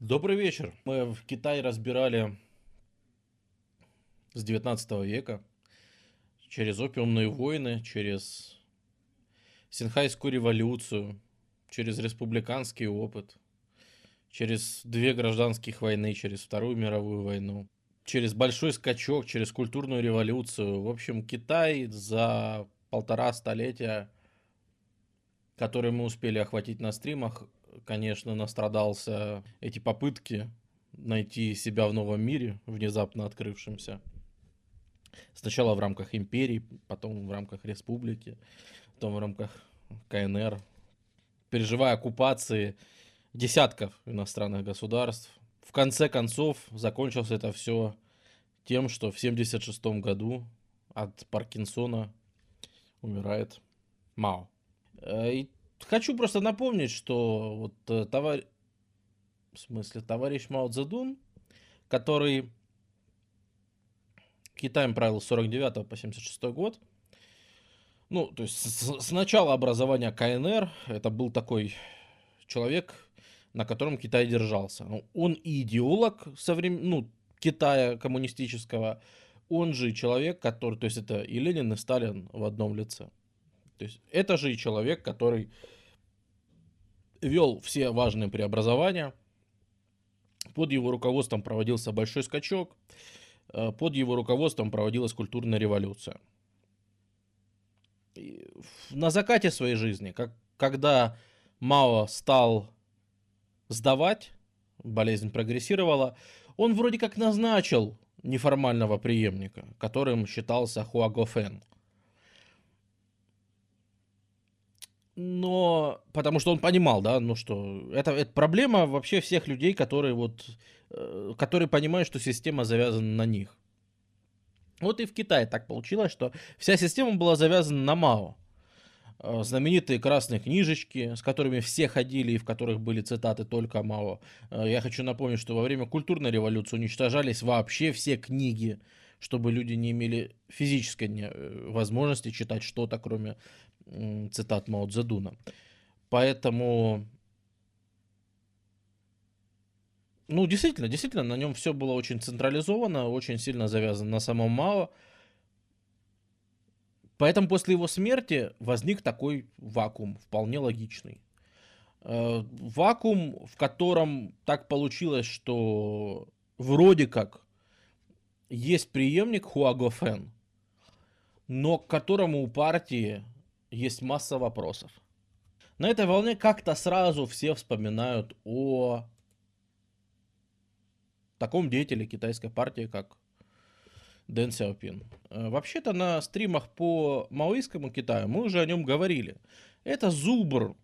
Добрый вечер. Мы в Китае разбирали с 19 века через опиумные войны, через Синхайскую революцию, через республиканский опыт, через две гражданских войны, через Вторую мировую войну, через большой скачок, через культурную революцию. В общем, Китай за полтора столетия, которые мы успели охватить на стримах, конечно, настрадался эти попытки найти себя в новом мире, внезапно открывшемся. Сначала в рамках империи, потом в рамках республики, потом в рамках КНР, переживая оккупации десятков иностранных государств. В конце концов, закончилось это все тем, что в 1976 году от Паркинсона умирает Мао. Э, и хочу просто напомнить, что вот э, товарищ, в смысле, товарищ Мао Цзэдун, который Китаем правил с 49 по 76 год, ну, то есть с, с начала образования КНР это был такой человек, на котором Китай держался. Ну, он и идеолог соврем... ну, Китая коммунистического, он же человек, который, то есть это и Ленин, и Сталин в одном лице. То есть это же и человек, который вел все важные преобразования. Под его руководством проводился большой скачок. Э, под его руководством проводилась культурная революция. И на закате своей жизни, как, когда Мао стал сдавать, болезнь прогрессировала, он вроде как назначил неформального преемника, которым считался Хуаго Фэн. Но потому что он понимал, да, ну что это, это проблема вообще всех людей, которые вот, э, которые понимают, что система завязана на них. Вот и в Китае так получилось, что вся система была завязана на Мао. Э, знаменитые красные книжечки, с которыми все ходили и в которых были цитаты только Мао. Э, я хочу напомнить, что во время культурной революции уничтожались вообще все книги, чтобы люди не имели физической возможности читать что-то, кроме цитат Мао Цзэдуна. Поэтому, ну, действительно, действительно, на нем все было очень централизовано, очень сильно завязано на самом Мао. Поэтому после его смерти возник такой вакуум, вполне логичный. Э, вакуум, в котором так получилось, что вроде как есть преемник Хуаго Фэн, но к которому у партии есть масса вопросов. На этой волне как-то сразу все вспоминают о таком деятеле китайской партии, как Дэн Сяопин. Э, вообще-то на стримах по маоистскому Китаю мы уже о нем говорили. Это Зубр,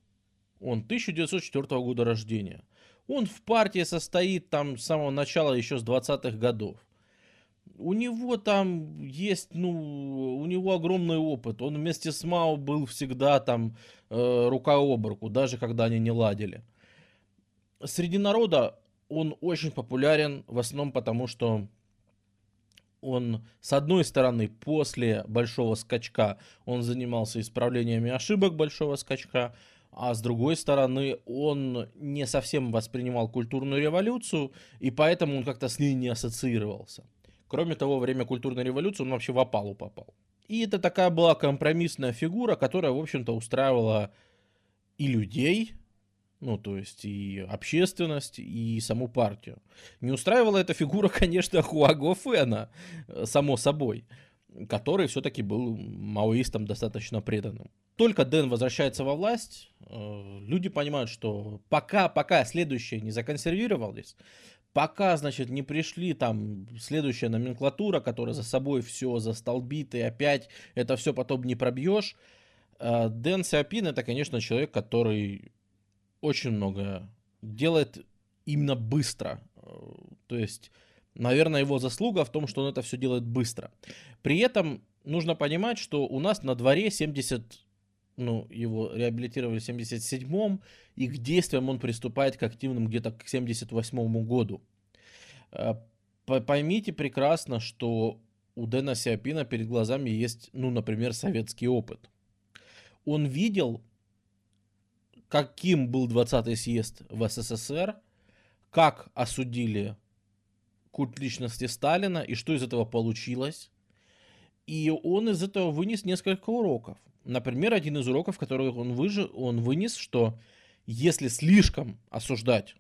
он 1904 года рождения. Он в партии состоит там с самого начала, еще с 20-х годов у него там есть, ну, у него огромный опыт. Он вместе с Мао был всегда там э, рука об руку, даже когда они не ладили. Среди народа он очень популярен, в основном потому, что он, с одной стороны, после большого скачка, он занимался исправлениями ошибок большого скачка, а с другой стороны, он не совсем воспринимал культурную революцию, и поэтому он как-то с ней не ассоциировался. Кроме того, во время культурной революции он вообще в опалу попал. И это такая была компромиссная фигура, которая, в общем-то, устраивала и людей, ну, то есть и общественность, и саму партию. Не устраивала эта фигура, конечно, Хуаго Фэна, само собой, который все-таки был маоистом достаточно преданным. Только Дэн возвращается во власть, э, люди понимают, что пока, пока следующие не законсервировались, пока, значит, не пришли там следующая номенклатура, которая за собой все застолбит, и опять это все потом не пробьешь. Э, Дэн Сиапин это, конечно, человек, который очень много делает именно быстро. То есть, наверное, его заслуга в том, что он это все делает быстро. При этом нужно понимать, что у нас на дворе 70 ну, его реабилитировали в 77-м, и к действиям он приступает к активным где-то к 78 году. Э, поймите прекрасно, что у Дэна Сиапина перед глазами есть, ну, например, советский опыт. Он видел, каким был 20-й съезд в СССР, как осудили культ личности Сталина и что из этого получилось. И он из этого вынес несколько уроков. Например, один из уроков, который он, выжи, он вынес, что если слишком осуждать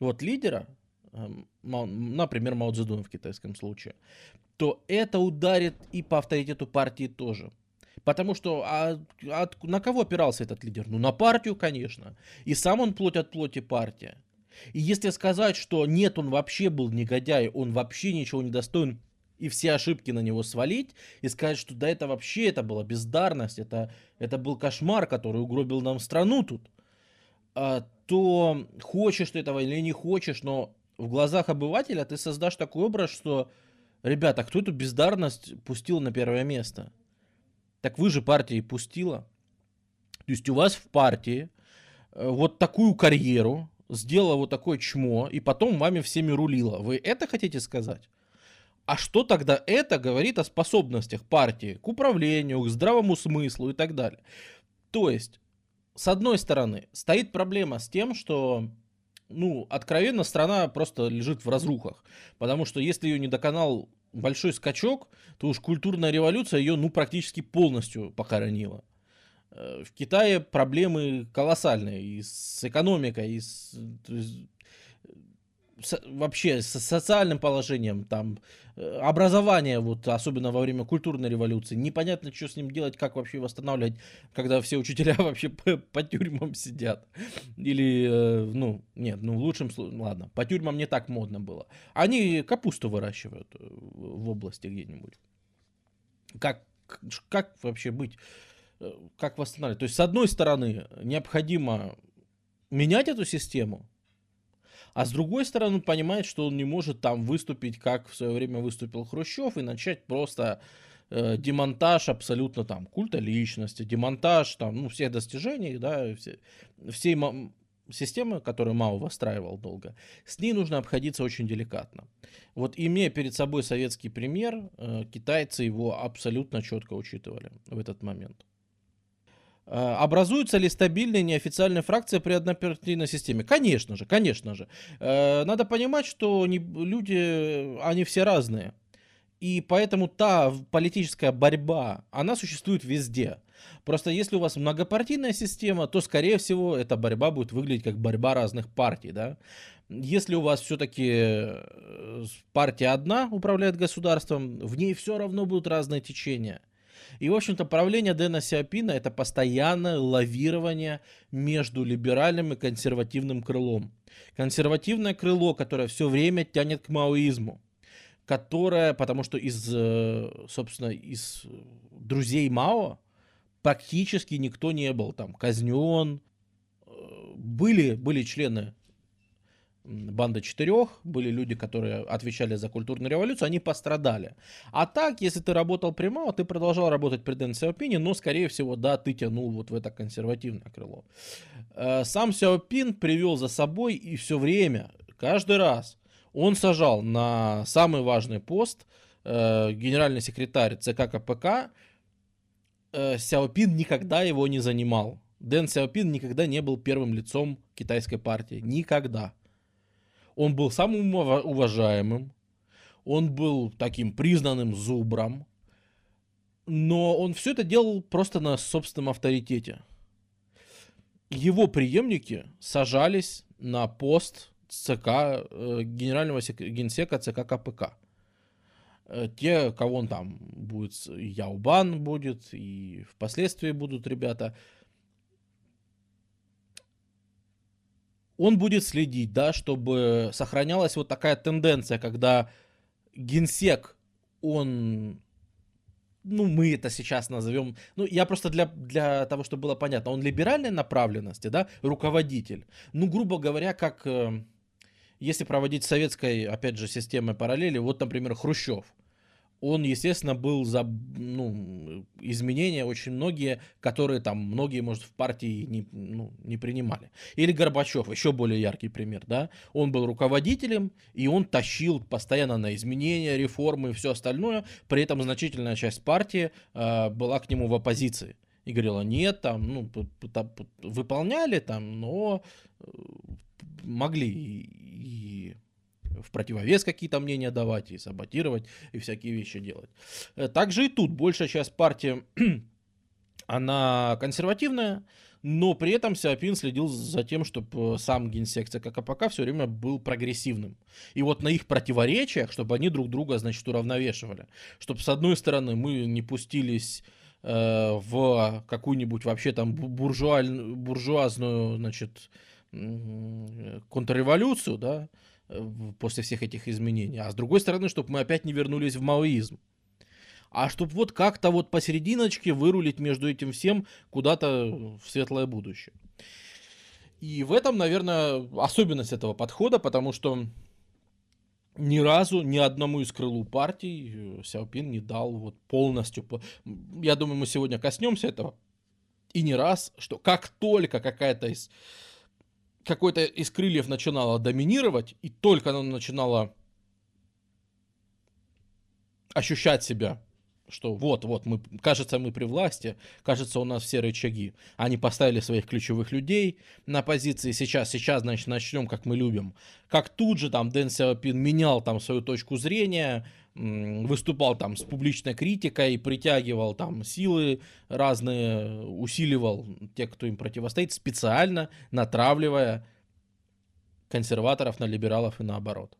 вот лидера, эм, например, Мао Цзэдуна в китайском случае, то это ударит и по авторитету партии тоже. Потому что а, а, на кого опирался этот лидер? Ну, на партию, конечно. И сам он плоть от плоти партия. И если сказать, что нет, он вообще был негодяй, он вообще ничего не достоин, и все ошибки на него свалить, и сказать, что да это вообще, это была бездарность, это, это был кошмар, который угробил нам страну тут, а, то хочешь ты этого или не хочешь, но в глазах обывателя ты создашь такой образ, что, ребята, кто эту бездарность пустил на первое место? Так вы же партии пустила. То есть у вас в партии э, вот такую карьеру, сделала вот такое чмо, и потом вами всеми рулила. Вы это хотите сказать? А что тогда это говорит о способностях партии к управлению, к здравому смыслу и так далее? То есть, с одной стороны, стоит проблема с тем, что, ну, откровенно, страна просто лежит в разрухах. Потому что если ее не доконал большой скачок, то уж культурная революция ее, ну, практически полностью похоронила. Э, в Китае проблемы колоссальные и с экономикой, и с, вообще с социальным положением, там, э, образование, вот, особенно во время культурной революции, непонятно, что с ним делать, как вообще восстанавливать, когда все учителя вообще по, по тюрьмам сидят. Или, э, ну, нет, ну, в лучшем случае, ладно, по тюрьмам не так модно было. Они капусту выращивают в области где-нибудь. Как, как вообще быть? Э, как восстанавливать. То есть, с одной стороны, необходимо менять эту систему, а с другой стороны, понимает, что он не может там выступить, как в свое время выступил Хрущев, и начать просто э, демонтаж абсолютно там культа личности, демонтаж там, ну, всех достижений, да, все, всей системы, которую Мао выстраивал долго, с ней нужно обходиться очень деликатно. Вот имея перед собой советский пример, э, китайцы его абсолютно четко учитывали в этот момент. Э, образуются ли стабильные неофициальные фракции при однопартийной системе? Конечно же, конечно же. Э, надо понимать, что люди, они все разные. И поэтому та политическая борьба, она существует везде. Просто если у вас многопартийная система, то, скорее всего, эта борьба будет выглядеть как борьба разных партий. Да? Если у вас все-таки э, партия одна управляет государством, в ней все равно будут разные течения. И, в общем-то, правление Дэна Сиапина это постоянное лавирование между либеральным и консервативным крылом. Консервативное крыло, которое все время тянет к маоизму, которое, потому что из, э, собственно, из друзей Мао практически никто не был там казнен, э, были, были члены банда четырех, были люди, которые отвечали за культурную революцию, они пострадали. А так, если ты работал при Мао, ты продолжал работать при Дэн Сяопине, но, скорее всего, да, ты тянул вот в это консервативное крыло. Э, сам Сяопин привел за собой и все время, каждый раз, он сажал на самый важный пост э, генеральный секретарь ЦК КПК, э, Сяопин никогда его не занимал. Дэн Сяопин никогда не был первым лицом китайской партии. Никогда. Он был самым уважаемым, он был таким признанным зубром, но он все это делал просто на собственном авторитете. Его преемники сажались на пост ЦК, э, генерального генсека ЦК КПК. Э, те, кого он там будет, Яубан будет, и впоследствии будут ребята – он будет следить, да, чтобы сохранялась вот такая тенденция, когда генсек, он, ну, мы это сейчас назовем, ну, я просто для, для того, чтобы было понятно, он либеральной направленности, да, руководитель. Ну, грубо говоря, как, э, если проводить советской, опять же, системой параллели, вот, например, Хрущев – он, естественно, был за ну, изменения очень многие, которые там многие, может, в партии не, ну, не принимали. Или Горбачев, еще более яркий пример, да. Он был руководителем, и он тащил постоянно на изменения, реформы и все остальное. При этом значительная часть партии э, была к нему в оппозиции. И говорила, нет, там, ну, выполняли там, но э, могли и в противовес какие-то мнения давать, и саботировать, и всякие вещи делать. Э, также и тут большая часть партии, она консервативная, но при этом Сиапин следил за тем, чтобы сам генсек ЦККПК все время был прогрессивным. И вот на их противоречиях, чтобы они друг друга, значит, уравновешивали. Чтобы, с одной стороны, мы не пустились э, в какую-нибудь вообще там буржуаль, буржуазную, значит, контрреволюцию, да, после всех этих изменений. А с другой стороны, чтобы мы опять не вернулись в маоизм а чтобы вот как-то вот посерединочке вырулить между этим всем куда-то в светлое будущее. И в этом, наверное, особенность этого подхода, потому что ни разу ни одному из крылу партий э, Сяопин не дал вот полностью. Я думаю, мы сегодня коснемся этого. И не раз, что как только какая-то из какой-то из крыльев начинала доминировать, и только она начинала ощущать себя что вот-вот, мы, кажется, мы при власти, кажется, у нас все рычаги. Они поставили своих ключевых людей на позиции сейчас, сейчас, значит, начнем, как мы любим. Как тут же там Дэн Сяопин менял там свою точку зрения, выступал там с публичной критикой, притягивал там силы разные, усиливал тех, кто им противостоит, специально натравливая консерваторов на либералов и наоборот.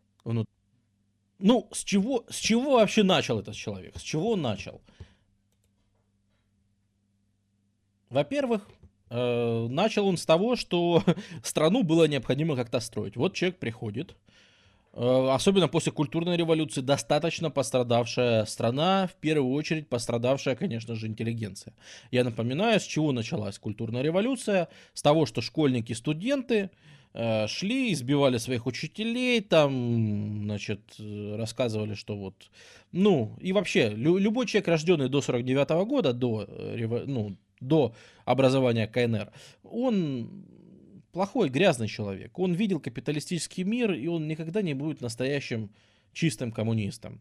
Ну, с чего, с чего вообще начал этот человек? С чего он начал? Во-первых, э, начал он с того, что страну было необходимо как-то строить. Вот человек приходит, особенно после культурной революции, достаточно пострадавшая страна, в первую очередь пострадавшая, конечно же, интеллигенция. Я напоминаю, с чего началась культурная революция? С того, что школьники, студенты Э, шли, избивали своих учителей, там, значит, рассказывали, что вот, ну, и вообще, лю- любой человек, рожденный до 49 -го года, до, э, ну, до образования КНР, он плохой, грязный человек. Он видел капиталистический мир, и он никогда не будет настоящим чистым коммунистом.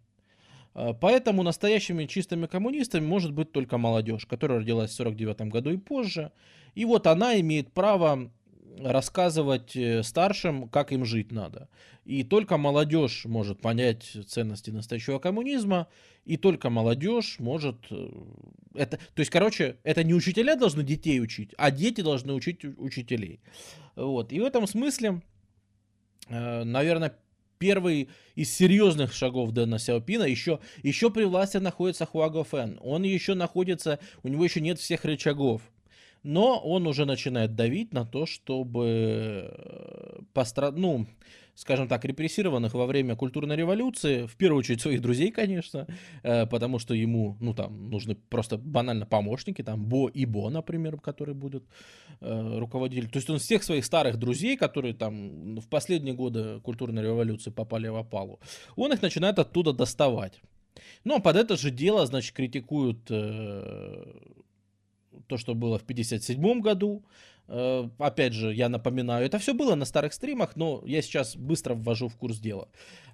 Э, поэтому настоящими чистыми коммунистами может быть только молодежь, которая родилась в 49 году и позже. И вот она имеет право рассказывать э, старшим, как им жить надо. И только молодежь может понять ценности настоящего коммунизма, и только молодежь может... Э, это, то есть, короче, это не учителя должны детей учить, а дети должны учить учителей. Вот. И в этом смысле, э, наверное, первый из серьезных шагов Дэна Сяопина еще, еще при власти находится Хуаго Фэн. Он еще находится, у него еще нет всех рычагов но он уже начинает давить на то, чтобы э, постра... ну, скажем так, репрессированных во время культурной революции, в первую очередь своих друзей, конечно, э, потому что ему, ну, там, нужны просто банально помощники, там, Бо и Бо, например, который будет э, руководитель. То есть он всех своих старых друзей, которые там в последние годы культурной революции попали в опалу, он их начинает оттуда доставать. Ну, а под это же дело, значит, критикуют то, что было в 57 году. Э, опять же, я напоминаю, это все было на старых стримах, но я сейчас быстро ввожу в курс дела.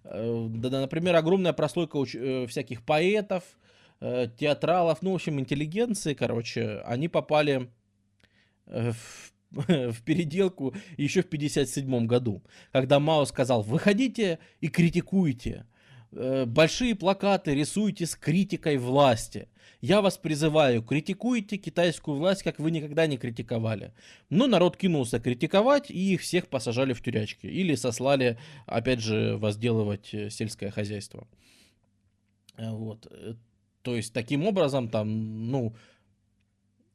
Э, например, огромная прослойка э, всяких поэтов, театралов, ну, в общем, интеллигенции, короче, они попали в в переделку еще в 57 году, когда Мао сказал, выходите и критикуйте, большие плакаты рисуйте с критикой власти. Я вас призываю, критикуйте китайскую власть, как вы никогда не критиковали. Но народ кинулся критиковать, и их всех посажали в тюрячки. Или сослали, опять же, возделывать э, сельское хозяйство. Э, вот. Э, то есть, таким образом, там, ну,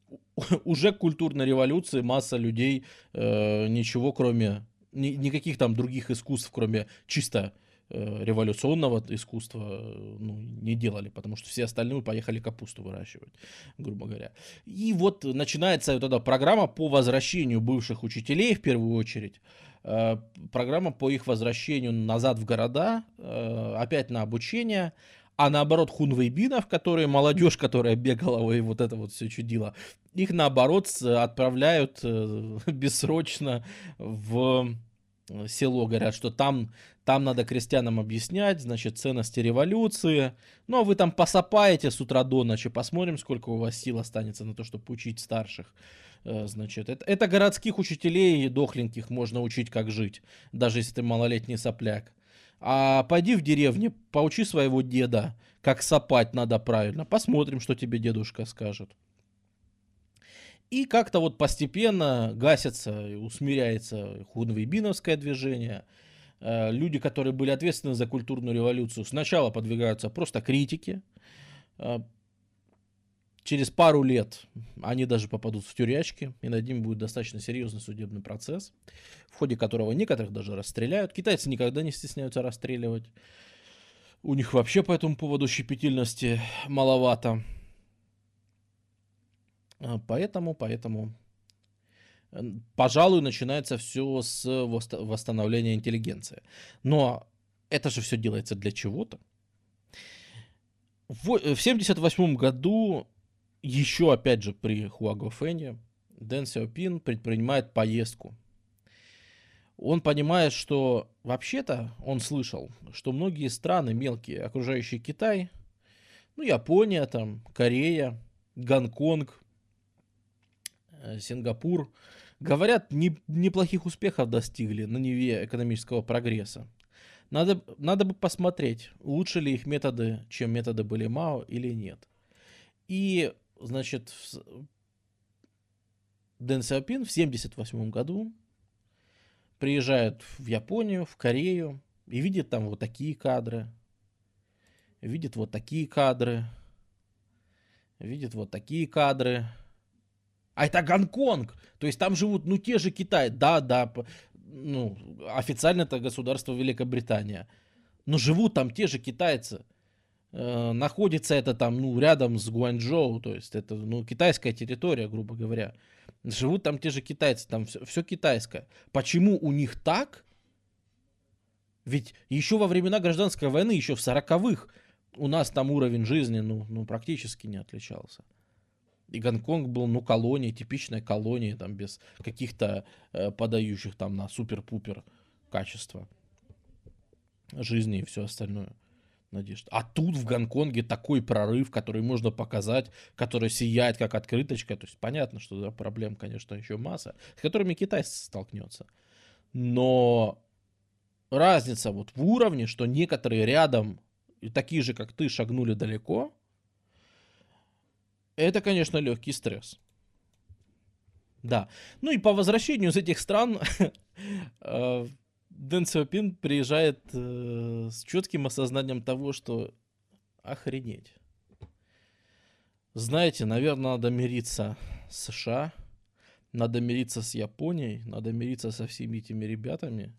уже к культурной революции масса людей э, ничего кроме, ни, никаких там других искусств, кроме чисто Э, революционного искусства э, ну, не делали, потому что все остальные поехали капусту выращивать, грубо говоря. И вот начинается вот эта программа по возвращению бывших учителей, в первую очередь, э, программа по их возвращению назад в города, опять на обучение, а наоборот хунвейбинов, которые молодежь, которая бегала и вот это вот все чудило, их наоборот отправляют бессрочно в село, говорят, что там там надо крестьянам объяснять, значит, ценности революции. Ну, а вы там посопаете с утра до ночи, посмотрим, сколько у вас сил останется на то, чтобы учить старших. Э, значит, это, это городских учителей дохленьких можно учить, как жить, даже если ты малолетний сопляк. А пойди в деревне, поучи своего деда, как сопать надо правильно. Посмотрим, что тебе дедушка скажет. И как-то вот постепенно гасится, усмиряется хунвейбиновское движение. Э, люди, которые были ответственны за культурную революцию, сначала подвигаются просто критике. Э, через пару лет они даже попадут в тюрячки, и над ними будет достаточно серьезный судебный процесс, в ходе которого некоторых даже расстреляют. Китайцы никогда не стесняются расстреливать. У них вообще по этому поводу щепетильности маловато. А, поэтому, поэтому, пожалуй, начинается все с восстановления интеллигенции. Но это же все делается для чего-то. В 1978 году, еще опять же при Хуагофене, Дэн Сяопин предпринимает поездку. Он понимает, что вообще-то он слышал, что многие страны мелкие, окружающие Китай, ну, Япония, там, Корея, Гонконг, Э, Сингапур, говорят, не, неплохих успехов достигли на Неве экономического прогресса. Надо, надо бы посмотреть, лучше ли их методы, чем методы были Мао или нет. И, значит, Дэн Сяопин в 1978 году приезжает в Японию, в Корею и видит там вот такие кадры, видит вот такие кадры, видит вот такие кадры, а это Гонконг. То есть там живут, ну, те же Китай. Да, да, ну, официально это государство Великобритания. Но живут там те же китайцы. Э, находится это там, ну, рядом с Гуанчжоу. То есть это, ну, китайская территория, грубо говоря. Живут там те же китайцы. Там все, все китайское. Почему у них так? Ведь еще во времена гражданской войны, еще в сороковых, у нас там уровень жизни, ну, ну практически не отличался. И Гонконг был, ну, колонией, типичной колонией, там, без каких-то э, подающих там на супер-пупер качества жизни и все остальное. Надежда. А тут в Гонконге такой прорыв, который можно показать, который сияет как открыточка. То есть понятно, что да, проблем, конечно, еще масса, с которыми Китай столкнется. Но разница вот в уровне, что некоторые рядом, такие же, как ты, шагнули далеко, это, конечно, легкий стресс. Да. Ну и по возвращению из этих стран э, Дэн Сяопин приезжает э, с четким осознанием того, что охренеть. Знаете, наверное, надо мириться с США, надо мириться с Японией, надо мириться со всеми этими ребятами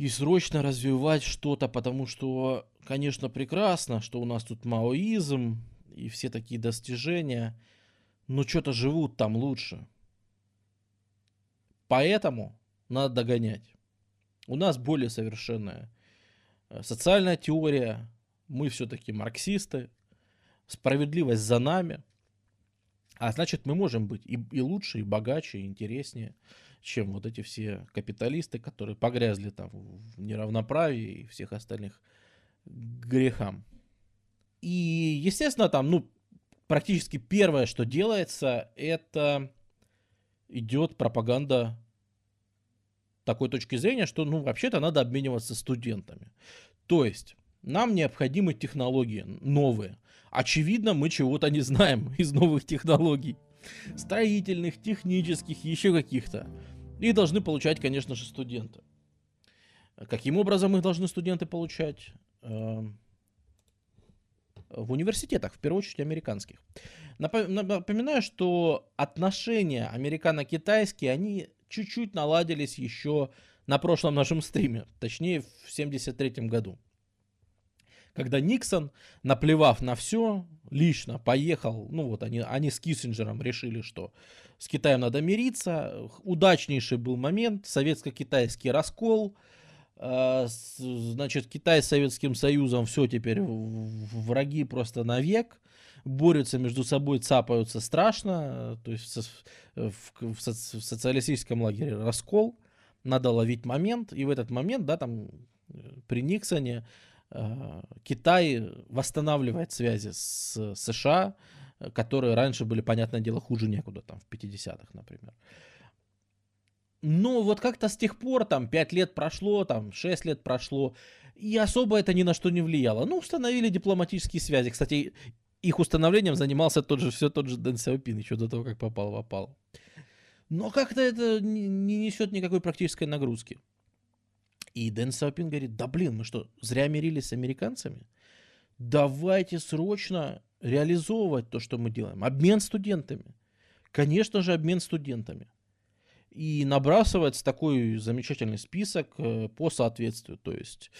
и срочно развивать что-то, потому что, конечно, прекрасно, что у нас тут маоизм, и все такие достижения, но что-то живут там лучше. Поэтому надо догонять. У нас более совершенная э, социальная теория, мы все-таки марксисты, справедливость за нами, а значит мы можем быть и, и лучше, и богаче, и интереснее, чем вот эти все капиталисты, которые погрязли там в неравноправии и всех остальных грехам. И, естественно, там, ну, практически первое, что делается, это идет пропаганда такой точки зрения, что, ну, вообще-то надо обмениваться студентами. То есть, нам необходимы технологии новые. Очевидно, мы чего-то не знаем из новых технологий. Строительных, технических, еще каких-то. И должны получать, конечно же, студенты. Каким образом их должны студенты получать? В университетах, в первую очередь американских. Напоминаю, что отношения американо-китайские, они чуть-чуть наладились еще на прошлом нашем стриме, точнее в 73 году. Когда Никсон, наплевав на все, лично поехал, ну вот они, они с Киссинджером решили, что с Китаем надо мириться. Удачнейший был момент, советско-китайский раскол – значит, Китай с Советским Союзом все теперь враги просто навек, борются между собой, цапаются страшно, то есть в, в, в социалистическом лагере раскол, надо ловить момент, и в этот момент, да, там при Никсоне э, Китай восстанавливает связи с США, которые раньше были, понятное дело, хуже некуда, там в 50-х, например. Но вот как-то с тех пор, там, 5 лет прошло, там, 6 лет прошло, и особо это ни на что не влияло. Ну, установили дипломатические связи. Кстати, их установлением занимался тот же, все тот же Дэн Сяопин, еще до того, как попал в опал. Но как-то это не несет никакой практической нагрузки. И Дэн Сяопин говорит, да блин, мы что, зря мирились с американцами? Давайте срочно реализовывать то, что мы делаем. Обмен студентами. Конечно же, обмен студентами и набрасывается такой замечательный список э, по соответствию. То есть,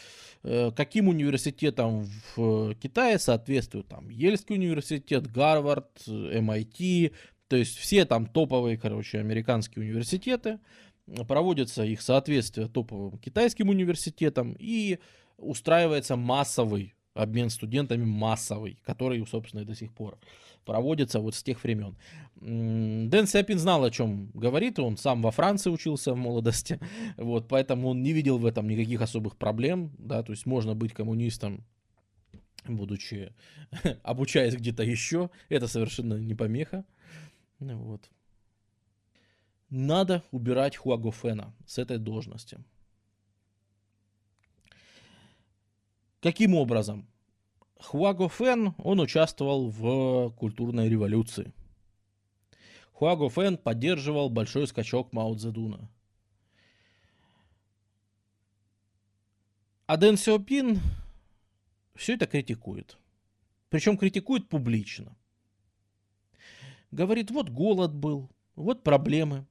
э, каким университетам в Китае соответствуют там Ельский университет, Гарвард, MIT, то есть все там топовые, короче, американские университеты, проводится их соответствие топовым китайским университетам и устраивается массовый обмен студентами массовый, который, собственно, и до сих пор проводится вот с тех времен. Дэн Сяпин знал, о чем говорит, он сам во Франции учился в молодости, вот, поэтому он не видел в этом никаких особых проблем, да, то есть можно быть коммунистом, будучи, обучаясь где-то еще, это совершенно не помеха, вот. Надо убирать Хуагофена с этой должности. Каким образом? Хуаго Фэн, он участвовал в культурной революции. Хуаго Фэн поддерживал большой скачок Мао Цзэдуна. А Дэн Сяопин все это критикует. Причем критикует публично. Говорит, вот голод был, вот проблемы.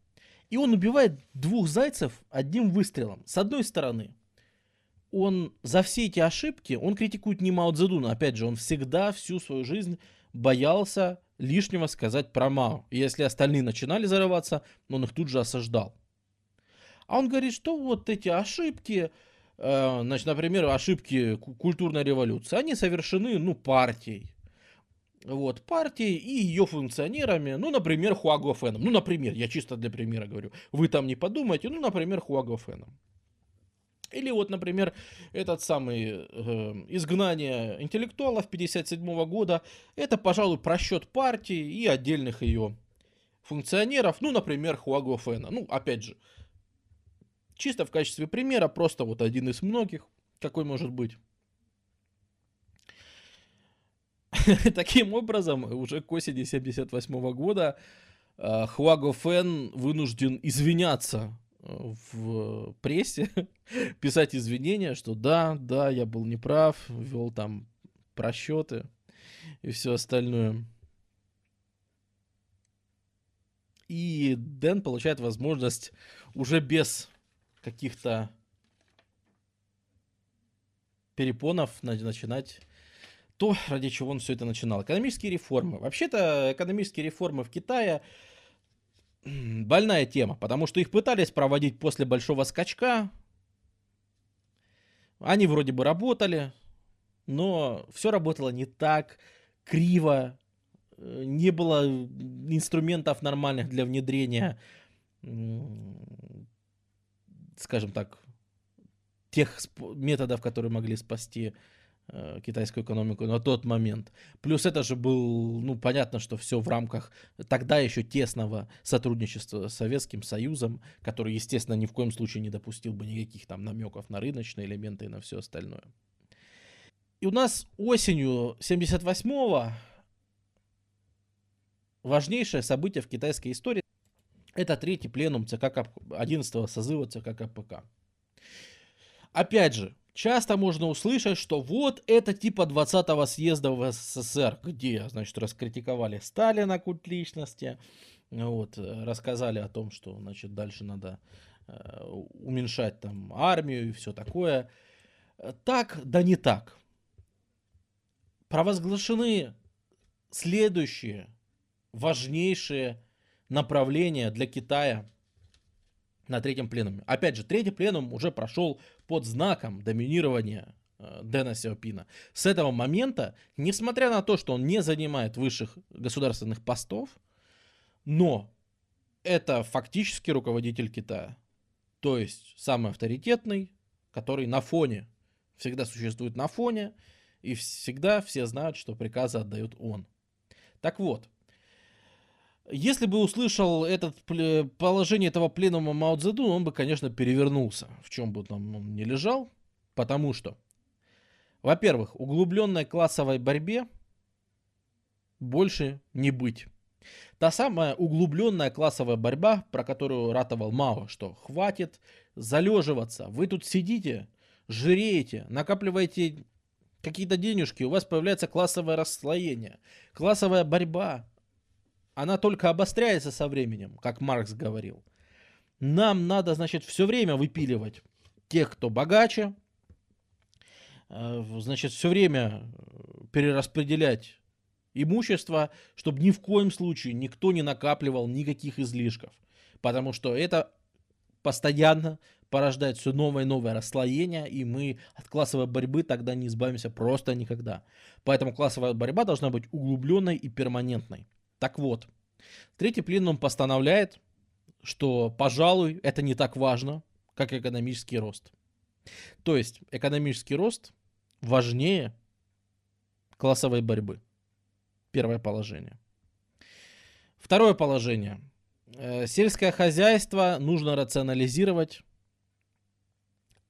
И он убивает двух зайцев одним выстрелом. С одной стороны, он за все эти ошибки, он критикует не Мао Цзэдуна, опять же, он всегда всю свою жизнь боялся лишнего сказать про Мао. И если остальные начинали зарываться, он их тут же осаждал. А он говорит, что вот эти ошибки, э, значит, например, ошибки культурной революции, они совершены, ну, партией. Вот, партией и ее функционерами, ну, например, Хуаго Фэном. Ну, например, я чисто для примера говорю. Вы там не подумайте, ну, например, Хуаго Фэном. Или вот, например, этот самый э, изгнание интеллектуалов 57 года, это, пожалуй, просчет партии и отдельных ее функционеров, ну, например, Хуаго Фэна. Ну, опять же, чисто в качестве примера, просто вот один из многих, какой может быть. Таким образом, уже к осени 78 года э, Хуаго Фэн вынужден извиняться в прессе писать извинения, что да, да, я был неправ, вел там просчеты и все остальное. И Дэн получает возможность уже без каких-то перепонов начинать то, ради чего он все это начинал. Экономические реформы. Вообще-то экономические реформы в Китае больная тема, потому что их пытались проводить после большого скачка. Они вроде бы работали, но все работало не так, криво, э, не было инструментов нормальных для внедрения, скажем так, тех методов, которые могли спасти китайскую экономику на тот момент. Плюс это же был, ну, понятно, что все в рамках тогда еще тесного сотрудничества с Советским Союзом, который, естественно, ни в коем случае не допустил бы никаких там намеков на рыночные элементы и на все остальное. И у нас осенью 78-го важнейшее событие в китайской истории это третий пленум ЦК 11 созыва ЦК КПК. Опять же, часто можно услышать, что вот это типа 20-го съезда в СССР, где, значит, раскритиковали Сталина культ личности, вот, рассказали о том, что, значит, дальше надо э, уменьшать там армию и все такое. Так, да не так. Провозглашены следующие важнейшие направления для Китая на третьем пленуме. Опять же, третий пленум уже прошел под знаком доминирования э, Дэна Сяопина. С этого момента, несмотря на то, что он не занимает высших государственных постов, но это фактически руководитель Китая. То есть самый авторитетный, который на фоне, всегда существует на фоне, и всегда все знают, что приказы отдает он. Так вот, Если бы услышал это положение этого пленума Мао Цзэдун, он бы, конечно, перевернулся, в чем бы там он не лежал, потому что, во-первых, углубленной классовой борьбе больше не быть. Та самая углубленная классовая борьба, про которую ратовал Мао, что хватит залеживаться, вы тут сидите, жиреете, накапливаете какие-то денежки, у вас появляется классовое расслоение, классовая борьба, она только обостряется со временем, как Маркс говорил. Нам надо, значит, все время выпиливать тех, кто богаче, э, значит, все время перераспределять имущество, чтобы ни в коем случае никто не накапливал никаких излишков. Потому что это постоянно порождает все новое и новое расслоение, и мы от классовой борьбы тогда не избавимся просто никогда. Поэтому классовая борьба должна быть углубленной и перманентной. Так вот, третий пленум постановляет, что, пожалуй, это не так важно, как экономический рост. То есть экономический рост важнее классовой борьбы. Первое положение. Второе положение. Э, сельское хозяйство нужно рационализировать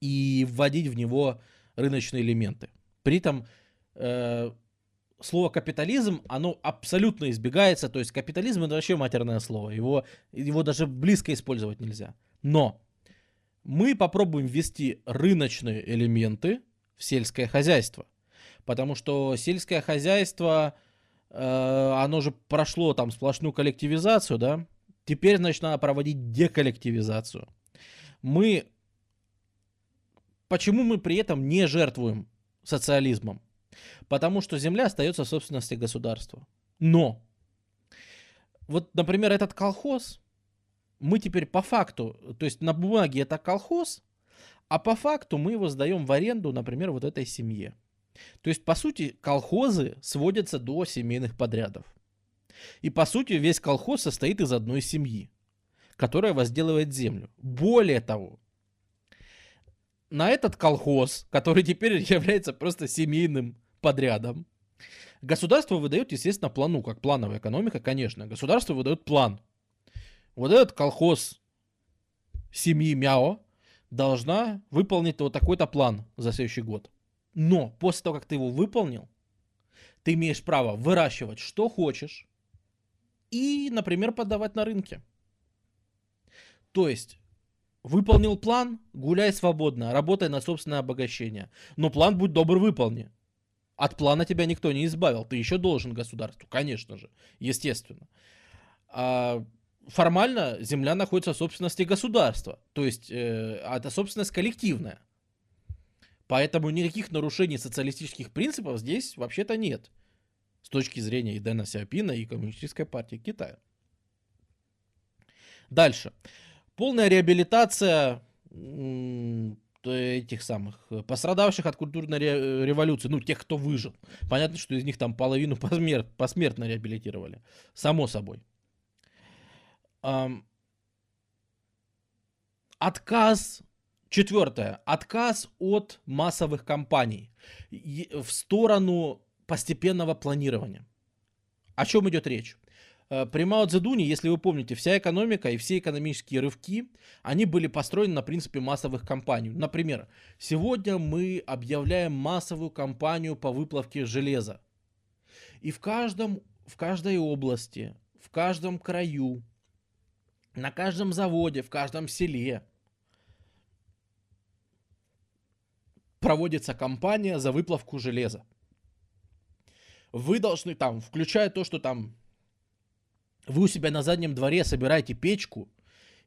и вводить в него рыночные элементы. При этом э, слово капитализм, оно абсолютно избегается. То есть капитализм это вообще матерное слово. Его, его даже близко использовать нельзя. Но мы попробуем ввести рыночные элементы в сельское хозяйство. Потому что сельское хозяйство, э, оно же прошло там сплошную коллективизацию, да. Теперь, значит, надо проводить деколлективизацию. Мы... Почему мы при этом не жертвуем социализмом? Потому что земля остается в собственности государства. Но, вот, например, этот колхоз, мы теперь по факту, то есть на бумаге это колхоз, а по факту мы его сдаем в аренду, например, вот этой семье. То есть, по сути, колхозы сводятся до семейных подрядов. И, по сути, весь колхоз состоит из одной семьи, которая возделывает землю. Более того, на этот колхоз, который теперь является просто семейным подрядом. Государство выдает, естественно, плану, как плановая экономика, конечно. Государство выдает план. Вот этот колхоз семьи Мяо должна выполнить вот такой-то план за следующий год. Но после того, как ты его выполнил, ты имеешь право выращивать что хочешь и, например, подавать на рынке. То есть, выполнил план, гуляй свободно, работай на собственное обогащение. Но план, будь добр, выполни. От плана тебя никто не избавил. Ты еще должен государству, конечно же, естественно. А формально земля находится в собственности государства. То есть э, это собственность коллективная. Поэтому никаких нарушений социалистических принципов здесь вообще-то нет. С точки зрения и Дэна Сяопина, и Коммунистической партии Китая. Дальше. Полная реабилитация этих самых пострадавших от культурной революции, ну, тех, кто выжил. Понятно, что из них там половину посмерт, посмертно реабилитировали. Само собой. Отказ, четвертое, отказ от массовых кампаний в сторону постепенного планирования. О чем идет речь? Э, при Мао Цзэдуне, если вы помните, вся экономика и все экономические рывки, они были построены на принципе массовых компаний. Например, сегодня мы объявляем массовую кампанию по выплавке железа. И в каждом, в каждой области, в каждом краю, на каждом заводе, в каждом селе проводится кампания за выплавку железа. Вы должны там, включая то, что там вы у себя на заднем дворе собираете печку,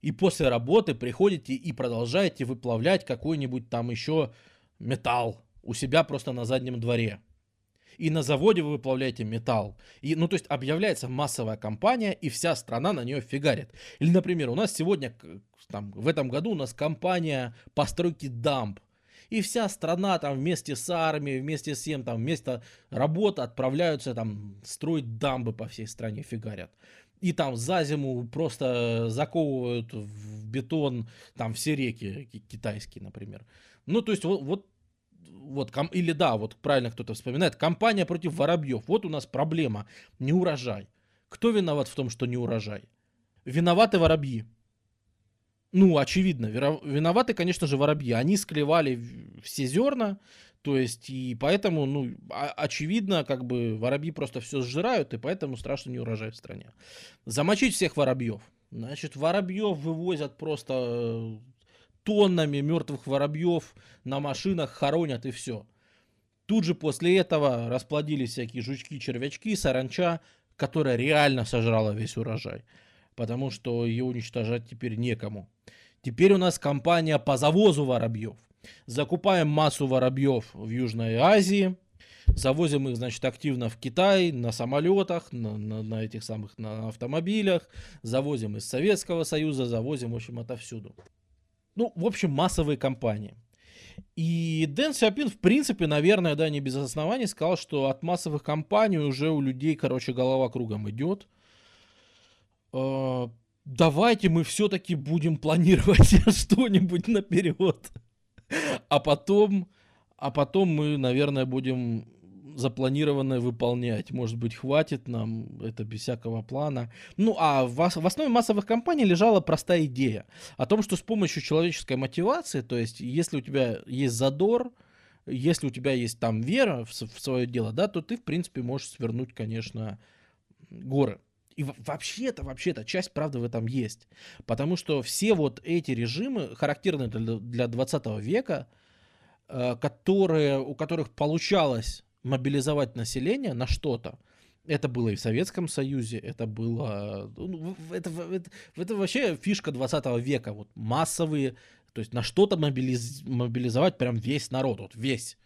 и после работы приходите и продолжаете выплавлять какой-нибудь там еще металл у себя просто на заднем дворе. И на заводе вы выплавляете металл. И, ну, то есть объявляется массовая компания, и вся страна на нее фигарит. Или, например, у нас сегодня, там, в этом году у нас компания постройки дамб. И вся страна там вместе с армией, вместе с всем, там, вместо работы отправляются там строить дамбы по всей стране, фигарят и там за зиму просто заковывают в бетон там все реки китайские, например. Ну, то есть вот, вот вот, ком, или да, вот правильно кто-то вспоминает, компания против воробьев. Вот у нас проблема, не урожай. Кто виноват в том, что не урожай? Виноваты воробьи. Ну, очевидно, виноваты, конечно же, воробьи. Они склевали все зерна, то есть, и поэтому, ну, очевидно, как бы воробьи просто все сжирают, и поэтому страшно не урожай в стране. Замочить всех воробьев. Значит, воробьев вывозят просто э, тоннами мертвых воробьев на машинах, хоронят и все. Тут же после этого расплодились всякие жучки, червячки, саранча, которая реально сожрала весь урожай. Потому что ее уничтожать теперь некому. Теперь у нас компания по завозу воробьев. Закупаем массу воробьев в Южной Азии, завозим их, значит, активно в Китай на самолетах, на, на, на этих самых на автомобилях, завозим из Советского Союза, завозим, в общем, отовсюду. Ну, в общем, массовые компании. И Дэн Сяопин, в принципе, наверное, да, не без оснований, сказал, что от массовых компаний уже у людей, короче, голова кругом идет. А, давайте мы все-таки будем планировать что-нибудь наперед. А потом, а потом мы, наверное, будем запланированное выполнять. Может быть, хватит нам это без всякого плана. Ну, а в, в основе массовых компаний лежала простая идея о том, что с помощью человеческой мотивации, то есть если у тебя есть задор, если у тебя есть там вера в, в свое дело, да, то ты, в принципе, можешь свернуть, конечно, горы. И вообще-то, вообще-то, часть правды в этом есть. Потому что все вот эти режимы, характерные для, для 20 века, э, которые, у которых получалось мобилизовать население на что-то. Это было и в Советском Союзе, это было... Ну, это, это, это вообще фишка 20 века, вот массовые, то есть на что-то мобилиз, мобилизовать прям весь народ, вот весь,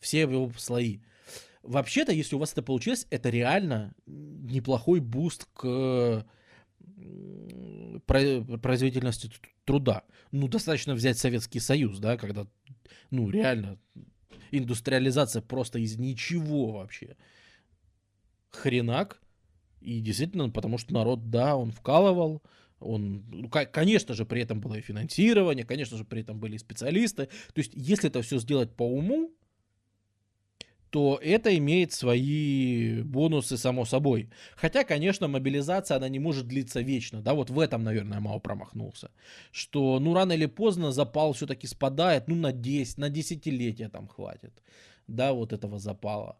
все его слои. Вообще-то, если у вас это получилось, это реально неплохой boost к производительности труда. Ну, достаточно взять Советский Союз, да, когда, ну, реально индустриализация просто из ничего вообще. Хренак. И действительно, потому что народ, да, он вкалывал, он, ну, конечно же, при этом было и финансирование, конечно же, при этом были и специалисты. То есть, если это все сделать по уму, то это имеет свои бонусы, само собой. Хотя, конечно, мобилизация, она не может длиться вечно, да, вот в этом, наверное, Мао промахнулся. Что, ну, рано или поздно запал все-таки спадает, ну, на 10, на десятилетия там хватит, да, вот этого запала.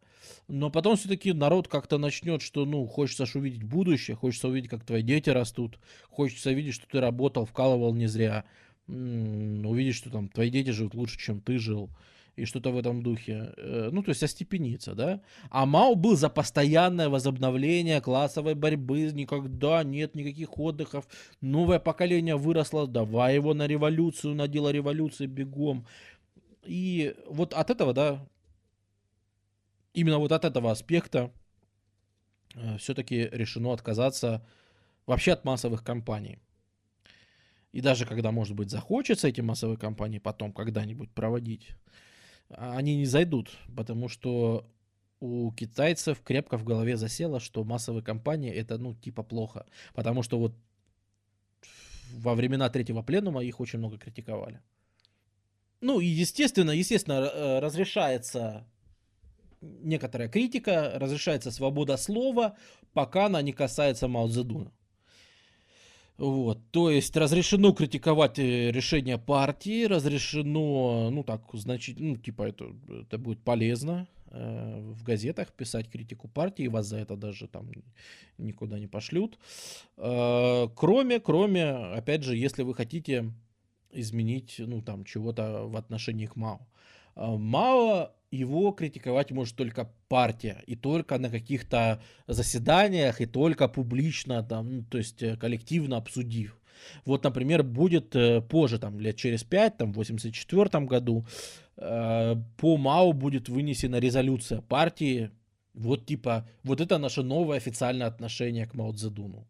Но потом все-таки народ как-то начнет, что, ну, хочется ж увидеть будущее, хочется увидеть, как твои дети растут, хочется видеть, что ты работал, вкалывал не зря, увидеть, что там твои дети живут лучше, чем ты жил и что-то в этом духе. Э, ну, то есть остепениться, да. А Мао был за постоянное возобновление классовой борьбы, никогда нет никаких отдыхов. Новое поколение выросло, давай его на революцию, на дело революции бегом. И вот от этого, да, именно вот от этого аспекта э, все-таки решено отказаться вообще от массовых компаний. И даже когда, может быть, захочется эти массовые компании потом когда-нибудь проводить, они не зайдут, потому что у китайцев крепко в голове засело, что массовые компании это, ну, типа плохо. Потому что вот во времена третьего пленума их очень много критиковали. Ну, и естественно, естественно, э, разрешается некоторая критика, разрешается свобода слова, пока она не касается Мао Цзэдуна. Вот, то есть разрешено критиковать э, решение партии, разрешено, ну так, значит, ну типа это, это будет полезно э, в газетах писать критику партии, вас за это даже там никуда не пошлют. Э, кроме, кроме, опять же, если вы хотите изменить, ну там чего-то в отношении к Мао. Э, Мао его критиковать может только партия, и только на каких-то заседаниях, и только публично, там, ну, то есть э, коллективно обсудив. Вот, например, будет э, позже, там, лет через пять, там, в 84 году, э, по МАУ будет вынесена резолюция партии, вот типа, вот это наше новое официальное отношение к Мао Цзэдуну.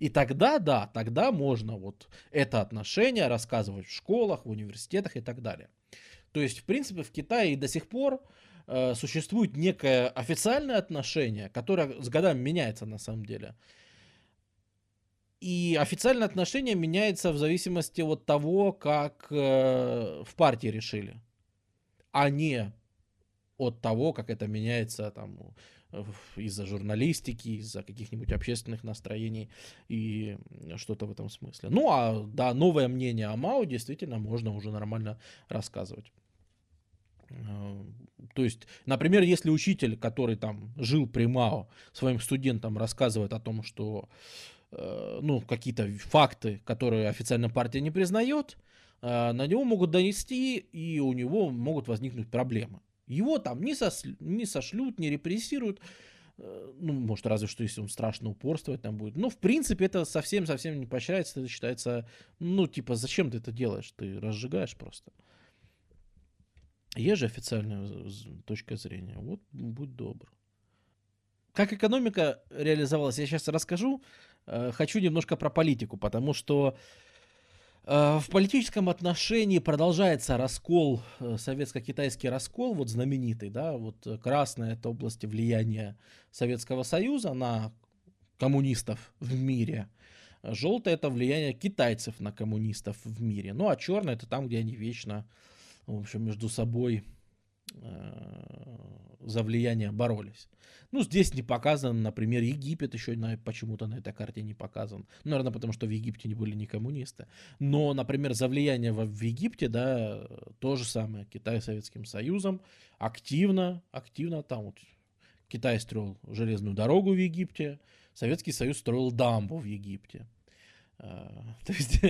И тогда, да, тогда можно вот это отношение рассказывать в школах, в университетах и так далее. То есть, в принципе, в Китае до сих пор э, существует некое официальное отношение, которое с годами меняется на самом деле. И официальное отношение меняется в зависимости от того, как э, в партии решили, а не от того, как это меняется там из-за журналистики, из-за каких-нибудь общественных настроений и что-то в этом смысле. Ну, а да, новое мнение о Мао действительно можно уже нормально рассказывать. Э, то есть, например, если учитель, который там жил при Мао, своим студентам рассказывает о том, что э, ну, какие-то факты, которые официально партия не признает, э, на него могут донести, и у него могут возникнуть проблемы. Его там не, сос, не сошлют, не репрессируют, ну, может, разве что, если он страшно упорствовать там будет. Но, в принципе, это совсем-совсем не поощряется, это считается, ну, типа, зачем ты это делаешь? Ты разжигаешь просто. Есть же официальная точка зрения. Вот будь добр. Как экономика реализовалась, я сейчас расскажу. Э, хочу немножко про политику, потому что э, в политическом отношении продолжается раскол, э, советско-китайский раскол, вот знаменитый, да, вот красная это область влияния Советского Союза на коммунистов в мире, желтое это влияние китайцев на коммунистов в мире, ну а черное это там, где они вечно в общем, между собой э, за влияние боролись. Ну, здесь не показан, например, Египет еще на, почему-то на этой карте не показан. Ну, наверное, потому что в Египте не были не коммунисты. Но, например, за влияние в, в Египте, да, то же самое. Китай с Советским Союзом активно, активно там вот Китай строил железную дорогу в Египте, Советский Союз строил дамбу в Египте. А, то есть,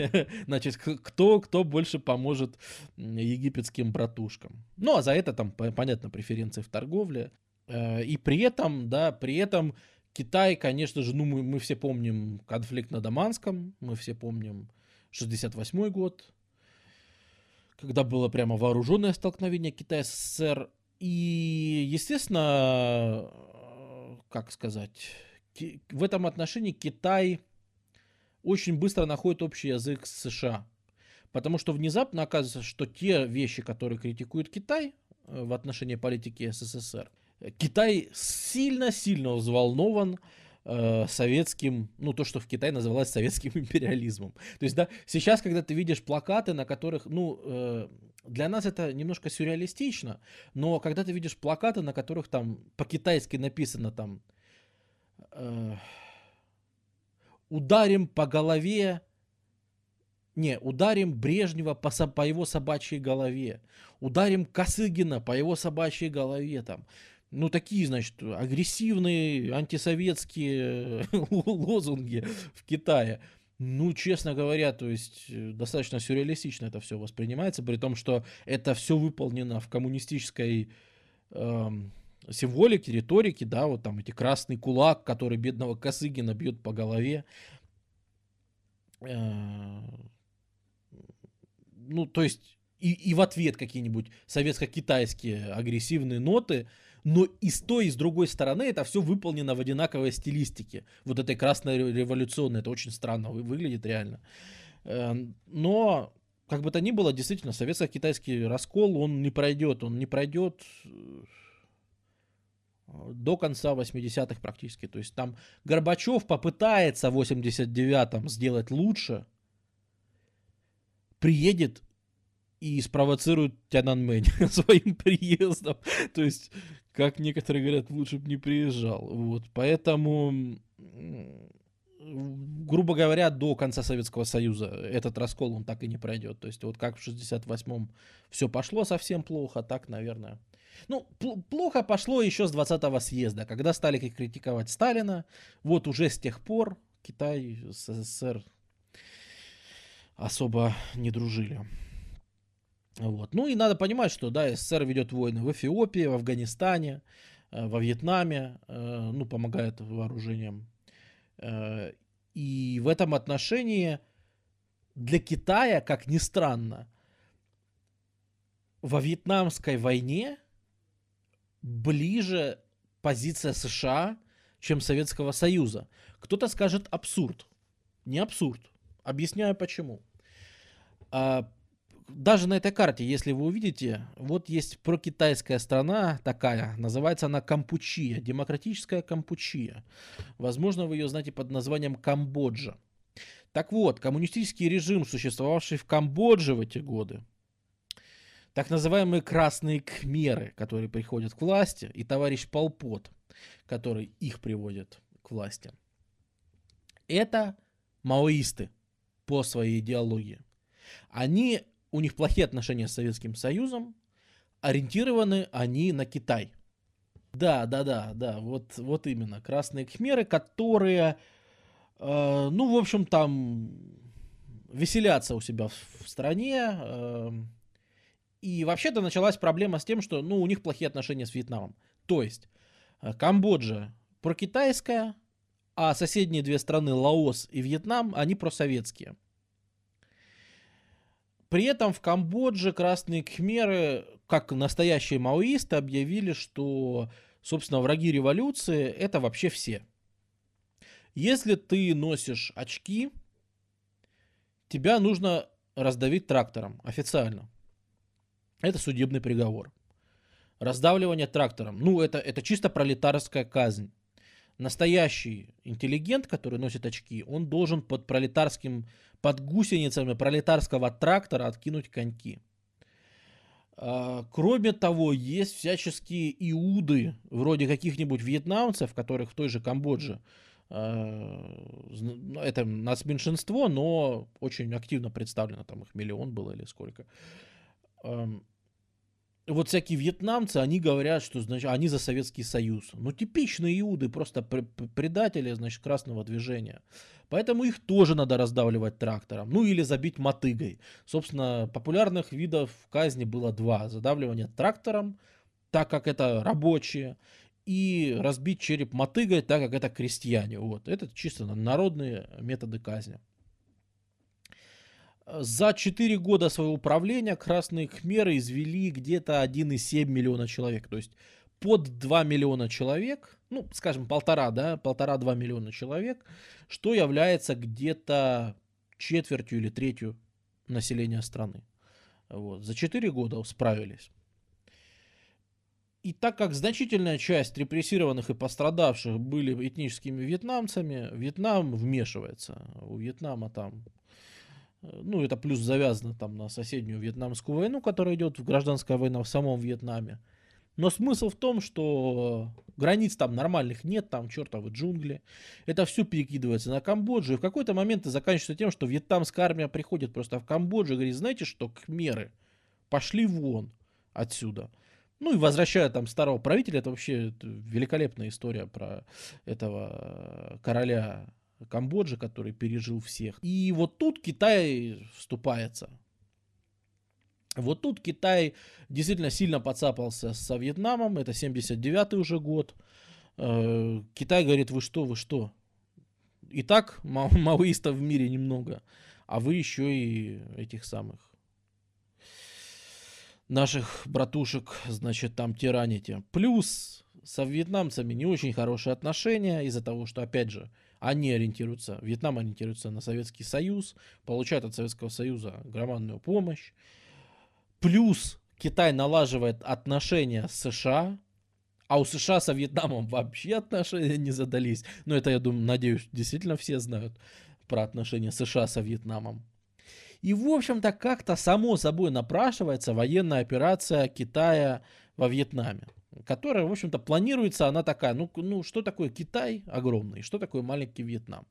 значит, кто, кто больше поможет египетским братушкам. Ну, а за это там, понятно, преференции в торговле. Э, и при этом, да, при этом Китай, конечно же, ну, мы, мы все помним конфликт на Даманском, мы все помним 68 год, когда было прямо вооруженное столкновение Китая с СССР. И, естественно, как сказать, в этом отношении Китай очень быстро находит общий язык с США. Потому что внезапно оказывается, что те вещи, которые критикует Китай э, в отношении политики СССР, Китай сильно-сильно взволнован э, советским, ну то, что в Китае называлось советским империализмом. То есть, да, сейчас, когда ты видишь плакаты, на которых, ну, э, для нас это немножко сюрреалистично, но когда ты видишь плакаты, на которых там по-китайски написано там... Э, ударим по голове, не, ударим Брежнева по, по его собачьей голове, ударим Косыгина по его собачьей голове, там, ну, такие, значит, агрессивные антисоветские лозунги в Китае. Ну, честно говоря, то есть э, достаточно сюрреалистично это все воспринимается, при том, что это все выполнено в коммунистической эм, символики, риторики, да, вот там эти красный кулак, который бедного Косыгина бьет по голове. Э, ну, то есть, и, и в ответ какие-нибудь советско-китайские агрессивные ноты, но и с той, и с другой стороны это все выполнено в одинаковой стилистике. Вот этой красной революционной, это очень странно выглядит реально. Э, но, как бы то ни было, действительно, советско-китайский раскол, он не пройдет, он не пройдет до конца 80-х практически. То есть там Горбачев попытается в 89-м сделать лучше, приедет и спровоцирует Тяньаньмэнь своим приездом. То есть, как некоторые говорят, лучше бы не приезжал. Вот, поэтому, грубо говоря, до конца Советского Союза этот раскол, он так и не пройдет. То есть, вот как в 68-м все пошло совсем плохо, так, наверное, ну, плохо пошло еще с 20-го съезда, когда стали критиковать Сталина. Вот уже с тех пор Китай с СССР особо не дружили. Вот. Ну и надо понимать, что да, СССР ведет войны в Эфиопии, в Афганистане, э, во Вьетнаме, э, ну, помогает вооружением. Э, и в этом отношении для Китая, как ни странно, во Вьетнамской войне ближе позиция США, чем Советского Союза. Кто-то скажет абсурд. Не абсурд. Объясняю почему. А, даже на этой карте, если вы увидите, вот есть прокитайская страна такая, называется она Кампучия, демократическая Кампучия. Возможно, вы ее знаете под названием Камбоджа. Так вот, коммунистический режим, существовавший в Камбодже в эти годы, так называемые красные кхмеры, которые приходят к власти, и товарищ Полпот, который их приводит к власти, это маоисты по своей идеологии. Они, у них плохие отношения с Советским Союзом, ориентированы они на Китай. Да, да, да, да, вот, вот именно. Красные кхмеры, которые, э, ну, в общем, там веселятся у себя в, в стране. Э, и вообще-то началась проблема с тем, что, ну, у них плохие отношения с Вьетнамом. То есть, э, Камбоджа прокитайская, а соседние две страны, Лаос и Вьетнам, они просоветские. При этом в Камбодже красные кхмеры, как настоящие маоисты, объявили, что, собственно, враги революции это вообще все. Если ты носишь очки, тебя нужно раздавить трактором официально. Это судебный приговор. Раздавливание трактором. Ну, это, это чисто пролетарская казнь настоящий интеллигент, который носит очки, он должен под пролетарским, под гусеницами пролетарского трактора откинуть коньки. А, кроме того, есть всяческие иуды, вроде каких-нибудь вьетнамцев, которых в той же Камбодже а, ну, это нас меньшинство, но очень активно представлено, там их миллион было или сколько вот всякие вьетнамцы, они говорят, что значит, они за Советский Союз. Ну, типичные иуды, просто предатели, значит, красного движения. Поэтому их тоже надо раздавливать трактором. Ну, или забить мотыгой. Собственно, популярных видов казни было два. Задавливание трактором, так как это рабочие, и разбить череп мотыгой, так как это крестьяне. Вот. Это чисто народные методы казни. За 4 года своего управления красные хмеры извели где-то 1,7 миллиона человек. То есть под 2 миллиона человек, ну, скажем, полтора, да, полтора-два миллиона человек, что является где-то четвертью или третью населения страны. Вот. За 4 года справились. И так как значительная часть репрессированных и пострадавших были этническими вьетнамцами, Вьетнам вмешивается. У Вьетнама там ну, это плюс завязано там на соседнюю вьетнамскую войну, которая идет в гражданская война в самом Вьетнаме. Но смысл в том, что границ там нормальных нет, там чертовы джунгли. Это все перекидывается на Камбоджу. И в какой-то момент это заканчивается тем, что вьетнамская армия приходит просто в Камбоджу и говорит, знаете что, кхмеры, пошли вон отсюда. Ну и возвращая там старого правителя, это вообще великолепная история про этого короля Камбоджи, который пережил всех. И вот тут Китай вступается. Вот тут Китай действительно сильно подцапался со Вьетнамом, это 79-й уже год. Э, Китай говорит, вы что, вы что? И так ма- маоистов в мире немного, а вы еще и этих самых наших братушек, значит, там тираните. Плюс со вьетнамцами не очень хорошие отношения из-за того, что, опять же, они ориентируются, Вьетнам ориентируется на Советский Союз, получает от Советского Союза громадную помощь. Плюс Китай налаживает отношения с США, а у США со Вьетнамом вообще отношения не задались. Но это, я думаю, надеюсь, действительно все знают про отношения США со Вьетнамом. И, в общем-то, как-то само собой напрашивается военная операция Китая во Вьетнаме которая, в общем-то, планируется, она такая, ну, ну, что такое Китай огромный, что такое маленький Вьетнам.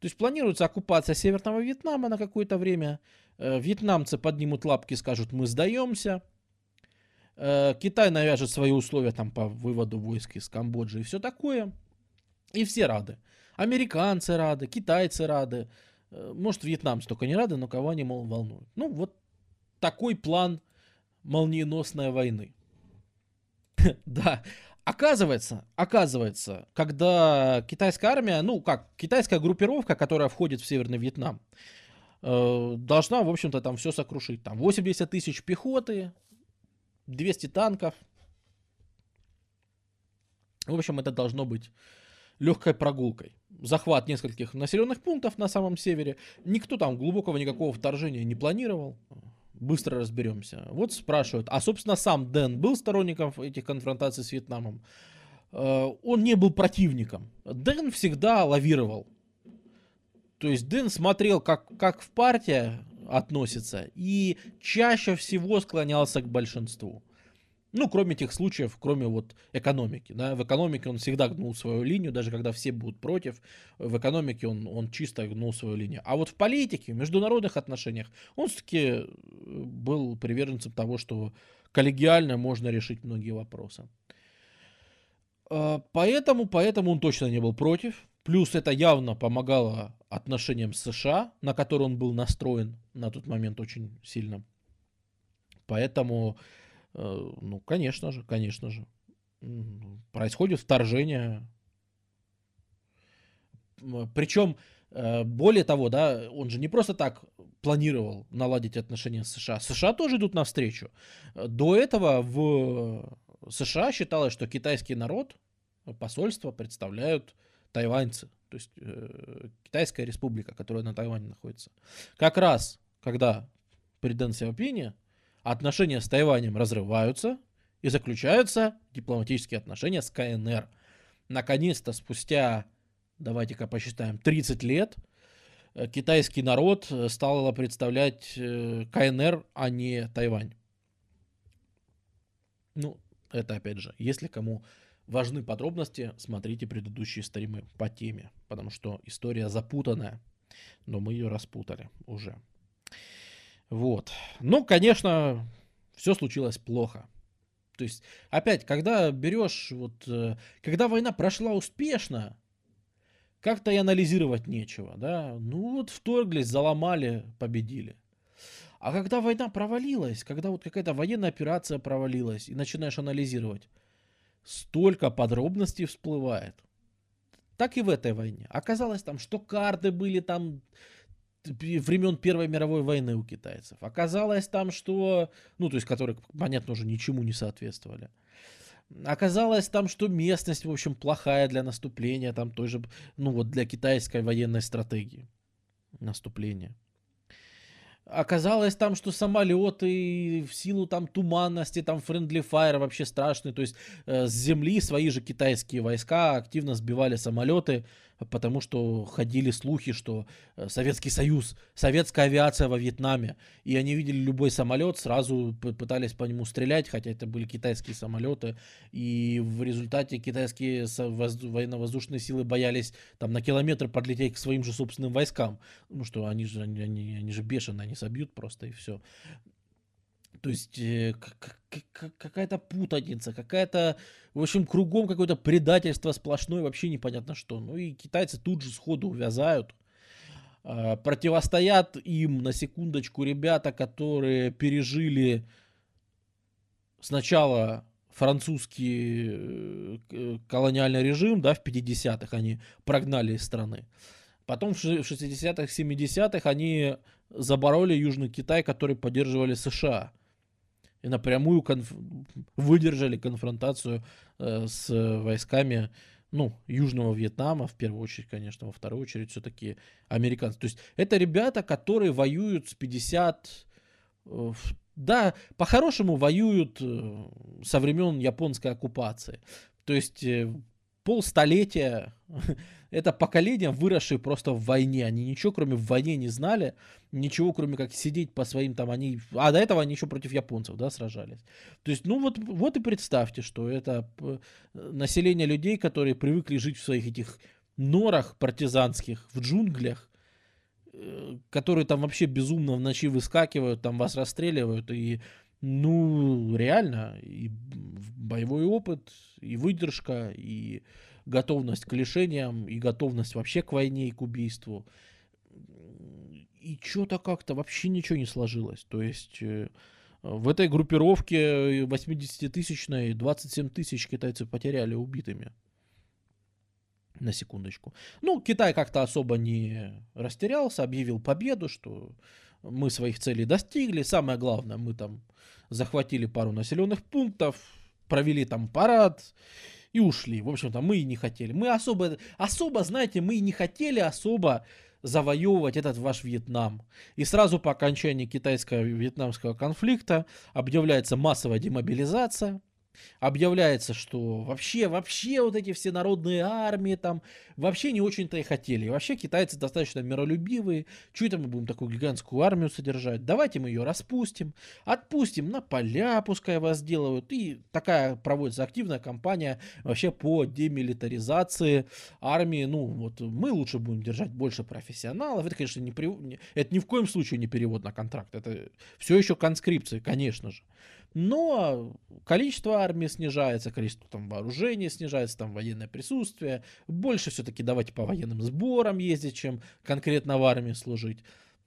То есть планируется оккупация Северного Вьетнама на какое-то время, э, вьетнамцы поднимут лапки, скажут, мы сдаемся, э, Китай навяжет свои условия там по выводу войск из Камбоджи и все такое, и все рады. Американцы рады, китайцы рады, э, может, вьетнамцы только не рады, но кого они, мол, волнуют. Ну, вот такой план молниеносной войны. Да. Оказывается, оказывается, когда китайская армия, ну как, китайская группировка, которая входит в Северный Вьетнам, э, должна, в общем-то, там все сокрушить. Там 80 тысяч пехоты, 200 танков. В общем, это должно быть легкой прогулкой. Захват нескольких населенных пунктов на самом севере. Никто там глубокого никакого вторжения не планировал быстро разберемся. Вот спрашивают, а собственно сам Дэн был сторонником этих конфронтаций с Вьетнамом? Э, он не был противником. Дэн всегда лавировал. То есть Дэн смотрел, как, как в партия относится, и чаще всего склонялся к большинству. Ну, кроме тех случаев, кроме вот экономики. Да? В экономике он всегда гнул свою линию, даже когда все будут против. В экономике он, он чисто гнул свою линию. А вот в политике, в международных отношениях, он все-таки э, был приверженцем того, что коллегиально можно решить многие вопросы. А, поэтому, поэтому он точно не был против. Плюс это явно помогало отношениям с США, на которые он был настроен на тот момент очень сильно. Поэтому ну, конечно же, конечно же. Происходит вторжение. Причем, э, более того, да, он же не просто так планировал наладить отношения с США. США тоже идут навстречу. До этого в США считалось, что китайский народ, посольство представляют тайваньцы. То есть э, Китайская республика, которая на Тайване находится. Как раз, когда при Дэн Сяопине отношения с Тайванем разрываются и заключаются дипломатические отношения с КНР. Наконец-то, спустя, давайте-ка посчитаем, 30 лет, э, китайский народ э, стал представлять э, КНР, а не Тайвань. Ну, это опять же, если кому важны подробности, смотрите предыдущие стримы по теме, потому что история запутанная, но мы ее распутали уже. Вот. Ну, конечно, все случилось плохо. То есть, опять, когда берешь, вот, э, когда война прошла успешно, как-то и анализировать нечего, да. Ну вот вторглись, заломали, победили. А когда война провалилась, когда вот какая-то военная операция провалилась, и начинаешь анализировать, столько подробностей всплывает. Так и в этой войне. Оказалось там, что карты были там времен Первой мировой войны у китайцев. Оказалось там, что, ну, то есть, которые, понятно, уже ничему не соответствовали. Оказалось там, что местность, в общем, плохая для наступления, там тоже, ну, вот для китайской военной стратегии наступления. Оказалось там, что самолеты в силу там туманности, там friendly fire вообще страшные. То есть э, с земли свои же китайские войска активно сбивали самолеты, потому что ходили слухи, что э, Советский Союз, советская авиация во Вьетнаме, и они видели любой самолет, сразу пытались по нему стрелять, хотя это были китайские самолеты, и в результате китайские военно-воздушные силы боялись там на километр подлететь к своим же собственным войскам, ну что они же, они, они, же бешеные, они собьют просто и все. То есть э, какая-то путаница, какая-то, в общем, кругом какое-то предательство сплошное, вообще непонятно что. Ну и китайцы тут же сходу увязают. Э, противостоят им, на секундочку, ребята, которые пережили сначала французский э, колониальный режим, да, в 50-х они прогнали из страны. Потом в 60-х, 70-х они забороли Южный Китай, который поддерживали США и напрямую конф... выдержали конфронтацию э, с войсками ну, Южного Вьетнама, в первую очередь, конечно, во вторую очередь все-таки американцы. То есть это ребята, которые воюют с 50... Э, да, по-хорошему воюют э, со времен японской оккупации. То есть э, полстолетия это поколение, выросшее просто в войне. Они ничего, кроме в войне, не знали. Ничего, кроме как сидеть по своим там, они... А до этого они еще против японцев, да, сражались. То есть, ну вот, вот и представьте, что это население людей, которые привыкли жить в своих этих норах партизанских, в джунглях, э, которые там вообще безумно в ночи выскакивают, там вас расстреливают, и ну, реально, и боевой опыт, и выдержка, и готовность к лишениям, и готовность вообще к войне и к убийству. И что-то как-то вообще ничего не сложилось. То есть э, в этой группировке 80-тысячной 27 тысяч китайцев потеряли убитыми. На секундочку. Ну, Китай как-то особо не растерялся, объявил победу, что мы своих целей достигли. Самое главное, мы там захватили пару населенных пунктов, провели там парад и ушли. В общем-то, мы и не хотели. Мы особо, особо, знаете, мы и не хотели особо завоевывать этот ваш Вьетнам. И сразу по окончании китайско-вьетнамского конфликта объявляется массовая демобилизация. Объявляется, что вообще, вообще вот эти все народные армии там вообще не очень-то и хотели. И вообще китайцы достаточно миролюбивые. Что это мы будем такую гигантскую армию содержать? Давайте мы ее распустим, отпустим на поля, пускай вас делают. И такая проводится активная кампания вообще по демилитаризации армии. Ну, вот мы лучше будем держать больше профессионалов. Это, конечно, не, при... это ни в коем случае не перевод на контракт. Это все еще конскрипции, конечно же но количество армии снижается, количество там вооружения снижается, там военное присутствие, больше все-таки давайте по военным сборам ездить, чем конкретно в армии служить.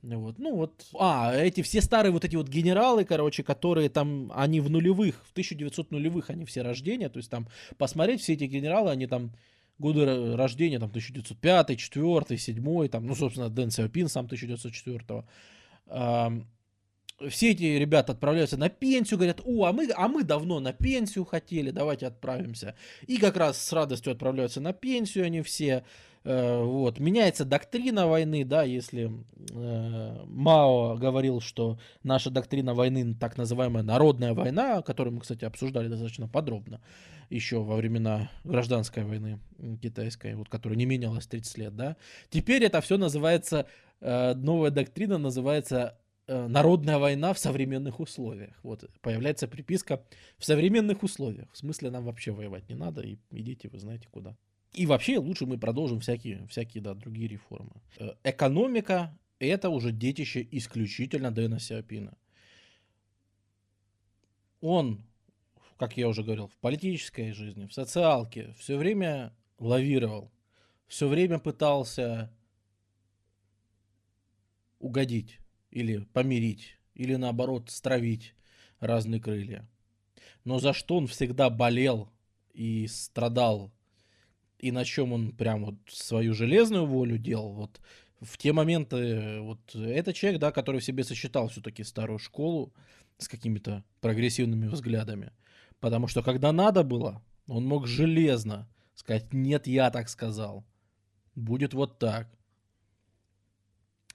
Вот, ну вот, а, эти все старые вот эти вот генералы, короче, которые там, они в нулевых, в 1900 нулевых они все рождения, то есть там посмотреть все эти генералы, они там годы рождения, там 1905, 4, 7, там, ну, собственно, Дэн Сяопин сам 1904 все эти ребята отправляются на пенсию, говорят, о, а мы, а мы давно на пенсию хотели, давайте отправимся. И как раз с радостью отправляются на пенсию они все. Э, вот. Меняется доктрина войны, да, если э, Мао говорил, что наша доктрина войны, так называемая народная война, которую мы, кстати, обсуждали достаточно подробно еще во времена гражданской войны китайской, вот, которая не менялась 30 лет, да, теперь это все называется, э, новая доктрина называется народная война в современных условиях. Вот появляется приписка в современных условиях. В смысле нам вообще воевать не надо, и идите вы знаете куда. И вообще лучше мы продолжим всякие, всякие да, другие реформы. Э, экономика – это уже детище исключительно Дэна Сиапина. Он, как я уже говорил, в политической жизни, в социалке все время лавировал, все время пытался угодить или помирить, или наоборот стравить разные крылья. Но за что он всегда болел и страдал, и на чем он прям вот свою железную волю делал, вот в те моменты, вот это человек, да, который в себе сочетал все-таки старую школу с какими-то прогрессивными взглядами. Потому что когда надо было, он мог железно сказать, нет, я так сказал. Будет вот так.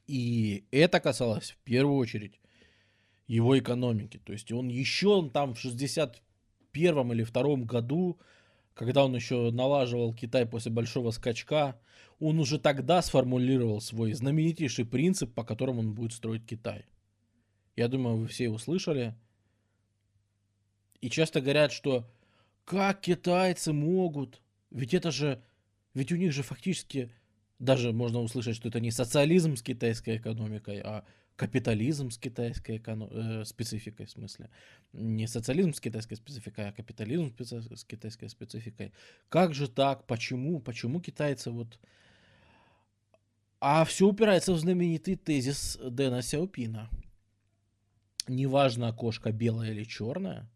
И это касалось в первую очередь его экономики. То есть он еще там в 61 или втором году, когда он еще налаживал Китай после большого скачка, он уже тогда сформулировал свой знаменитейший принцип, по которому он будет строить Китай. Я думаю, вы все его слышали. И часто говорят, что как китайцы могут, ведь это же, ведь у них же фактически даже можно услышать, что это не социализм с китайской экономикой, а капитализм с китайской эконом... э, спецификой, в смысле. Не социализм с китайской спецификой, а капитализм с китайской спецификой. Как же так? Почему? Почему китайцы вот... А все упирается в знаменитый тезис Дэна Сяопина. Неважно, кошка белая или черная,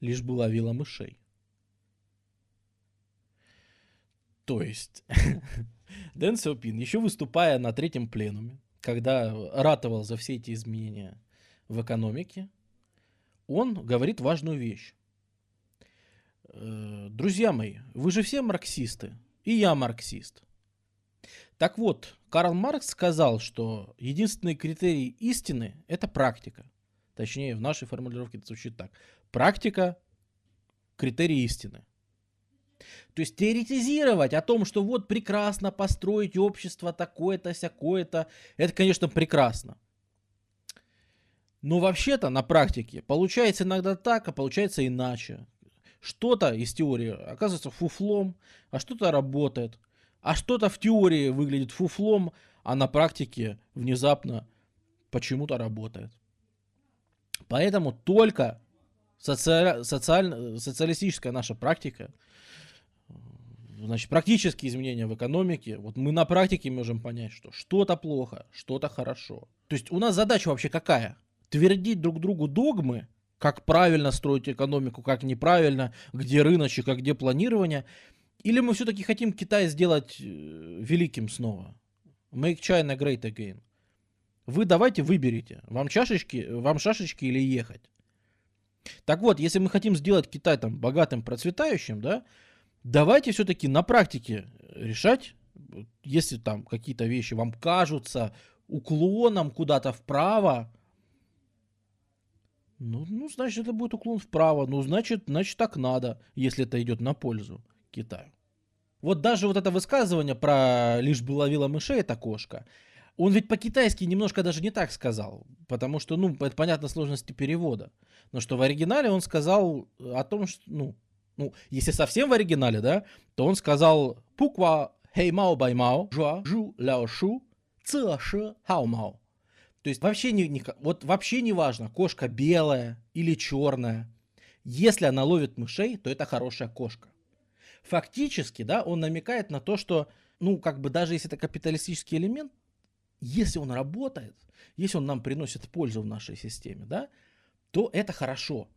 лишь бы ловила мышей. То есть Дэн Сяопин, еще выступая на третьем пленуме, когда ратовал за все эти изменения в экономике, он говорит важную вещь. «Э, друзья мои, вы же все марксисты, и я марксист. Так вот, Карл Маркс сказал, что единственный критерий истины – это практика. Точнее, в нашей формулировке это звучит так. Практика – критерий истины. То есть теоретизировать о том, что вот прекрасно построить общество такое-то, всякое-то, это, конечно, прекрасно. Но вообще-то на практике получается иногда так, а получается иначе. Что-то из теории оказывается фуфлом, а что-то работает. А что-то в теории выглядит фуфлом, а на практике внезапно почему-то работает. Поэтому только соци... социаль... социалистическая наша практика – значит, практические изменения в экономике, вот мы на практике можем понять, что что-то плохо, что-то хорошо. То есть у нас задача вообще какая? Твердить друг другу догмы, как правильно строить экономику, как неправильно, где рыночек, а где планирование. Или мы все-таки хотим Китай сделать э, великим снова? Make China great again. Вы давайте выберите, вам чашечки, вам шашечки или ехать. Так вот, если мы хотим сделать Китай там богатым, процветающим, да, давайте все-таки на практике решать, если там какие-то вещи вам кажутся уклоном куда-то вправо, Ну, ну, значит, это будет уклон вправо. Ну, значит, значит, так надо, если это идет на пользу Китаю. Вот даже вот это высказывание про лишь бы ловила мышей эта кошка, он ведь по-китайски немножко даже не так сказал, потому что, ну, это понятно сложности перевода. Но что в оригинале он сказал о том, что, ну, ну, если совсем в оригинале, да, то он сказал «Пуква хей мао бай мао, жуа жу ляо шу, ца ши хао мао». То есть вообще не, не, вот вообще не важно, кошка белая или черная. Если она ловит мышей, то это хорошая кошка фактически, да, он намекает на то, что, ну, как бы даже если это капиталистический элемент, если он работает, если он нам приносит пользу в нашей системе, да, то это хорошо.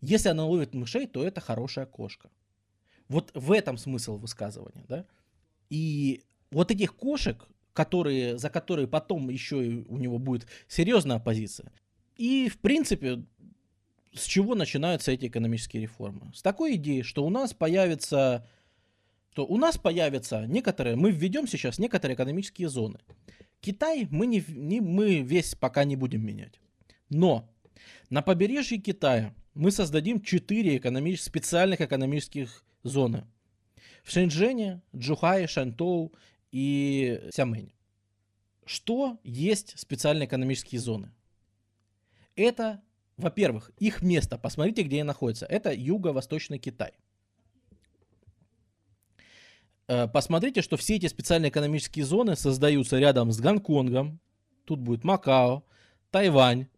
Если она ловит мышей, то это хорошая кошка. Вот в этом смысл высказывания, да. И вот этих кошек, которые, за которые потом еще у него будет серьезная оппозиция. И, в принципе, с чего начинаются эти экономические реформы? С такой идеи, что у нас появится, что у нас появятся некоторые, мы введем сейчас некоторые экономические зоны. Китай мы, не, не, мы весь пока не будем менять. Но на побережье Китая мы создадим 4 экономических, специальных экономических зоны. В Шэньчжэне, Джухае, Шантоу и Сямэнь. Что есть специальные экономические зоны? Это во-первых, их место, посмотрите, где они находятся. Это юго-восточный Китай. Э, посмотрите, что все эти специальные экономические зоны создаются рядом с Гонконгом. Тут будет Макао, Тайвань.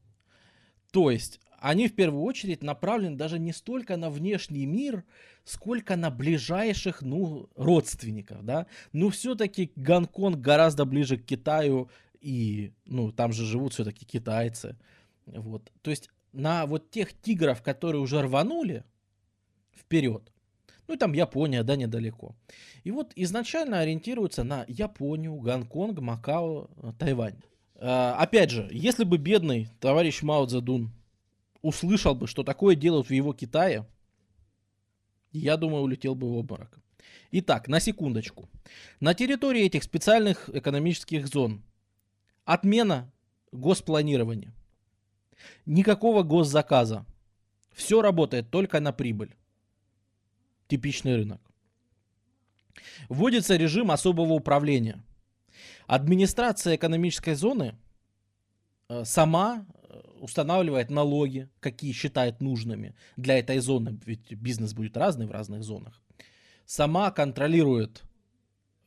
То есть они в первую очередь направлены даже не столько на внешний мир, сколько на ближайших, ну, родственников, да. Ну, все-таки Гонконг гораздо ближе к Китаю, и, ну, там же живут все-таки китайцы. Вот. То есть на вот тех тигров, которые уже рванули вперед, ну там Япония, да, недалеко. И вот изначально ориентируются на Японию, Гонконг, Макао, Тайвань. А, опять же, если бы бедный товарищ Мао Цзэдун услышал бы, что такое делают в его Китае, я думаю, улетел бы в обморок. Итак, на секундочку. На территории этих специальных экономических зон отмена госпланирования. Никакого госзаказа. Все работает только на прибыль. Типичный рынок. Вводится режим особого управления. Администрация экономической зоны э, сама устанавливает налоги, какие считает нужными для этой зоны, ведь бизнес будет разный в разных зонах. Сама контролирует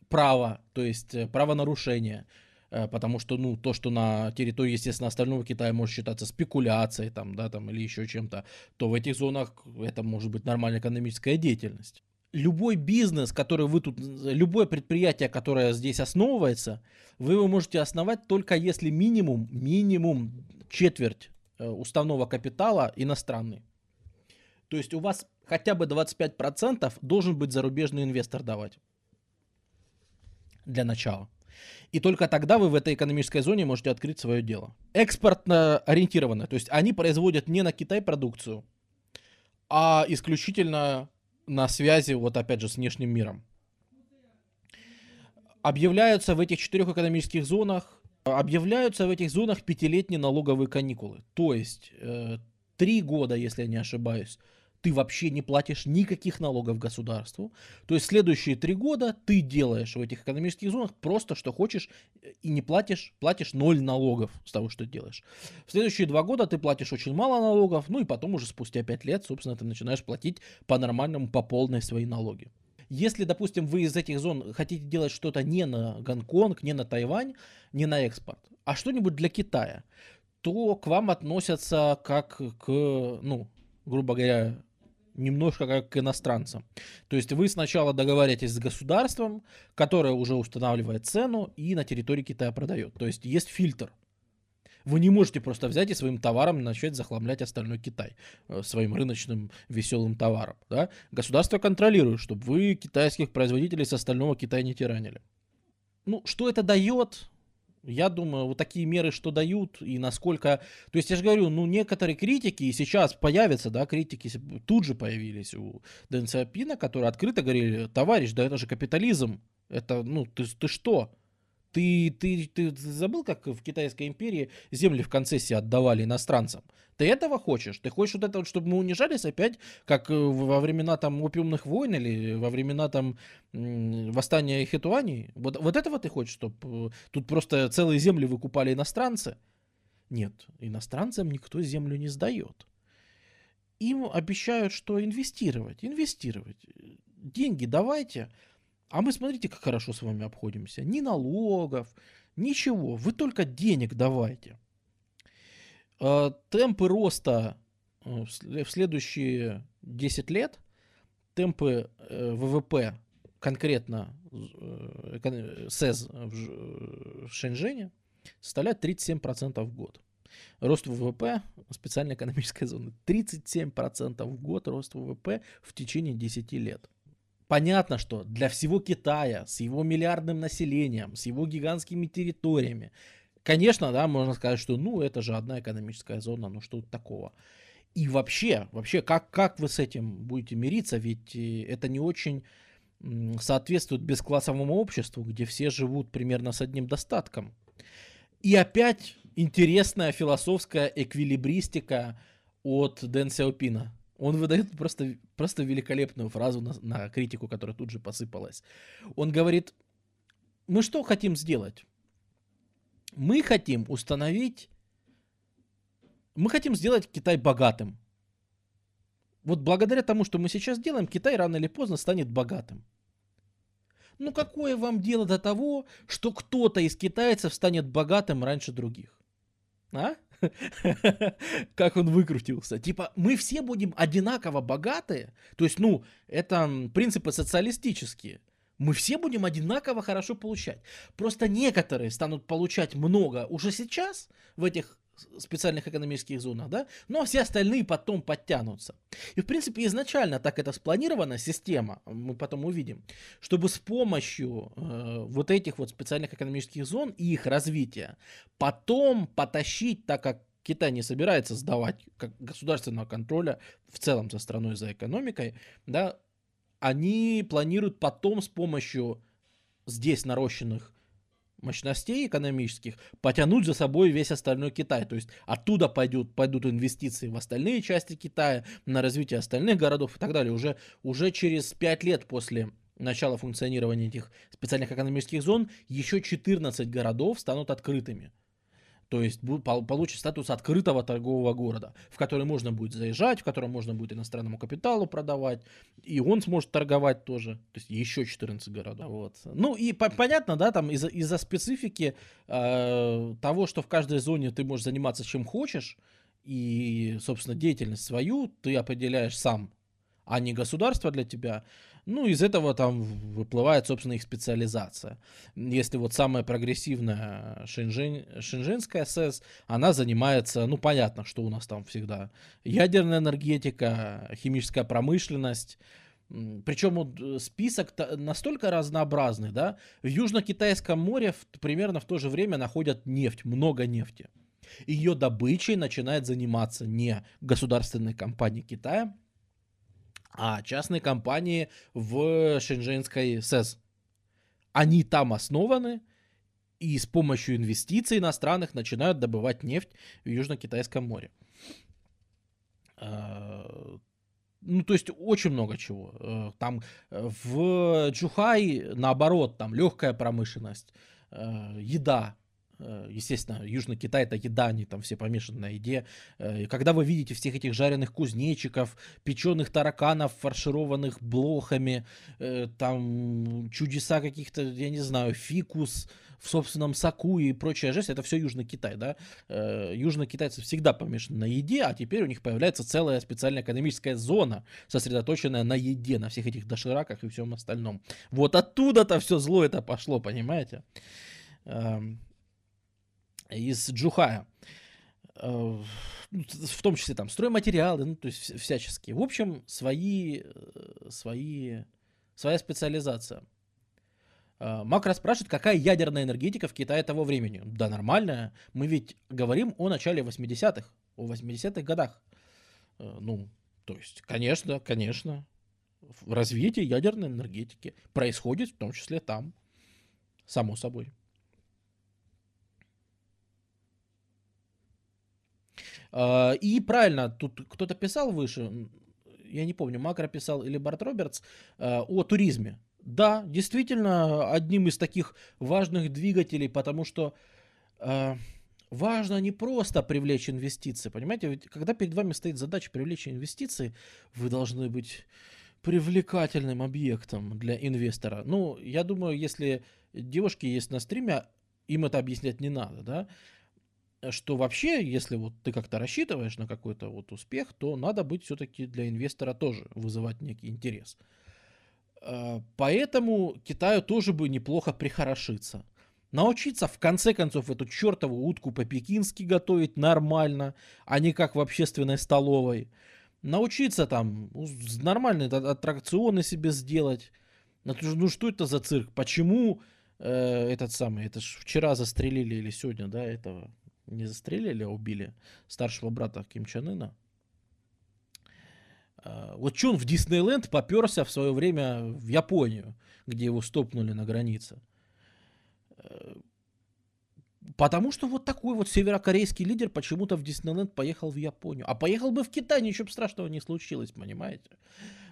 право, то есть э, правонарушения, Э, потому что, ну, то, что на территории, естественно, остального Китая может считаться спекуляцией, там, да, там, или еще чем-то, то в этих зонах это может быть нормальная экономическая деятельность. Любой бизнес, который вы тут, любое предприятие, которое здесь основывается, вы его можете основать только если минимум, минимум четверть э, уставного капитала иностранный. То есть у вас хотя бы 25% должен быть зарубежный инвестор давать. Для начала. И только тогда вы в этой экономической зоне можете открыть свое дело. Экспортно ориентированно. То есть они производят не на Китай продукцию, а исключительно на связи, вот опять же, с внешним миром. Объявляются в этих четырех экономических зонах, объявляются в этих зонах пятилетние налоговые каникулы. То есть э, три года, если я не ошибаюсь, ты вообще не платишь никаких налогов государству. То есть следующие три года ты делаешь в этих экономических зонах просто что хочешь и не платишь, платишь ноль налогов с того, что делаешь. В следующие два года ты платишь очень мало налогов, ну и потом уже спустя пять лет, собственно, ты начинаешь платить по-нормальному, по полной свои налоги. Если, допустим, вы из этих зон хотите делать что-то не на Гонконг, не на Тайвань, не на экспорт, а что-нибудь для Китая, то к вам относятся как к, ну, грубо говоря, немножко как к иностранцам. То есть вы сначала договариваетесь с государством, которое уже устанавливает цену и на территории Китая продает. То есть есть фильтр. Вы не можете просто взять и своим товаром начать захламлять остальной Китай э, своим рыночным веселым товаром. Да? Государство контролирует, чтобы вы китайских производителей с остального Китая не тиранили. Ну, что это дает? Я думаю, вот такие меры, что дают и насколько... То есть я же говорю, ну некоторые критики, и сейчас появятся, да, критики тут же появились у Дэн Сиапина, которые открыто говорили, товарищ, да это же капитализм, это, ну, ты, ты что? Ты, ты, ты забыл, как в Китайской империи земли в концессии отдавали иностранцам? Ты этого хочешь? Ты хочешь вот это вот, чтобы мы унижались опять, как э, во времена там опиумных войн или во времена там восстания Хитуани? Вот, вот этого ты хочешь, чтобы э, тут просто целые земли выкупали иностранцы? Нет, иностранцам никто землю не сдает. Им обещают, что инвестировать, инвестировать. Деньги давайте, а мы смотрите, как хорошо с вами обходимся. Ни налогов, ничего. Вы только денег давайте. А, темпы роста э, в следующие 10 лет, темпы э, ВВП конкретно э, СЭЗ в Шэньчжэне составляют 37% в год. Рост ВВП, специальная экономическая зона, 37% в год рост ВВП в течение 10 лет. Понятно, что для всего Китая с его миллиардным населением, с его гигантскими территориями, конечно, да, можно сказать, что ну это же одна экономическая зона, ну что тут такого. И вообще, вообще, как, как вы с этим будете мириться, ведь э, это не очень соответствует бесклассовому обществу, где все живут примерно с одним достатком. И опять интересная философская эквилибристика от Дэн Сяопина. Он выдает просто, просто великолепную фразу на, на критику, которая тут же посыпалась. Он говорит, мы что хотим сделать? Мы хотим установить, мы хотим сделать Китай богатым. Вот благодаря тому, что мы сейчас делаем, Китай рано или поздно станет богатым. Ну какое вам дело до того, что кто-то из китайцев станет богатым раньше других? А? как он выкрутился. Типа, мы все будем одинаково богатые. То есть, ну, это принципы социалистические. Мы все будем одинаково хорошо получать. Просто некоторые станут получать много уже сейчас в этих специальных экономических зонах, да, но все остальные потом подтянутся. И, в принципе, изначально так это спланирована система, мы потом увидим, чтобы с помощью э, вот этих вот специальных экономических зон и их развития потом потащить, так как Китай не собирается сдавать как государственного контроля в целом за страной, за экономикой, да, они планируют потом с помощью здесь нарощенных мощностей экономических потянуть за собой весь остальной Китай. То есть оттуда пойдут, пойдут инвестиции в остальные части Китая, на развитие остальных городов и так далее. Уже, уже через 5 лет после начала функционирования этих специальных экономических зон еще 14 городов станут открытыми. То есть получит статус открытого торгового города, в который можно будет заезжать, в котором можно будет иностранному капиталу продавать, и он сможет торговать тоже. То есть еще 14 городов. Вот. Ну и по- понятно, да, там из-за, из специфики э, того, что в каждой зоне ты можешь заниматься чем хочешь, и, собственно, деятельность свою ты определяешь сам, а не государство для тебя. Ну, из этого там выплывает, собственно, их специализация. Если вот самая прогрессивная шенжен, шенженская СЭС, она занимается, ну, понятно, что у нас там всегда ядерная энергетика, химическая промышленность, причем вот э, список настолько разнообразный, да, в Южно-Китайском море примерно в то же время находят нефть, много нефти. Ее добычей начинает заниматься не государственные компании Китая, а частные компании в Шэньчжэньской СЭС. Они там основаны, и с помощью инвестиций иностранных начинают добывать нефть в Южно-Китайском море. А, ну, то есть очень много чего. Э, там э, в Джухай, наоборот, там легкая промышленность, э, еда, естественно, Южный Китай это еда, они там все помешаны на еде. Э, и когда вы видите всех этих жареных кузнечиков, печеных тараканов, фаршированных блохами, э, там чудеса каких-то, я не знаю, фикус в собственном соку и прочая жесть, это все Южный Китай, да. Южные китайцы всегда помешаны на еде, а теперь у них появляется целая специальная экономическая зона, сосредоточенная на еде, на всех этих дошираках и всем остальном. Вот оттуда-то все зло это пошло, понимаете? Из Джухая. Э, в том числе там стройматериалы, ну, то есть всяческие. В общем, свои, э, свои, своя специализация. Э, Макро спрашивает, какая ядерная энергетика в Китае того времени? Да, нормальная. Мы ведь говорим о начале 80-х, о 80-х годах. Ну, то есть, конечно, конечно, развитие ядерной энергетики происходит в том числе там, само собой. И правильно, тут кто-то писал выше, я не помню, Макро писал или Барт Робертс, э, о туризме. Да, действительно, одним из таких важных двигателей, потому что э, важно не просто привлечь инвестиции, понимаете, ведь когда перед вами стоит задача привлечь инвестиции, вы должны быть привлекательным объектом для инвестора. Ну, я думаю, если девушки есть на стриме, им это объяснять не надо, да, что вообще, если вот ты как-то рассчитываешь на какой-то вот успех, то надо быть все-таки для инвестора тоже вызывать некий интерес. А, поэтому Китаю тоже бы неплохо прихорошиться. Научиться в конце концов эту чертову утку по-пекински готовить нормально, а не как в общественной столовой – научиться там нормальные аттракционы себе сделать. Ну, ну что это за цирк? Почему э, этот самый, это ж вчера застрелили или сегодня, да, этого, не застрелили, а убили старшего брата Ким Чен Ына. Э, вот что он в Диснейленд поперся в свое время в Японию, где его стопнули на границе. Э, Потому что вот такой вот северокорейский лидер почему-то в Диснейленд поехал в Японию. А поехал бы в Китай, ничего бы страшного не случилось, понимаете?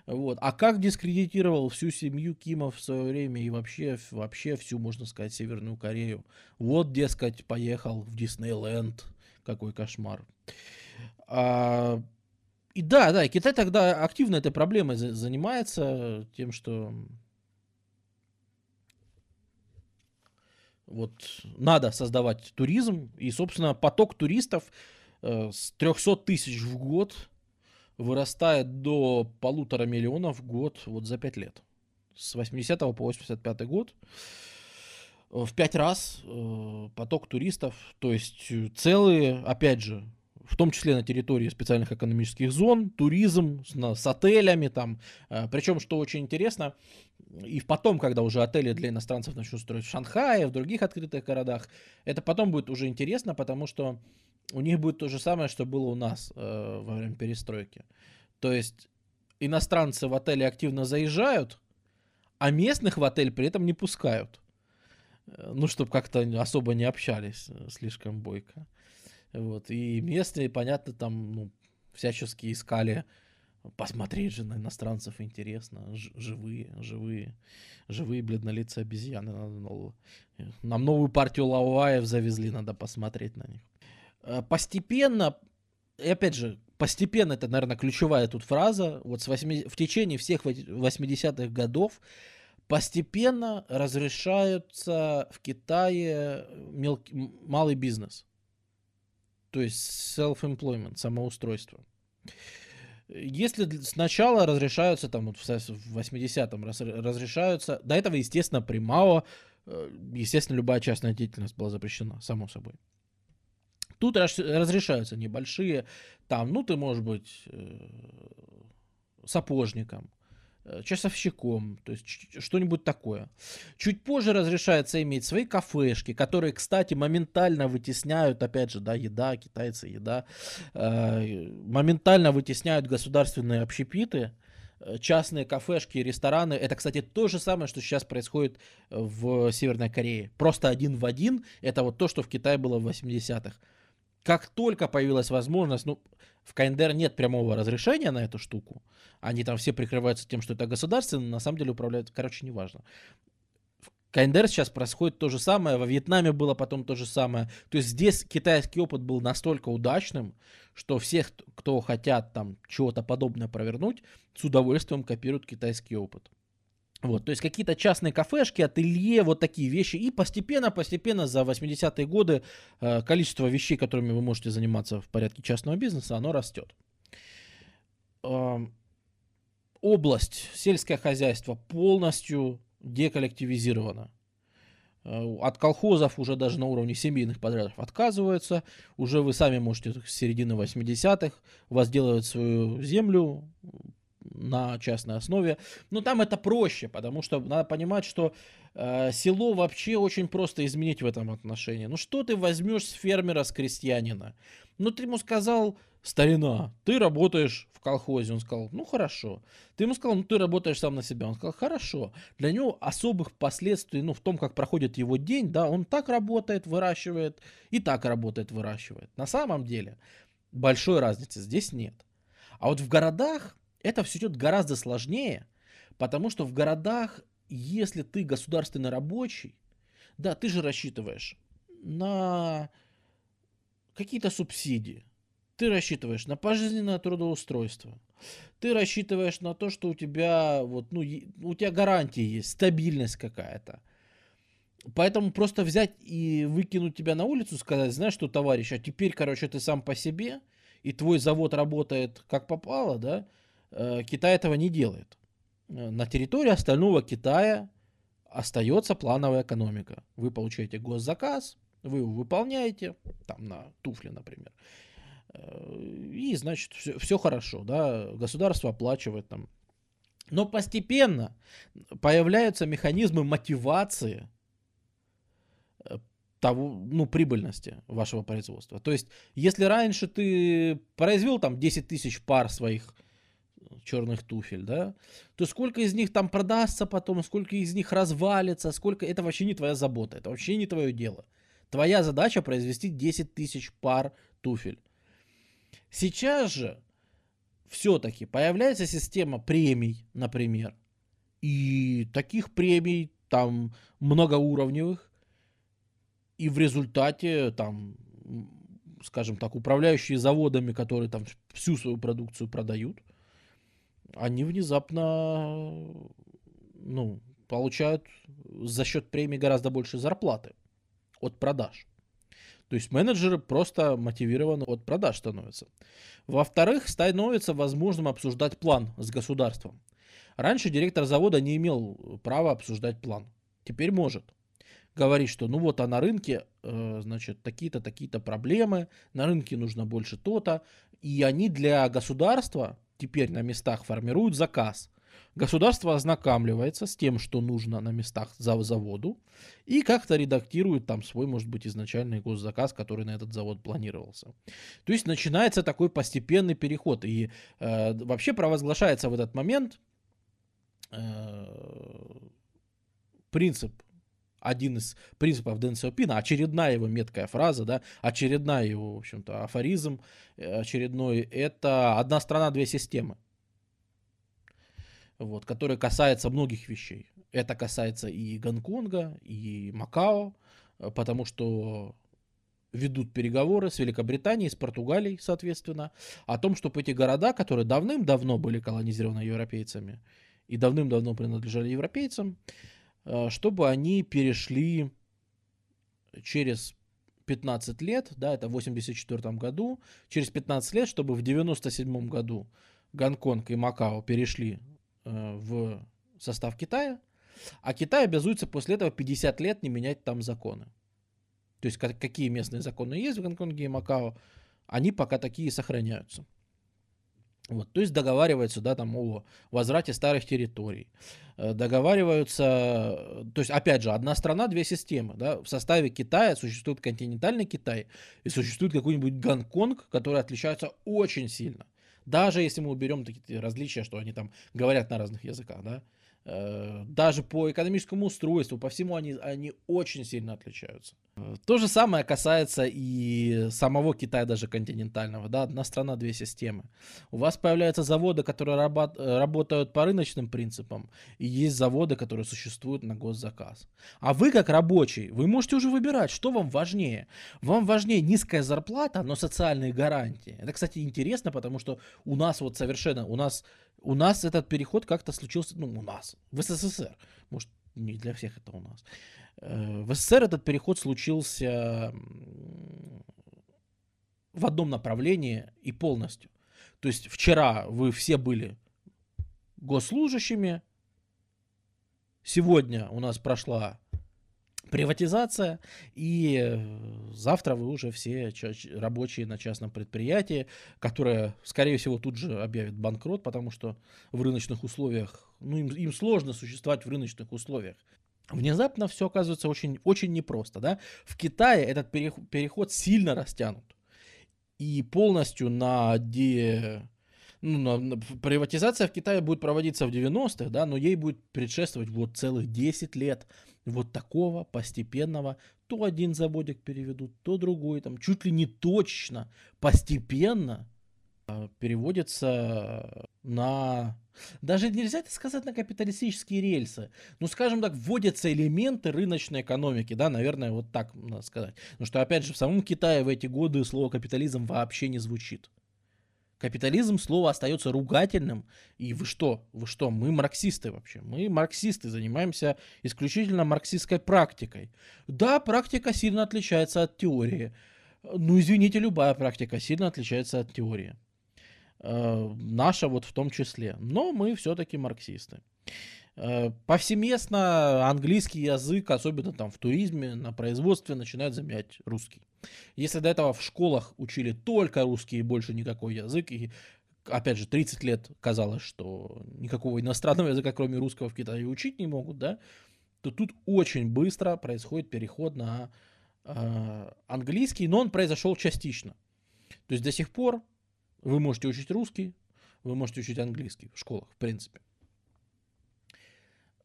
Вот. А как дискредитировал всю семью Кима в свое время и вообще, вообще всю, можно сказать, Северную Корею. Вот, дескать, поехал в Диснейленд. Какой кошмар. А, и да, да, Китай тогда активно этой проблемой занимается, тем, что Вот надо создавать туризм, и, собственно, поток туристов э, с 300 тысяч в год вырастает до полутора миллионов в год вот за 5 лет. С 80 по 85 год в 5 раз э, поток туристов, то есть целые, опять же, в том числе на территории специальных экономических зон, туризм с, с отелями там. Э, Причем, что очень интересно, и потом, когда уже отели для иностранцев начнут строить в Шанхае, в других открытых городах, это потом будет уже интересно, потому что у них будет то же самое, что было у нас э, во время перестройки. То есть иностранцы в отели активно заезжают, а местных в отель при этом не пускают. Э, ну, чтобы как-то особо не общались э, слишком бойко. Вот. И местные, понятно, там ну, всячески искали посмотреть же на иностранцев интересно. Ж- живые, живые, живые бледнолицые обезьяны. Надо, нам новую партию лаваев завезли, надо посмотреть на них. Э, постепенно, и опять же, постепенно, это, наверное, ключевая тут фраза, вот с 8, в течение всех 80-х годов постепенно разрешаются в Китае мелкий, малый бизнес то есть self-employment, самоустройство. Если сначала разрешаются, там вот в 80-м разрешаются, до этого, естественно, при МАО, э, естественно, любая частная деятельность была запрещена, само собой. Тут разрешаются небольшие, там, ну, ты можешь быть э, сапожником, Э, часовщиком, то есть что-нибудь такое. Чуть позже разрешается иметь свои кафешки, которые, кстати, моментально вытесняют, опять же, да, еда, китайцы, еда, э, моментально вытесняют государственные общепиты, частные кафешки, рестораны. Это, кстати, то же самое, что сейчас происходит в Северной Корее. Просто один в один. Это вот то, что в Китае было в 80-х. Как только появилась возможность, ну, в КНДР нет прямого разрешения на эту штуку. Они там все прикрываются тем, что это государственно, на самом деле управляют, короче, неважно. В КНДР сейчас происходит то же самое, во Вьетнаме было потом то же самое. То есть здесь китайский опыт был настолько удачным, что всех, кто хотят там чего-то подобное провернуть, с удовольствием копируют китайский опыт. Вот, то есть какие-то частные кафешки, ателье, вот такие вещи. И постепенно-постепенно за 80-е годы э, количество вещей, которыми вы можете заниматься в порядке частного бизнеса, оно растет. Область сельское хозяйство полностью деколлективизирована. Э, от колхозов уже даже на уровне семейных подрядов отказываются. Уже вы сами можете с середины 80-х возделывать свою землю, на частной основе. Но там это проще, потому что надо понимать, что э, село вообще очень просто изменить в этом отношении. Ну что ты возьмешь с фермера, с крестьянина? Ну ты ему сказал, старина, ты работаешь в колхозе. Он сказал, ну хорошо. Ты ему сказал, ну ты работаешь сам на себя. Он сказал, хорошо. Для него особых последствий, ну в том, как проходит его день, да, он так работает, выращивает, и так работает, выращивает. На самом деле, Большой разницы здесь нет. А вот в городах это все идет гораздо сложнее, потому что в городах, если ты государственный рабочий, да, ты же рассчитываешь на какие-то субсидии, ты рассчитываешь на пожизненное трудоустройство, ты рассчитываешь на то, что у тебя вот, ну, у тебя гарантии есть, стабильность какая-то. Поэтому просто взять и выкинуть тебя на улицу, сказать, знаешь что, товарищ, а теперь, короче, ты сам по себе, и твой завод работает как попало, да, Китай этого не делает. Э, на территории остального Китая остается плановая экономика. Вы получаете госзаказ, вы его выполняете, там на туфли, например, э, и, значит, все, все хорошо, да, государство оплачивает там. Но постепенно появляются механизмы мотивации того, ну, прибыльности вашего производства. То есть, если раньше ты произвел там 10 тысяч пар своих черных туфель, да, то сколько из них там продастся потом, сколько из них развалится, сколько, это вообще не твоя забота, это вообще не твое дело. Твоя задача произвести 10 тысяч пар туфель. Сейчас же все-таки появляется система премий, например, и таких премий там многоуровневых, и в результате там, скажем так, управляющие заводами, которые там всю свою продукцию продают, они внезапно, ну, получают за счет премии гораздо больше зарплаты от продаж. То есть менеджеры просто мотивированы от продаж становятся. Во-вторых, становится возможным обсуждать план с государством. Раньше директор завода не имел права обсуждать план. Теперь может говорит, что ну вот, а на рынке, э, значит, такие-то, такие-то проблемы, на рынке нужно больше то-то, и они для государства теперь на местах формируют заказ. Государство ознакомливается с тем, что нужно на местах за заводу, и как-то редактирует там свой, может быть, изначальный госзаказ, который на этот завод планировался. То есть начинается такой постепенный переход, и э, вообще провозглашается в этот момент э, принцип один из принципов Дэн Сяопина, очередная его меткая фраза, да, очередная его, в общем-то, афоризм э, очередной, это «одна страна, две системы», вот, который касается многих вещей. Это касается и Гонконга, и Макао, э, потому что ведут переговоры с Великобританией, с Португалией, соответственно, о том, чтобы эти города, которые давным-давно были колонизированы европейцами и давным-давно принадлежали европейцам, чтобы они перешли через 15 лет, да, это в 84 году, через 15 лет, чтобы в 97 году Гонконг и Макао перешли э, в состав Китая, а Китай обязуется после этого 50 лет не менять там законы. То есть какие местные законы есть в Гонконге и Макао, они пока такие сохраняются. Вот, то есть договариваются, да, там о возврате старых территорий. Э, договариваются, то есть, опять же, одна страна, две системы, да. В составе Китая существует континентальный Китай и существует какой-нибудь Гонконг, который отличается очень сильно. Даже если мы уберем такие различия, что они там говорят на разных языках, да. Э, даже по экономическому устройству, по всему они, они очень сильно отличаются. Э, то же самое касается и самого Китая, даже континентального. Да? Одна страна, две системы. У вас появляются заводы, которые работ, э, работают по рыночным принципам, и есть заводы, которые существуют на госзаказ. А вы, как рабочий, вы можете уже выбирать, что вам важнее. Вам важнее низкая зарплата, но социальные гарантии. Это, кстати, интересно, потому что у нас вот совершенно, у нас у нас этот переход как-то случился, ну, у нас, в СССР. Может, не для всех это у нас. Э, в СССР этот переход случился в одном направлении и полностью. То есть вчера вы все были госслужащими, сегодня у нас прошла приватизация, и э, завтра вы уже все рабочие на частном предприятии, которое, скорее всего, тут же объявит банкрот, потому что в рыночных условиях, ну, им, им сложно существовать в рыночных условиях. Внезапно все оказывается очень, очень непросто, да. В Китае этот переход сильно растянут. И полностью на де ну, на, приватизация в Китае будет проводиться в 90-х, да, но ей будет предшествовать вот целых 10 лет вот такого постепенного, то один заводик переведут, то другой, там чуть ли не точно, постепенно а, переводится на... Даже нельзя это сказать на капиталистические рельсы. Ну, скажем так, вводятся элементы рыночной экономики, да, наверное, вот так надо сказать. Потому что, опять же, в самом Китае в эти годы слово капитализм вообще не звучит. Капитализм слово остается ругательным. И вы что? Вы что? Мы марксисты вообще. Мы марксисты, занимаемся исключительно марксистской практикой. Да, практика сильно отличается от теории. Ну, извините, любая практика сильно отличается от теории. Э, наша вот в том числе. Но мы все-таки марксисты. Э, повсеместно английский язык, особенно там в туризме, на производстве, начинает заменять русский. Если до этого в школах учили только русский и больше никакой язык, и опять же 30 лет казалось, что никакого иностранного языка, кроме русского, в Китае учить не могут, да, то тут очень быстро происходит переход на э, английский, но он произошел частично. То есть до сих пор вы можете учить русский, вы можете учить английский в школах, в принципе.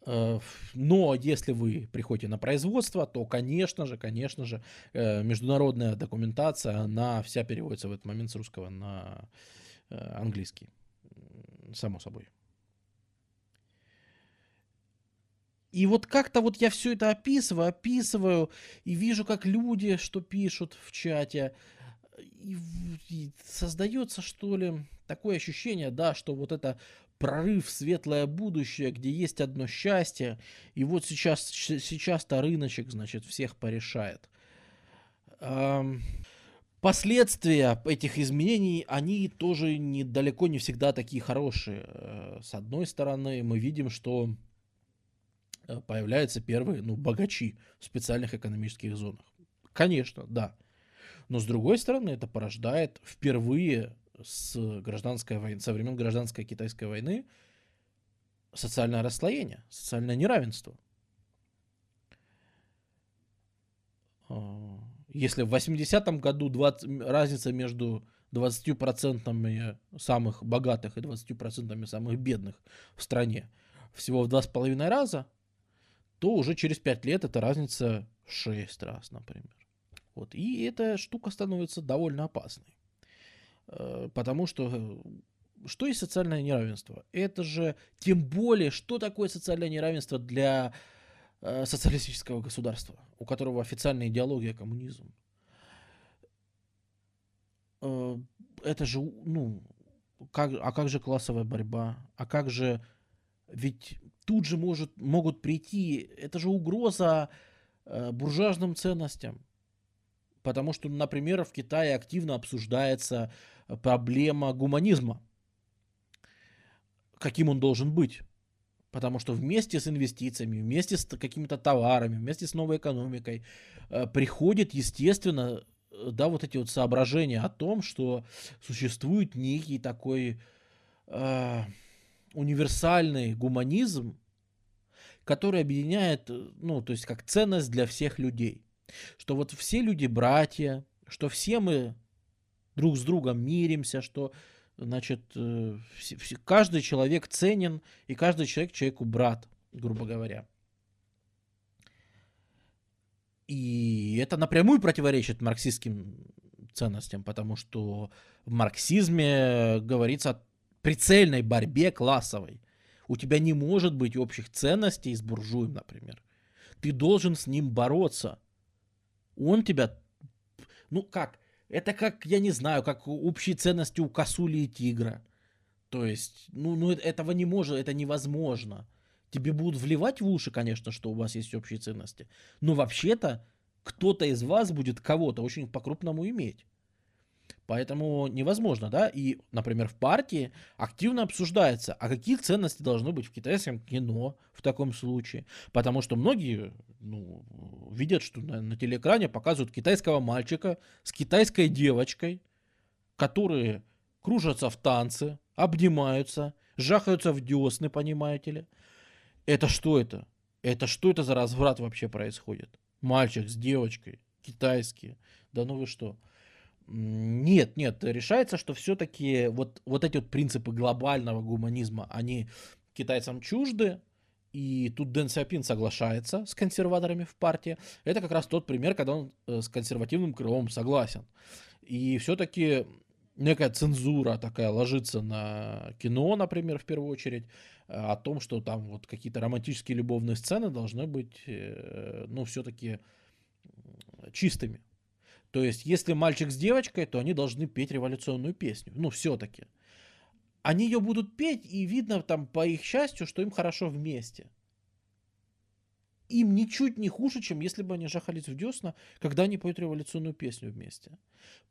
Э, но если вы приходите на производство, то, конечно же, конечно же, э, международная документация, она вся переводится в этот момент с русского на э, английский. Само собой. И вот как-то вот я все это описываю, описываю, и вижу, как люди что пишут в чате. И, и создается, что ли, такое ощущение, да, что вот это прорыв в светлое будущее, где есть одно счастье, и вот сейчас, сейчас-то рыночек, значит, всех порешает. Последствия этих изменений, они тоже не, далеко не всегда такие хорошие. Э, с одной стороны, мы видим, что э, появляются первые, ну, богачи в специальных экономических зонах. Конечно, да. Но с другой стороны, это порождает впервые с гражданской войны, со времен гражданской китайской войны социальное расслоение, социальное неравенство. А, если в 80-м году 20, разница между 20% самых богатых и 20% самых бедных в стране всего в 2,5 раза, то уже через 5 лет эта разница 6 раз, например. Вот. И эта штука становится довольно опасной. Э, потому что э, что есть социальное неравенство? Это же тем более, что такое социальное неравенство для э, социалистического государства, у которого официальная идеология коммунизм. Это же, ну, как, а как же классовая борьба? А как же, ведь тут же может, могут прийти, это же угроза буржуазным ценностям. Потому что, например, в Китае активно обсуждается проблема гуманизма. Каким он должен быть? Потому что вместе с инвестициями, вместе с какими-то товарами, вместе с новой экономикой э, приходит, естественно, э, да, вот эти вот соображения о том, что существует некий такой э, универсальный гуманизм, который объединяет, э, ну, то есть как ценность для всех людей. Что вот все люди братья, что все мы друг с другом миримся, что значит, э, каждый человек ценен, и каждый человек человеку брат, грубо говоря. И это напрямую противоречит марксистским ценностям, потому что в марксизме говорится о прицельной борьбе классовой. У тебя не может быть общих ценностей с буржуем, например. Ты должен с ним бороться. Он тебя... Ну как? Это как, я не знаю, как общие ценности у косули и тигра. То есть, ну, ну этого не может, это невозможно. Тебе будут вливать в уши, конечно, что у вас есть общие ценности. Но вообще-то кто-то из вас будет кого-то очень по-крупному иметь. Поэтому невозможно, да, и, например, в партии активно обсуждается, а какие ценности должны быть в китайском кино в таком случае. Потому что многие ну, видят, что на, на телеэкране показывают китайского мальчика с китайской девочкой, которые кружатся в танце, обнимаются, жахаются в десны, понимаете ли. Это что это? Это что это за разврат вообще происходит? Мальчик с девочкой, китайские. Да ну вы что? Нет, нет, решается, что все-таки вот, вот эти вот принципы глобального гуманизма, они китайцам чужды, и тут Дэн Сяопин соглашается с консерваторами в партии. Это как раз тот пример, когда он э, с консервативным крылом согласен. И все-таки некая цензура такая ложится на кино, например, в первую очередь, о том, что там вот какие-то романтические любовные сцены должны быть, э, ну, все-таки чистыми. То есть, если мальчик с девочкой, то они должны петь революционную песню. Ну, все-таки. Они ее будут петь, и видно там по их счастью, что им хорошо вместе. Им ничуть не хуже, чем если бы они жахались в десна, когда они поют революционную песню вместе.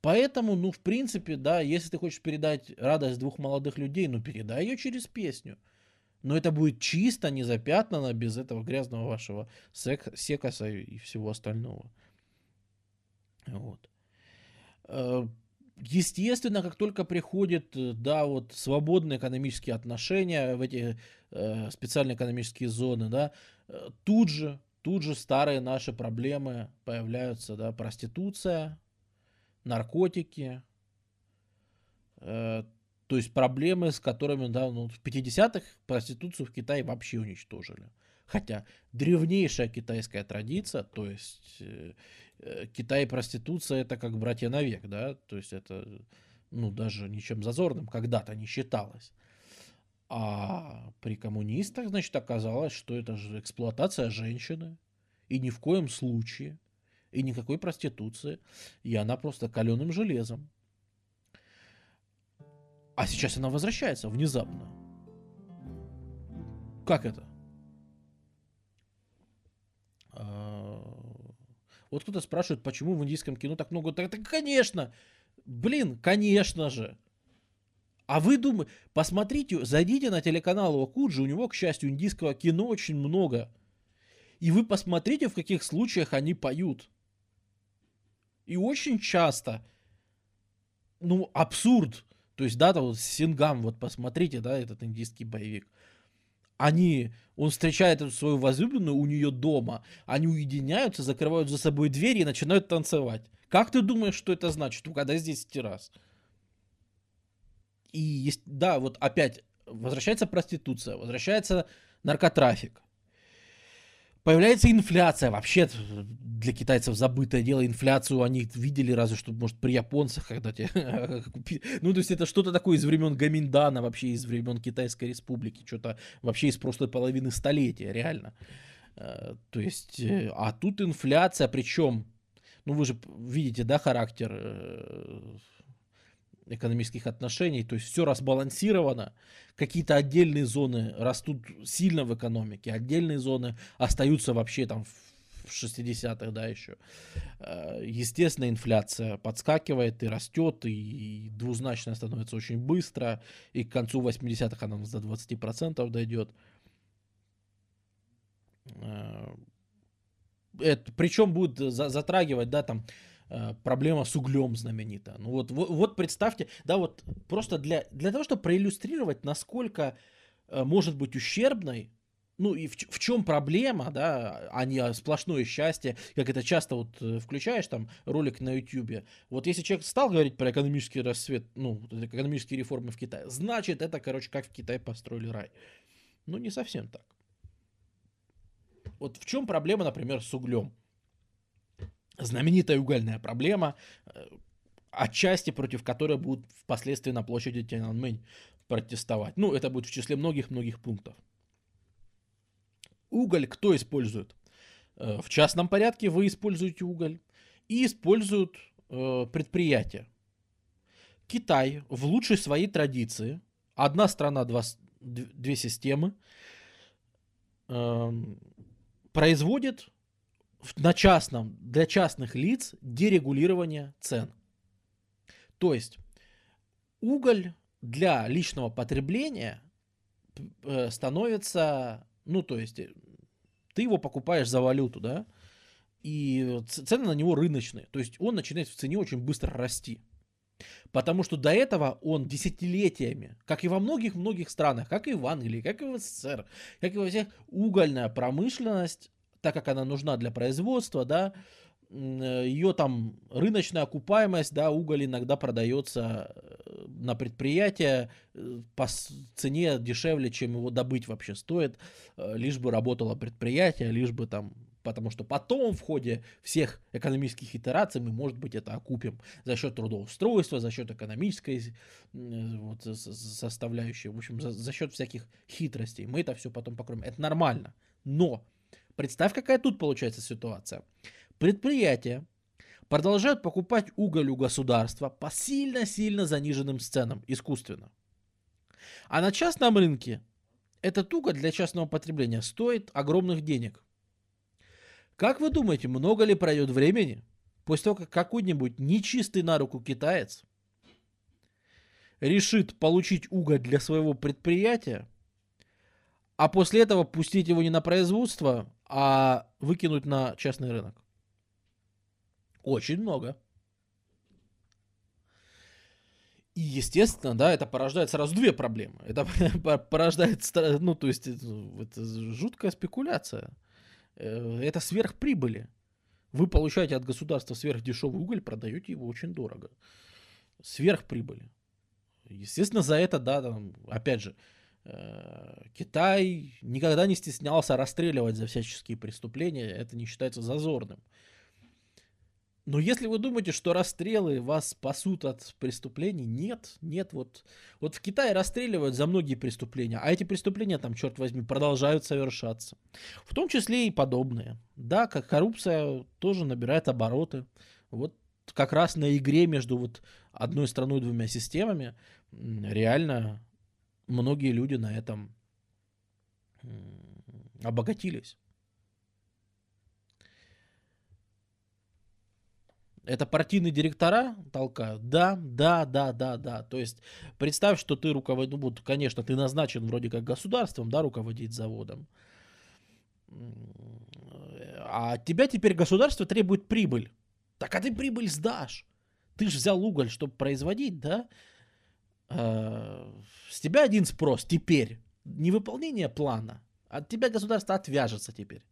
Поэтому, ну, в принципе, да, если ты хочешь передать радость двух молодых людей, ну, передай ее через песню. Но это будет чисто, не запятнано, без этого грязного вашего сек- секаса и всего остального. Вот. Э, естественно, как только приходит, э, да, вот свободные экономические отношения в эти э, специальные экономические зоны, да, э, тут же, тут же старые наши проблемы появляются, да, проституция, наркотики, э, то есть проблемы, с которыми, да, ну, в 50-х проституцию в Китае вообще уничтожили. Хотя древнейшая китайская традиция, то есть э, Китай и проституция это как братья навек, да, то есть это, ну, даже ничем зазорным когда-то не считалось. А при коммунистах, значит, оказалось, что это же эксплуатация женщины. И ни в коем случае, и никакой проституции. И она просто каленым железом. А сейчас она возвращается внезапно. Как это? Вот кто-то спрашивает, почему в индийском кино так много... Так, так конечно! Блин, конечно же! А вы думаете, посмотрите, зайдите на телеканал Окуджи, у него, к счастью, индийского кино очень много. И вы посмотрите, в каких случаях они поют. И очень часто, ну, абсурд. То есть, да, там вот Сингам, вот посмотрите, да, этот индийский боевик они, он встречает свою возлюбленную у нее дома, они уединяются, закрывают за собой двери и начинают танцевать. Как ты думаешь, что это значит? Угадай здесь террас. И есть, да, вот опять возвращается проституция, возвращается наркотрафик, Появляется инфляция. Вообще для китайцев забытое дело. Инфляцию они видели разве что, может, при японцах, когда те Ну, то есть это что-то такое из времен Гаминдана, вообще из времен Китайской Республики. Что-то вообще из прошлой половины столетия, реально. Э, то есть, э, а тут инфляция, причем, ну вы же видите, да, характер э, экономических отношений, то есть все разбалансировано, какие-то отдельные зоны растут сильно в экономике, отдельные зоны остаются вообще там в 60-х, да, еще. Э, естественно, инфляция подскакивает и растет, и двузначная становится очень быстро, и к концу 80-х она до 20% дойдет. Э, это, причем будет затрагивать, да, там, проблема с углем знаменита. Ну вот, вот, вот представьте, да, вот просто для, для того, чтобы проиллюстрировать, насколько э, может быть ущербной, ну и в, в чем проблема, да, а не сплошное счастье, как это часто вот э, включаешь там ролик на YouTube. Вот если человек стал говорить про экономический рассвет, ну, экономические реформы в Китае, значит это, короче, как в Китае построили рай. Ну, не совсем так. Вот в чем проблема, например, с углем? Знаменитая угольная проблема, э, отчасти против которой будут впоследствии на площади Тяньаньмэнь протестовать. Ну, это будет в числе многих-многих пунктов. Уголь кто использует? Э, в частном порядке вы используете уголь и используют э, предприятия. Китай в лучшей своей традиции, одна страна, два, две системы, эм, производит на частном, для частных лиц дерегулирование цен. То есть уголь для личного потребления э, становится, ну то есть э, ты его покупаешь за валюту, да, и цены на него рыночные. То есть он начинает в цене очень быстро расти. Потому что до этого он десятилетиями, как и во многих-многих странах, как и в Англии, как и в СССР, как и во всех, угольная промышленность так как она нужна для производства, да, ее там рыночная окупаемость, да, уголь иногда продается э, на предприятие э, по цене дешевле, чем его добыть вообще стоит, э, лишь бы работало предприятие, лишь бы там потому что потом в ходе всех экономических итераций мы, может быть, это окупим за счет трудоустройства, за счет экономической вот, составляющей, в общем, за, за счет всяких хитростей. Мы это все потом покроем. Это нормально. Но представь, какая тут получается ситуация. Предприятия продолжают покупать уголь у государства по сильно-сильно заниженным ценам, искусственно. А на частном рынке этот уголь для частного потребления стоит огромных денег. Как вы думаете, много ли пройдет времени, после того, как какой-нибудь нечистый на руку китаец решит получить уголь для своего предприятия, а после этого пустить его не на производство, а выкинуть на частный рынок? Очень много. И, естественно, да, это порождает сразу две проблемы. Это порождает, ну, то есть, это жуткая спекуляция. Э, это сверхприбыли. Вы получаете от государства сверхдешевый уголь, продаете его очень дорого. Сверхприбыли. Естественно, за это, да, там, опять же, э, Китай никогда не стеснялся расстреливать за всяческие преступления, это не считается зазорным. Но если вы думаете, что расстрелы вас спасут от преступлений, нет, нет, вот, вот в Китае расстреливают за многие преступления, а эти преступления там, черт возьми, продолжают совершаться. В том числе и подобные. Да, как коррупция тоже набирает обороты. Вот как раз на игре между вот одной страной и двумя системами реально многие люди на этом обогатились. Это партийные директора толкают? Да, да, да, да, да. То есть представь, что ты руководитель, ну, вот, конечно, ты назначен вроде как государством, да, руководить заводом. А тебя теперь государство требует прибыль. Так а ты прибыль сдашь. Ты же взял уголь, чтобы производить, да? А, с тебя один спрос теперь. Не выполнение плана. От тебя государство отвяжется теперь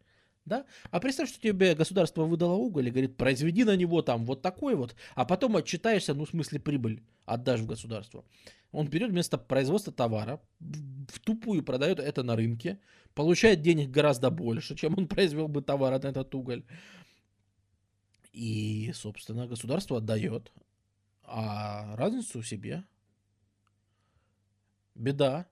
да? А представь, что тебе государство выдало уголь и говорит, произведи на него там вот такой вот, а потом отчитаешься, ну, в смысле прибыль отдашь в государство. Он берет вместо производства товара, в тупую продает это на рынке, получает денег гораздо больше, чем он произвел бы товар на этот уголь. И, собственно, государство отдает, а разницу себе. Беда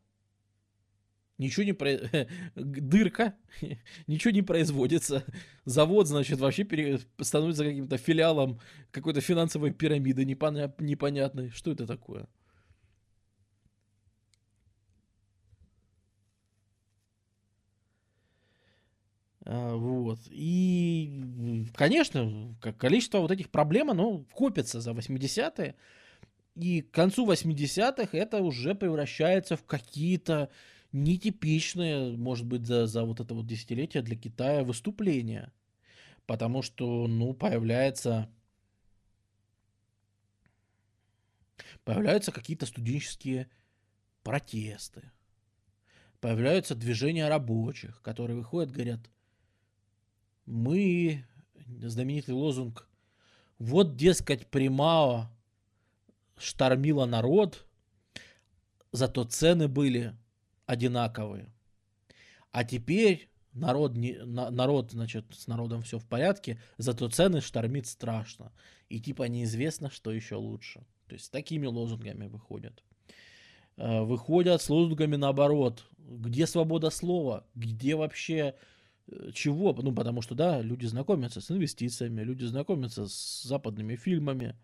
ничего не про... дырка, ничего не производится. Завод, значит, вообще пере... становится каким-то филиалом какой-то финансовой пирамиды непоня... непонятной. Что это такое? А, вот. И, конечно, количество вот этих проблем, оно копится за 80-е. И к концу 80-х это уже превращается в какие-то нетипичное, может быть, за, за вот это вот десятилетие для Китая выступление. Потому что, ну, появляется... Появляются какие-то студенческие протесты. Появляются движения рабочих, которые выходят, говорят, мы, знаменитый лозунг, вот, дескать, Примао штормила народ, зато цены были одинаковые. А теперь народ, не, на, народ, значит, с народом все в порядке, зато цены штормит страшно. И типа неизвестно, что еще лучше. То есть такими лозунгами выходят. Э, выходят с лозунгами наоборот. Где свобода слова? Где вообще э, чего? Ну, потому что, да, люди знакомятся с инвестициями, люди знакомятся с западными фильмами,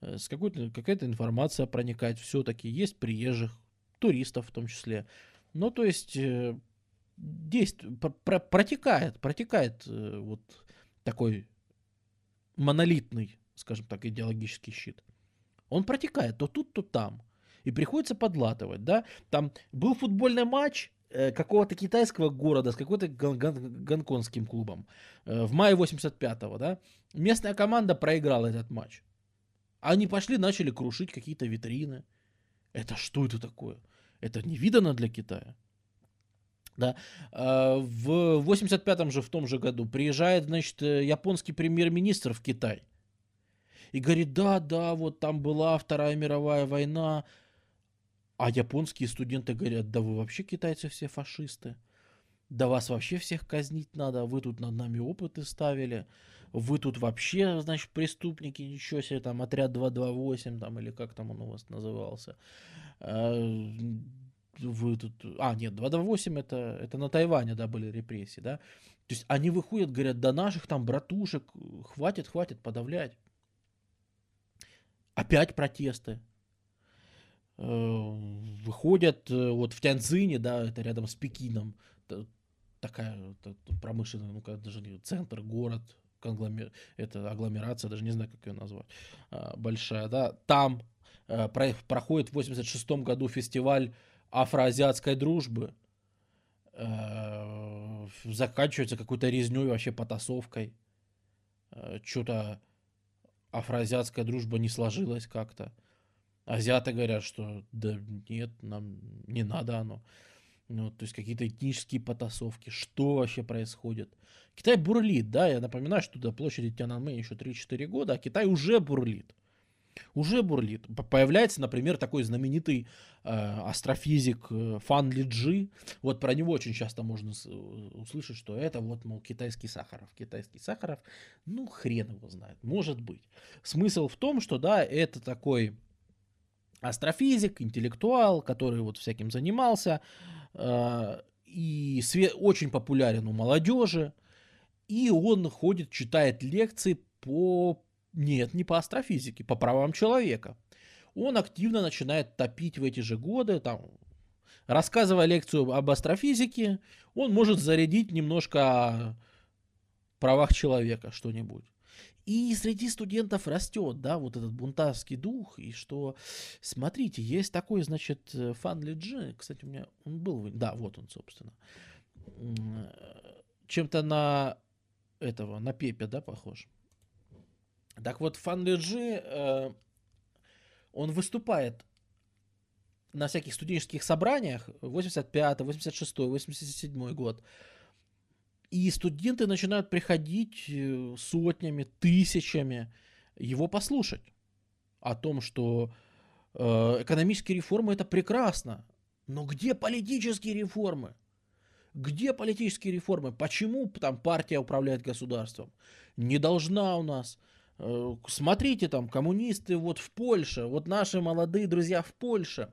с какой-то, какая-то информация проникает. Все-таки есть приезжих, туристов в том числе. Ну, то есть, э, действует, про, протекает, протекает э, вот такой монолитный, скажем так, идеологический щит. Он протекает то тут, то там. И приходится подлатывать, да. Там был футбольный матч э, какого-то китайского города с какой-то гон- гон- гонконгским клубом э, в мае 85-го, да. Местная команда проиграла этот матч. Они пошли, начали крушить какие-то витрины. Это что это такое? Это не видано для Китая. Да. А, в 85-м же, в том же году, приезжает, значит, э, японский премьер-министр в Китай. И говорит, да, да, вот там была Вторая мировая война, А японские студенты говорят, да вы вообще китайцы все фашисты. Да вас вообще всех казнить надо, вы тут над нами опыты ставили, вы тут вообще, значит, преступники, ничего себе, там, отряд 228, там, или как там он у вас назывался. А, вы тут... А, нет, 228 это, это на Тайване, да, были репрессии, да. То есть они выходят, говорят, до наших там братушек, хватит, хватит подавлять. Опять протесты. Э, выходят э, вот в Тяньцзине, да, это рядом с Пекином, такая промышленная, ну как даже центр, город, конгломер... это агломерация, даже не знаю, как ее назвать, а, большая, да, там э, проходит в 86 году фестиваль афроазиатской дружбы, э, заканчивается какой-то резней, вообще потасовкой, э, что-то афроазиатская дружба не сложилась как-то, азиаты говорят, что да нет, нам не надо оно, ну, то есть какие-то этнические потасовки. Что вообще происходит? Китай бурлит, да, я напоминаю, что до площади Тяньаньмэнь еще 3-4 года, а Китай уже бурлит. Уже бурлит. Появляется, например, такой знаменитый э, астрофизик э, Фан Лиджи. Вот про него очень часто можно услышать, что это вот, мол, китайский Сахаров. Китайский Сахаров, ну, хрен его знает, может быть. Смысл в том, что, да, это такой астрофизик, интеллектуал, который вот всяким занимался, и очень популярен у молодежи, и он ходит, читает лекции по... Нет, не по астрофизике, по правам человека. Он активно начинает топить в эти же годы, там, рассказывая лекцию об астрофизике, он может зарядить немножко о правах человека что-нибудь. И среди студентов растет, да, вот этот бунтарский дух, и что, смотрите, есть такой, значит, Фан Лиджи, кстати, у меня он был, да, вот он, собственно, чем-то на этого, на Пепе, да, похож. Так вот, Фан Лиджи, э, он выступает на всяких студенческих собраниях 85 86 87 год, и студенты начинают приходить э, сотнями, тысячами его послушать о том, что э, экономические реформы это прекрасно, но где политические реформы? Где политические реформы? Почему там партия управляет государством? Не должна у нас. Э, смотрите, там коммунисты вот в Польше, вот наши молодые друзья в Польше.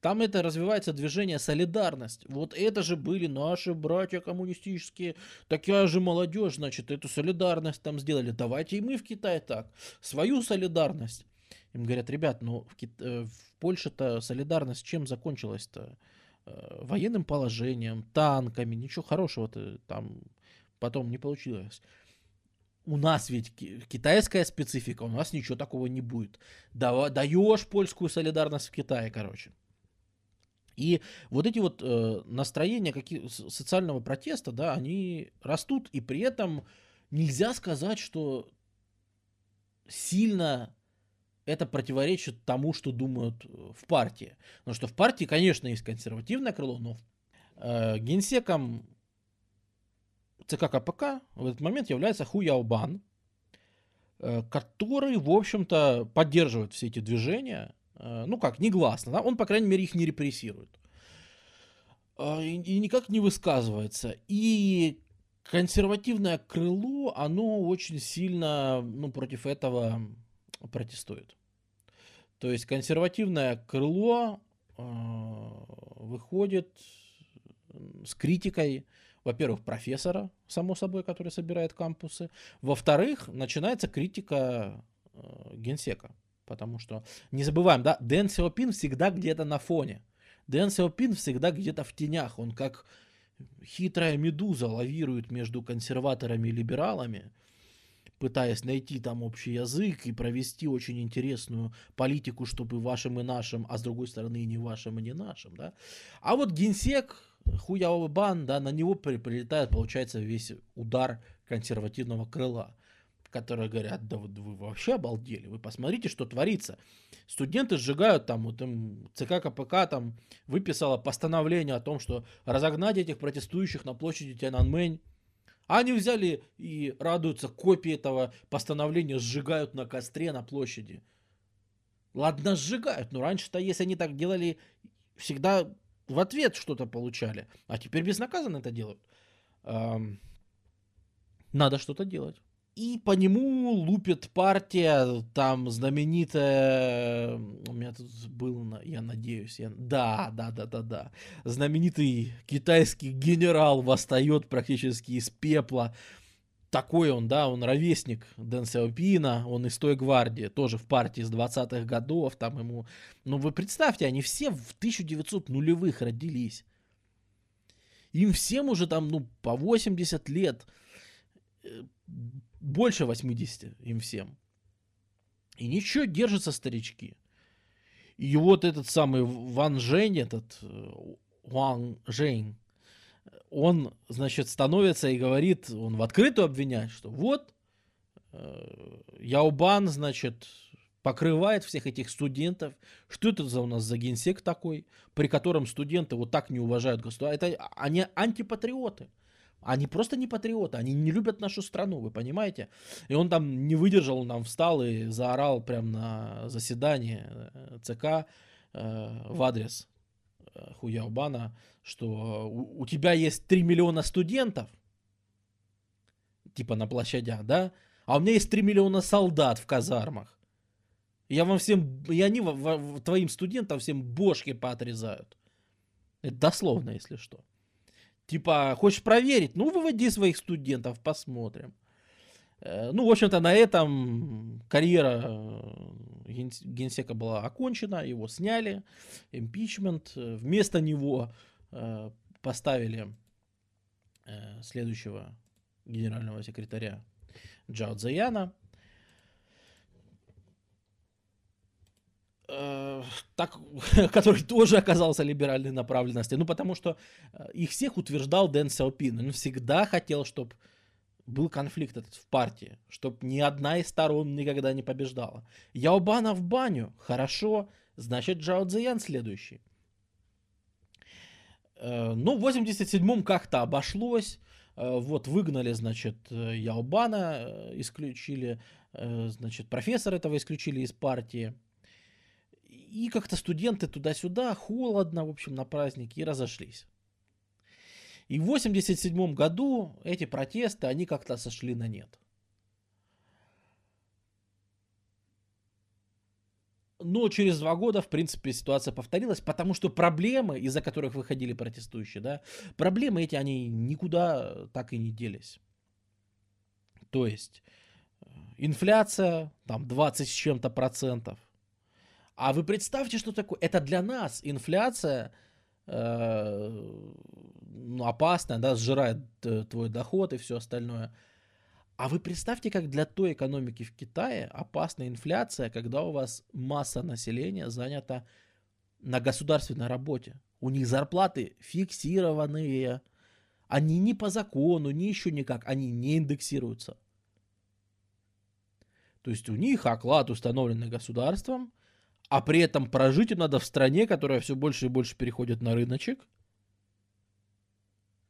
Там это развивается движение солидарность. Вот это же были наши братья коммунистические, такая же молодежь, значит, эту солидарность там сделали. Давайте и мы в Китае так, свою солидарность. Им говорят, ребят, ну в, Кит... Э, в Польше-то солидарность чем закончилась-то? Э, военным положением, танками, ничего хорошего-то там потом не получилось у нас ведь китайская специфика, у нас ничего такого не будет. Даешь польскую солидарность в Китае, короче. И вот эти вот э, настроения какие, социального протеста, да, они растут, и при этом нельзя сказать, что сильно это противоречит тому, что думают э, в партии. Потому что в партии, конечно, есть консервативное крыло, но э, генсеком ЦК КПК в этот момент является Ху Яобан, э, который, в общем-то, поддерживает все эти движения, э, ну как, негласно, да? он, по крайней мере, их не репрессирует. Э, и никак не высказывается. И консервативное крыло, оно очень сильно ну, против этого протестует. То есть консервативное крыло выходит с критикой во-первых, профессора, само собой, который собирает кампусы. Во-вторых, начинается критика э, генсека. Потому что, не забываем, да, Дэн Сяопин всегда где-то на фоне. Дэн Сяопин всегда где-то в тенях. Он как хитрая медуза лавирует между консерваторами и либералами, пытаясь найти там общий язык и провести очень интересную политику, чтобы вашим и нашим, а с другой стороны и не вашим и не нашим, да. А вот генсек Хуяо Бан, да, на него прилетает, получается, весь удар консервативного крыла, которые говорят, да вы, вы вообще обалдели, вы посмотрите, что творится. Студенты сжигают там, вот им ЦК КПК там выписала постановление о том, что разогнать этих протестующих на площади Тяньаньмэнь. А они взяли и радуются, копии этого постановления сжигают на костре на площади. Ладно, сжигают, но раньше-то, если они так делали, всегда в ответ что-то получали, а теперь безнаказанно это делают. Надо что-то делать. И по нему лупит партия, там знаменитая, у меня тут был, я надеюсь, я, да, да, да, да, да, знаменитый китайский генерал восстает практически из пепла, такой он, да, он ровесник Дэн Сяопина, он из той гвардии, тоже в партии с 20-х годов, там ему, ну вы представьте, они все в 1900 нулевых родились, им всем уже там, ну, по 80 лет, э, больше 80 им всем. И ничего, держатся старички. И вот этот самый Ван Жень, этот э, Ван Жень, он, значит, становится и говорит, он в открытую обвиняет, что вот э, Яубан, значит, покрывает всех этих студентов. Что это за у нас за генсек такой, при котором студенты вот так не уважают государство? Это они антипатриоты. Они просто не патриоты, они не любят нашу страну, вы понимаете? И он там не выдержал, он там встал и заорал прямо на заседании э, ЦК э, в адрес Хуяубана, что у, у тебя есть 3 миллиона студентов, типа на площадях, да? А у меня есть 3 миллиона солдат в казармах. Я вам всем, и они в, в, твоим студентам всем бошки поотрезают. Это дословно, если что. Типа, хочешь проверить? Ну, выводи своих студентов, посмотрим. Э, ну, в общем-то, на этом карьера э, генсека была окончена, его сняли, импичмент. Вместо него э, поставили следующего генерального секретаря Джао Цзэяна. Э, так, который тоже оказался либеральной направленности. Ну, потому что э, их всех утверждал Дэн Сяопин. Он всегда хотел, чтобы был конфликт этот в партии, чтобы ни одна из сторон никогда не побеждала. Яобана в баню. Хорошо, значит Джао Цзэян следующий. Э, ну, в 87-м как-то обошлось. Вот, выгнали, значит, Яобана, исключили, значит, профессор этого исключили из партии. И как-то студенты туда-сюда, холодно, в общем, на празднике, и разошлись. И в 87 году эти протесты, они как-то сошли на нет. Но через два года, в принципе, ситуация повторилась, потому что проблемы, из-за которых выходили протестующие, да, проблемы эти, они никуда так и не делись. То есть, э, инфляция, там, 20 с чем-то процентов, а вы представьте, что такое. Это для нас инфляция опасная, да, сжирает э, твой доход и все остальное. А вы представьте, как для той экономики в Китае опасна инфляция, когда у вас масса населения занята на государственной работе. У них зарплаты фиксированные. Они ни по закону, ни еще никак, они не индексируются. То есть у них оклад установленный государством – а при этом прожить им надо в стране, которая все больше и больше переходит на рыночек.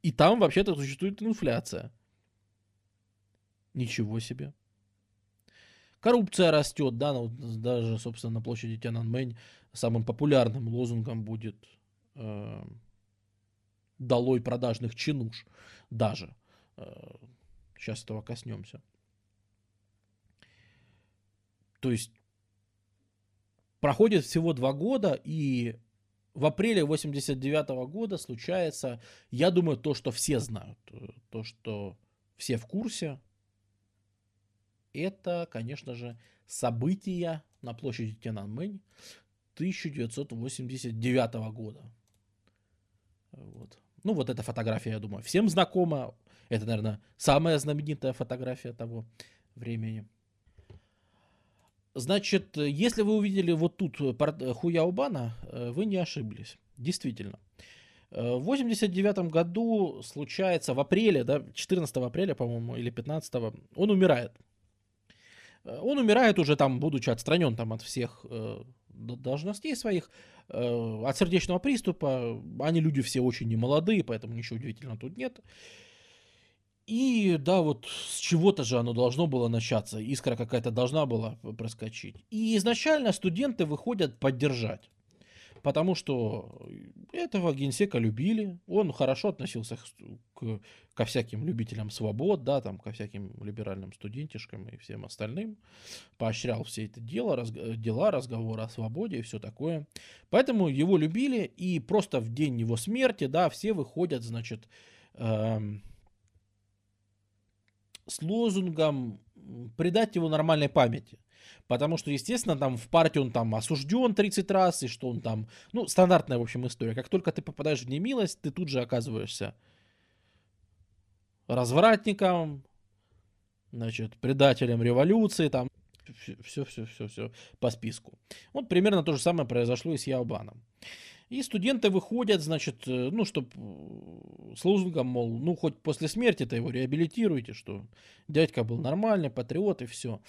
И там вообще-то существует инфляция. Ничего себе. Коррупция растет, да, ну, даже, собственно, на площади Тяньаньмэнь самым популярным лозунгом будет э, «Долой продажных чинуш» даже. Э, сейчас этого коснемся. То есть Проходит всего два года, и в апреле 89 -го года случается, я думаю, то, что все знают, э, то, что все в курсе, это, конечно же, события на площади Тяньаньмэнь 1989 года. Вот. Ну, вот эта фотография, я думаю, всем знакома. Это, наверное, самая знаменитая фотография того времени. Значит, если вы увидели вот тут э, э, Хуяубана, э, вы не ошиблись. Действительно. В 89 году случается в апреле, да, 14 апреля, по-моему, или 15, он умирает. Он умирает уже там, будучи отстранен там от всех э, должностей своих, э, от сердечного приступа. Они люди все очень немолодые, поэтому ничего удивительного тут нет. И да, вот с чего-то же оно должно было начаться, искра какая-то должна была проскочить. И изначально студенты выходят поддержать. потому что этого генсека любили, он хорошо относился к, ко всяким любителям свобод, да, там, ко всяким либеральным студентишкам и всем остальным, поощрял все это дело, раз, дела, разговоры о свободе и все такое. Поэтому его любили, и просто в день его смерти, да, все выходят, значит, эм, с лозунгом придать его нормальной памяти. Потому что, естественно, там в партии он там осужден 30 раз, и что он там... Ну, стандартная, в общем, история. Как только ты попадаешь в немилость, ты тут же оказываешься развратником, значит, предателем революции, там, все, все, все, все по списку. Вот примерно то же самое произошло и с Яубаном. И студенты выходят, значит, э, ну, чтобы э, с лозунгом, мол, ну, хоть после смерти-то его реабилитируйте, что дядька был нормальный, патриот и все.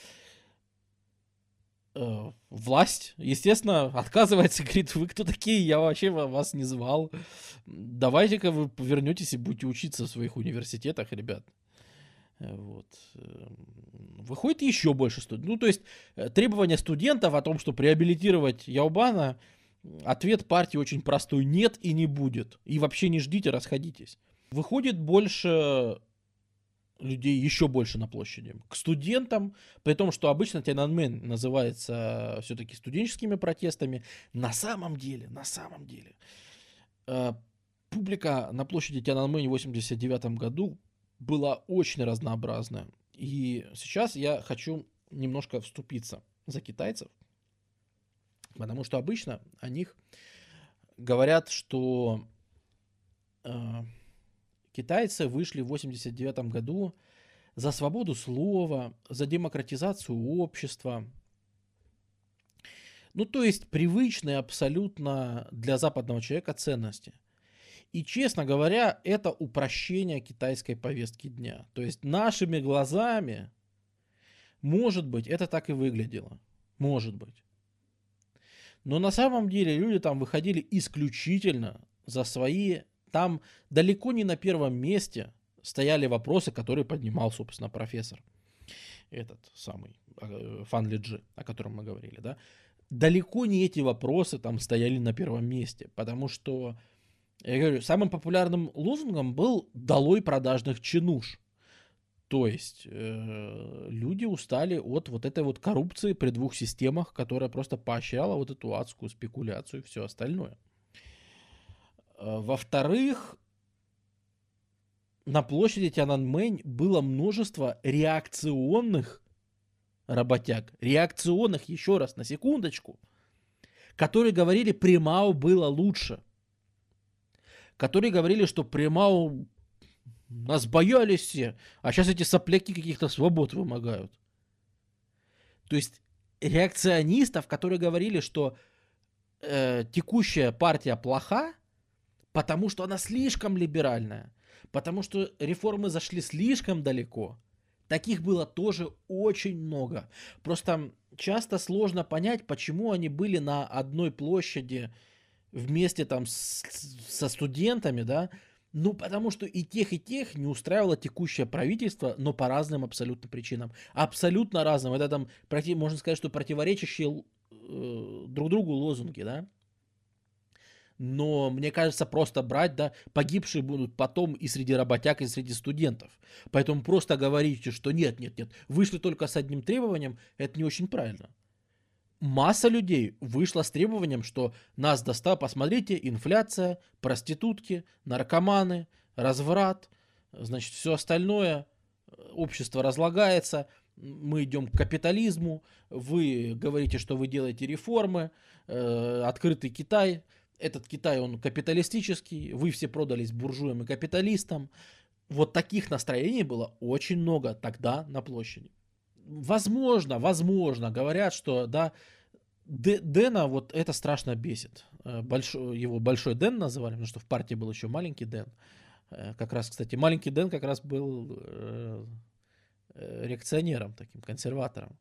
Э, власть, естественно, отказывается, говорит, вы кто такие, я вообще вас не звал. Давайте-ка вы вернетесь и будете учиться в своих университетах, ребят. Вот. Выходит еще больше студентов. Ну, то есть, требования студентов о том, что реабилитировать Яубана, ответ партии очень простой. Нет и не будет. И вообще не ждите, расходитесь. Выходит больше людей еще больше на площади. К студентам, при том, что обычно Тяньаньмэн называется все-таки студенческими протестами, на самом деле, на самом деле, э, публика на площади Тяньаньмэнь в 89 году была очень разнообразная. И сейчас я хочу немножко вступиться за китайцев, потому что обычно о них говорят, что э, Китайцы вышли в 89 году за свободу слова, за демократизацию общества. Ну, то есть привычные абсолютно для западного человека ценности. И, честно говоря, это упрощение китайской повестки дня. То есть нашими глазами, может быть, это так и выглядело. Может быть. Но на самом деле люди там выходили исключительно за свои там далеко не на первом месте стояли вопросы, которые поднимал, собственно, профессор. Этот самый э, Фан Лиджи, о котором мы говорили, да. Далеко не эти вопросы там стояли на первом месте, потому что, я говорю, самым популярным лозунгом был «долой продажных чинуш». То есть э, люди устали от вот этой вот коррупции при двух системах, которая просто поощряла вот эту адскую спекуляцию и все остальное. Э, во-вторых, на площади Тяньаньмэнь было множество реакционных работяг. Реакционных, еще раз, на секундочку. Которые говорили, при Мао было лучше. Которые говорили, что при Мао нас боялись все, а сейчас эти сопляки каких-то свобод вымогают. То есть реакционистов, которые говорили, что э, текущая партия плоха, потому что она слишком либеральная, потому что реформы зашли слишком далеко. Таких было тоже очень много. Просто часто сложно понять, почему они были на одной площади вместе там с, со студентами, да, ну, потому что и тех, и тех не устраивало текущее правительство, но по разным абсолютно причинам. Абсолютно разным. Это там, можно сказать, что противоречащие э, друг другу лозунги, да но мне кажется, просто брать, да, погибшие будут потом и среди работяг, и среди студентов. Поэтому просто говорите, что нет, нет, нет, вышли только с одним требованием, это не очень правильно. Масса людей вышла с требованием, что нас достало, посмотрите, инфляция, проститутки, наркоманы, разврат, значит, все остальное, общество разлагается, мы идем к капитализму, вы говорите, что вы делаете реформы, э, открытый Китай, этот Китай, он капиталистический, вы все продались буржуям и капиталистам. Вот таких настроений было очень много тогда на площади. Возможно, возможно, говорят, что, да, Дэна вот это страшно бесит. Э, большой, его Большой Дэн называли, потому что в партии был еще маленький Дэн. Э, как раз, кстати, маленький Дэн как раз был э, реакционером, таким консерватором.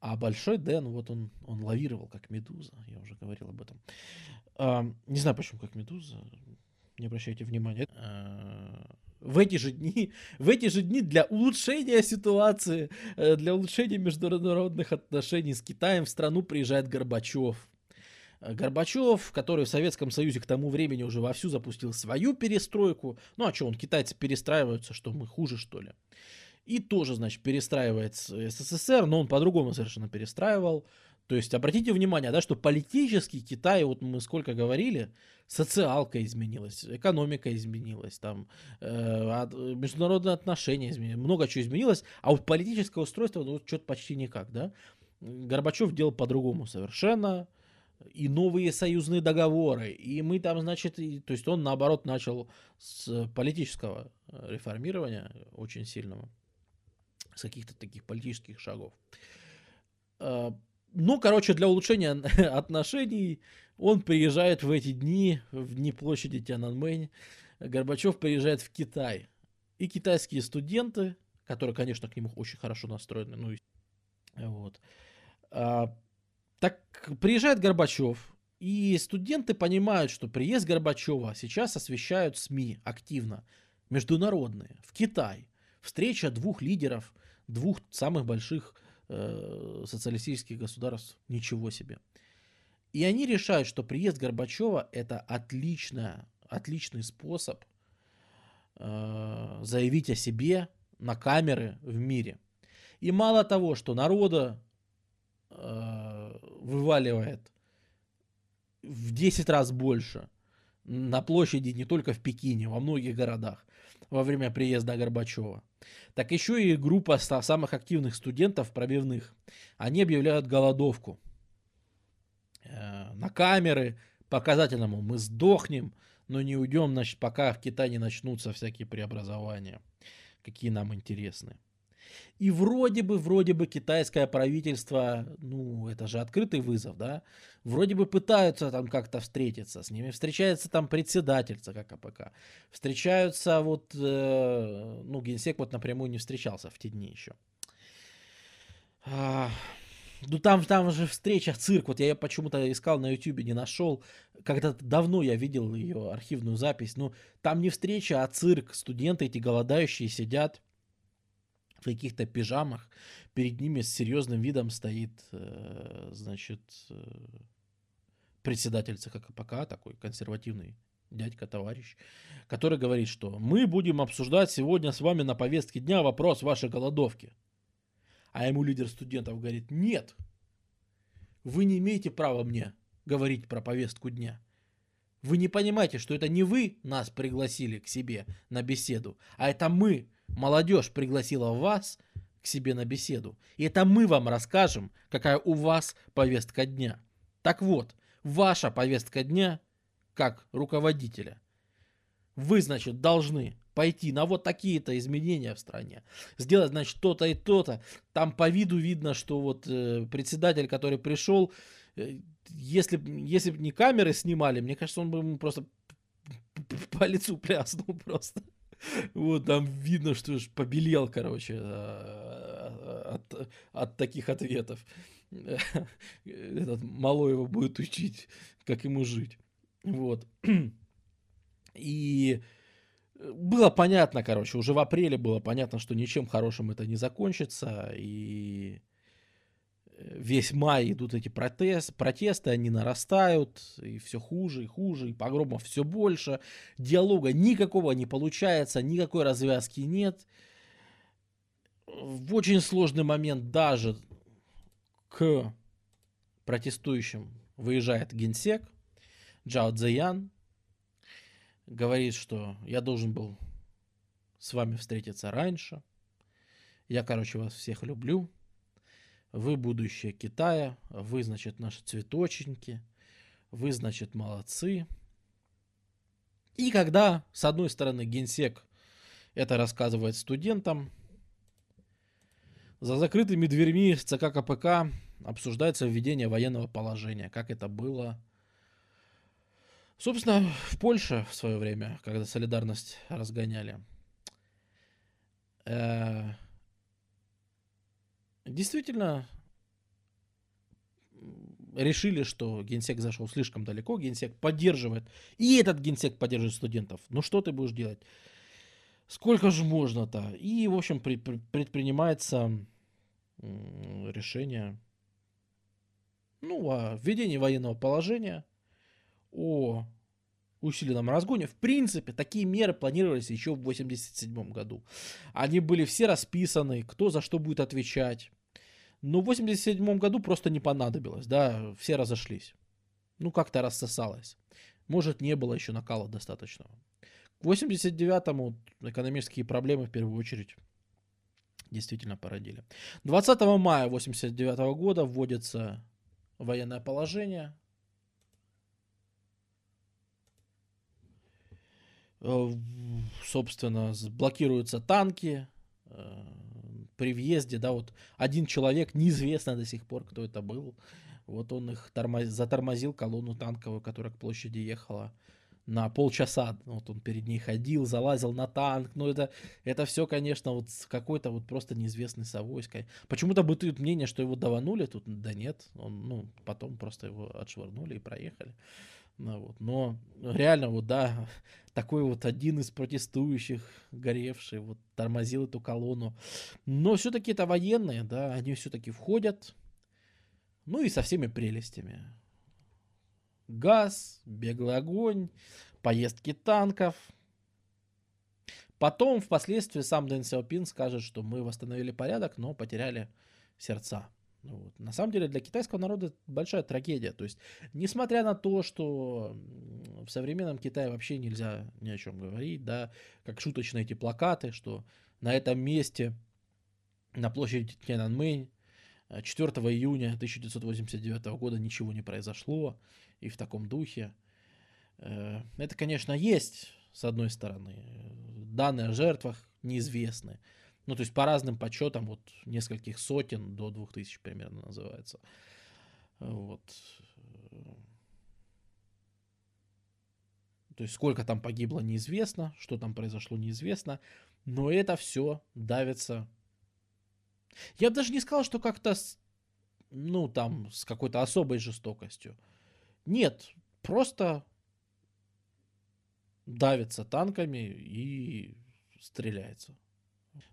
А большой Дэн, вот он, он лавировал как медуза, я уже говорил об этом. Не знаю, почему как медуза, не обращайте внимания. В эти же дни, в эти же дни для улучшения ситуации, э, для улучшения международных отношений с Китаем в страну приезжает Горбачев. Горбачев, который в Советском Союзе к тому времени уже вовсю запустил свою перестройку. Ну а что, он, китайцы перестраиваются, что мы хуже, что ли? И тоже, значит, перестраивает СССР, но он по-другому совершенно перестраивал. То есть обратите внимание, да, что политический Китай, вот мы сколько говорили, социалка изменилась, экономика изменилась, там э, международные отношения изменились, много чего изменилось, а вот политическое устройство ну, что-то почти никак, да. Горбачев делал по-другому совершенно, и новые союзные договоры, и мы там, значит, и, то есть он наоборот начал с политического реформирования очень сильного, с каких-то таких политических шагов. Ну, короче, для улучшения отношений он приезжает в эти дни, в дни площади Тяньаньмэнь, Горбачев приезжает в Китай. И китайские студенты, которые, конечно, к нему очень хорошо настроены, ну, вот. А, так приезжает Горбачев, и студенты понимают, что приезд Горбачева сейчас освещают СМИ активно, международные, в Китай. Встреча двух лидеров, двух самых больших э, социалистических государств. Ничего себе. И они решают, что приезд Горбачева это отличная, отличный способ э, заявить о себе на камеры в мире. И мало того, что народа э, вываливает в 10 раз больше на площади не только в Пекине, во многих городах во время приезда Горбачева. Так еще и группа самых активных студентов пробивных. Они объявляют голодовку. Э, на камеры показательному мы сдохнем, но не уйдем, значит, пока в Китае не начнутся всякие преобразования, какие нам интересны. И вроде бы, вроде бы китайское правительство, ну, это же открытый вызов, да, вроде бы пытаются там как-то встретиться с ними. Встречается там председатель ЦК КПК. Встречаются вот, э, ну, генсек вот напрямую не встречался в те дни еще. А, ну там, там же встреча, цирк, вот я ее почему-то искал на ютюбе, не нашел. Когда-то давно я видел ее архивную запись. Ну там не встреча, а цирк. Студенты эти голодающие сидят в каких-то пижамах. Перед ними с серьезным видом стоит, э, значит, э, председатель ЦК КПК, такой консервативный дядька-товарищ, который говорит, что мы будем обсуждать сегодня с вами на повестке дня вопрос вашей голодовки. А ему лидер студентов говорит, нет, вы не имеете права мне говорить про повестку дня. Вы не понимаете, что это не вы нас пригласили к себе на беседу, а это мы Молодежь пригласила вас к себе на беседу. И это мы вам расскажем, какая у вас повестка дня. Так вот, ваша повестка дня, как руководителя, вы, значит, должны пойти на вот такие-то изменения в стране, сделать, значит, то-то и то-то. Там по виду видно, что вот э, председатель, который пришел, э, если, если бы не камеры снимали, мне кажется, он бы ему просто по лицу пляснул просто. Вот там видно, что ж побелел, короче, а, от, от таких ответов. Этот мало его будет учить, как ему жить. Вот. И было понятно, короче, уже в апреле было понятно, что ничем хорошим это не закончится. И весь май идут эти протест, протесты, они нарастают, и все хуже и хуже, и погромов все больше, диалога никакого не получается, никакой развязки нет. В очень сложный момент даже к протестующим выезжает генсек Джао Цзэян, говорит, что я должен был с вами встретиться раньше, я, короче, вас всех люблю, вы будущее Китая, вы, значит, наши цветочники, вы, значит, молодцы. И когда, с одной стороны, генсек это рассказывает студентам, за закрытыми дверьми ЦК КПК обсуждается введение военного положения, как это было, собственно, в Польше в свое время, когда солидарность разгоняли. Э, действительно решили, что генсек зашел слишком далеко, генсек поддерживает, и этот генсек поддерживает студентов. Ну что ты будешь делать? Сколько же можно-то? И, в общем, предпринимается решение ну, о введении военного положения, о усиленном разгоне. В принципе, такие меры планировались еще в 1987 году. Они были все расписаны, кто за что будет отвечать. Но в 1987 году просто не понадобилось, да, все разошлись. Ну, как-то рассосалось. Может, не было еще накала достаточного. К 89-му экономические проблемы в первую очередь действительно породили. 20 мая 89 года вводится военное положение. Собственно, блокируются танки. Э, при въезде, да, вот один человек, неизвестно до сих пор, кто это был, вот он их тормоз... затормозил колонну танковую, которая к площади ехала на полчаса. Вот он перед ней ходил, залазил на танк. Ну, это, это все, конечно, вот какой-то вот просто неизвестный совойской. Почему-то бытует мнение, что его даванули тут. Да нет, он, ну, потом просто его отшвырнули и проехали. Ну, вот. Но реально, вот, да, такой вот один из протестующих, горевший, вот, тормозил эту колонну. Но все-таки это военные, да, они все-таки входят, ну и со всеми прелестями. Газ, беглый огонь, поездки танков. Потом, впоследствии, сам Дэн Сяопин скажет, что мы восстановили порядок, но потеряли сердца. Ну вот. На самом деле для китайского народа большая трагедия. То есть, несмотря на то, что в современном Китае вообще нельзя ни о чем говорить, да, как шуточные эти плакаты, что на этом месте, на площади Тяньаньмэнь, 4 июня 1989 года ничего не произошло, и в таком духе. Э, это, конечно, есть, с одной стороны. Данные о жертвах неизвестны. Ну, то есть по разным подсчетам, вот нескольких сотен до двух тысяч примерно называется. Вот. То есть сколько там погибло, неизвестно, что там произошло, неизвестно. Но это все давится. Я бы даже не сказал, что как-то, ну, там, с какой-то особой жестокостью. Нет, просто давится танками и стреляется.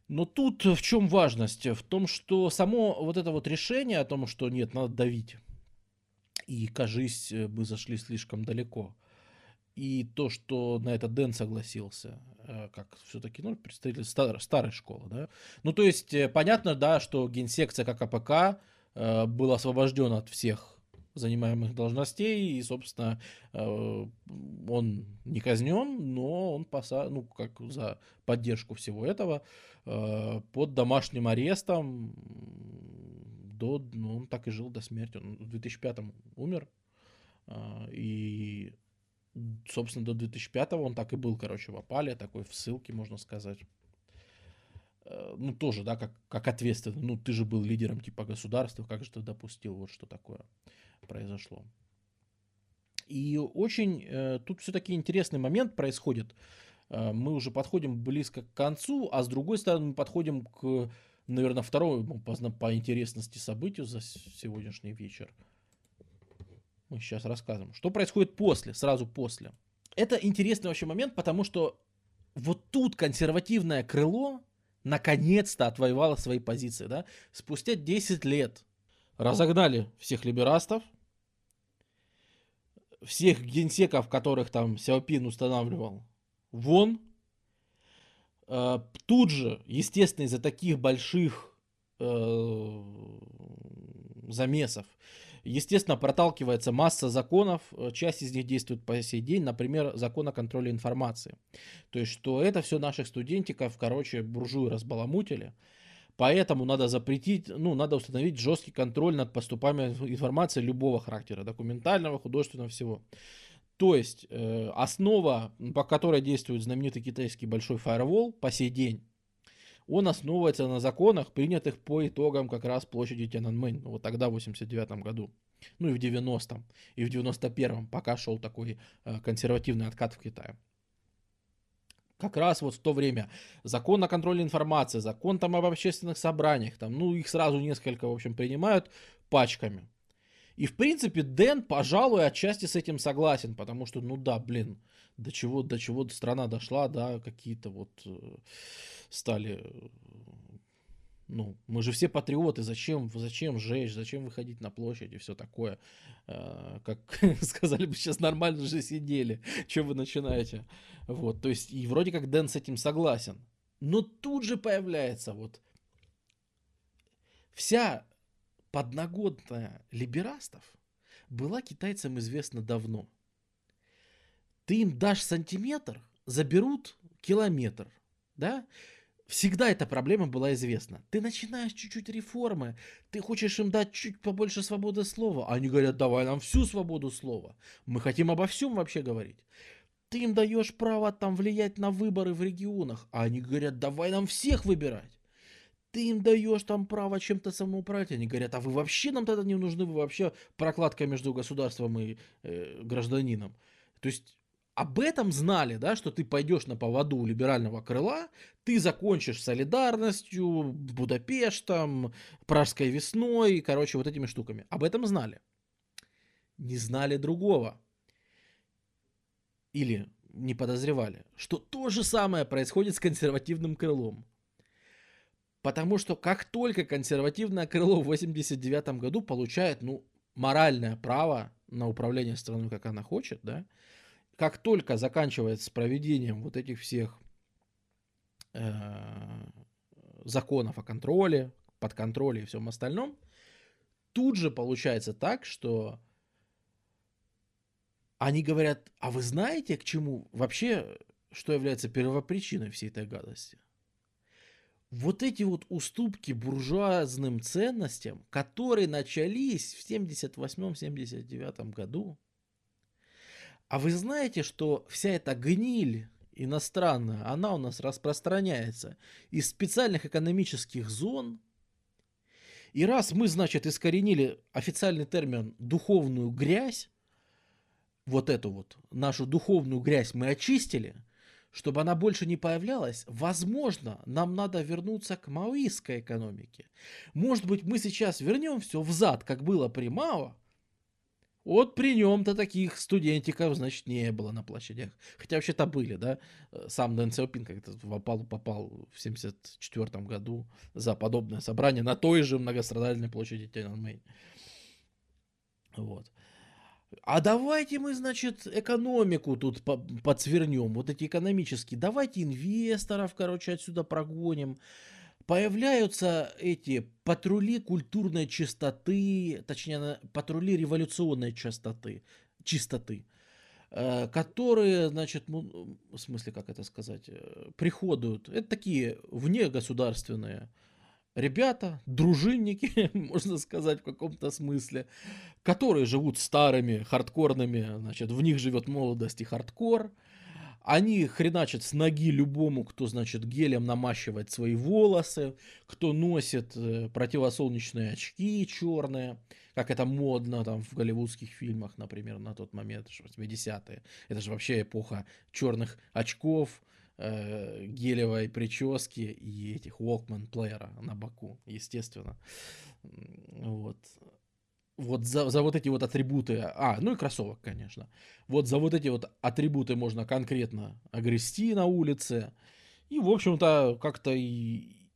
Но тут в чем важность? В том, что само вот это вот решение о том, что нет, надо давить, и, кажись, мы зашли слишком далеко. И то, что на это Дэн согласился, э, как все-таки, ну, представитель стар, старой школы, да. Ну, то есть, э, понятно, да, что генсек ЦК КПК э, был освобожден от всех занимаемых должностей, и, собственно, э, он не казнен, но он поса... ну, как за поддержку всего этого э, под домашним арестом до, ну, он так и жил до смерти. Он в 2005 умер, э, и, собственно, до 2005 он так и был, короче, в опале, такой в ссылке, можно сказать. Ну, тоже, да, как, как ответственно, ну, ты же был лидером типа государства, как же ты допустил вот что такое произошло. И очень э, тут все-таки интересный момент происходит. Э, мы уже подходим близко к концу, а с другой стороны мы подходим к, наверное, второму по, по интересности событию за сегодняшний вечер. Мы сейчас рассказываем. Что происходит после, сразу после. Это интересный вообще момент, потому что вот тут консервативное крыло наконец-то отвоевало свои позиции. Да? Спустя 10 лет разогнали всех либерастов, всех генсеков, которых там Сяопин устанавливал, вон. А, тут же, естественно, из-за таких больших э, замесов, естественно, проталкивается масса законов, часть из них действует по сей день, например, закон о контроле информации. То есть, что это все наших студентиков, короче, буржуи разбаламутили, Поэтому надо запретить, ну, надо установить жесткий контроль над поступами информации любого характера, документального, художественного, всего. То есть э, основа, по которой действует знаменитый китайский большой фаервол по сей день, он основывается на законах, принятых по итогам как раз площади Тяньаньмэнь, вот тогда, в 89 году, ну и в 90-м, и в 91-м, пока шел такой э, консервативный откат в Китае как раз вот в то время закон о контроле информации, закон там об общественных собраниях, там, ну, их сразу несколько, в общем, принимают пачками. И, в принципе, Дэн, пожалуй, отчасти с этим согласен, потому что, ну да, блин, до чего, до чего страна дошла, да, какие-то вот э, стали Ну, мы же все патриоты, зачем, зачем жечь, зачем выходить на площадь и все такое. Э, как сказали бы, сейчас нормально же сидели, что вы начинаете. Вот, то есть, и вроде как Дэн с этим согласен. Но тут же появляется вот вся подноготная либерастов была китайцам известна давно. Ты им дашь сантиметр, заберут километр, да? Всегда эта проблема была известна. Ты начинаешь чуть-чуть реформы, ты хочешь им дать чуть побольше свободы слова. Они говорят, давай нам всю свободу слова. Мы хотим обо всем вообще говорить. Ты им даешь право там влиять на выборы в регионах. А они говорят, давай нам всех выбирать. Ты им даешь там право чем-то самоуправлять. Они говорят, а вы вообще нам тогда не нужны, вы вообще прокладка между государством и э, гражданином. То есть об этом знали, да, что ты пойдешь на поводу у либерального крыла, ты закончишь солидарностью, Будапештом, Пражской весной, короче, вот этими штуками. Об этом знали. Не знали другого. Или не подозревали, что то же самое происходит с консервативным крылом. Потому что как только консервативное крыло в 89 году получает, ну, моральное право на управление страной, как она хочет, да, как только заканчивается проведением вот этих всех э, законов о контроле, под контроле и всем остальном, тут же получается так, что они говорят, а вы знаете, к чему вообще, что является первопричиной всей этой гадости? Вот эти вот уступки буржуазным ценностям, которые начались в 78-79 году, а вы знаете, что вся эта гниль иностранная, она у нас распространяется из специальных экономических зон. И раз мы, значит, искоренили официальный термин «духовную грязь», вот эту вот нашу духовную грязь мы очистили, чтобы она больше не появлялась, возможно, нам надо вернуться к маоистской экономике. Может быть, мы сейчас вернем все взад, как было при Мао, вот при нем-то таких студентиков, значит, не было на площадях. Хотя вообще-то были, да. Сам Дэн Сяопин как-то в опалу попал в 74 году за подобное собрание на той же многострадальной площади Тяньаньмэнь. Вот. А давайте мы, значит, экономику тут подсвернем, вот эти экономические. Давайте инвесторов, короче, отсюда прогоним появляются эти патрули культурной чистоты, точнее, патрули революционной чистоты, чистоты, э, которые, значит, ну, в смысле, как это сказать, э, приходят. Это такие внегосударственные ребята, дружинники, можно сказать, в каком-то смысле, которые живут старыми, хардкорными, значит, в них живет молодость и хардкор, они хреначат с ноги любому, кто, значит, гелем намащивает свои волосы, кто носит э, противосолнечные очки черные, как это модно там в голливудских фильмах, например, на тот момент, 80-е. Это же вообще эпоха черных очков, э, гелевой прически и этих Walkman плеера на боку, естественно. Вот вот за, за вот эти вот атрибуты, а, ну и кроссовок, конечно. Вот за вот эти вот атрибуты можно конкретно огрести на улице. И, в общем-то, как-то и,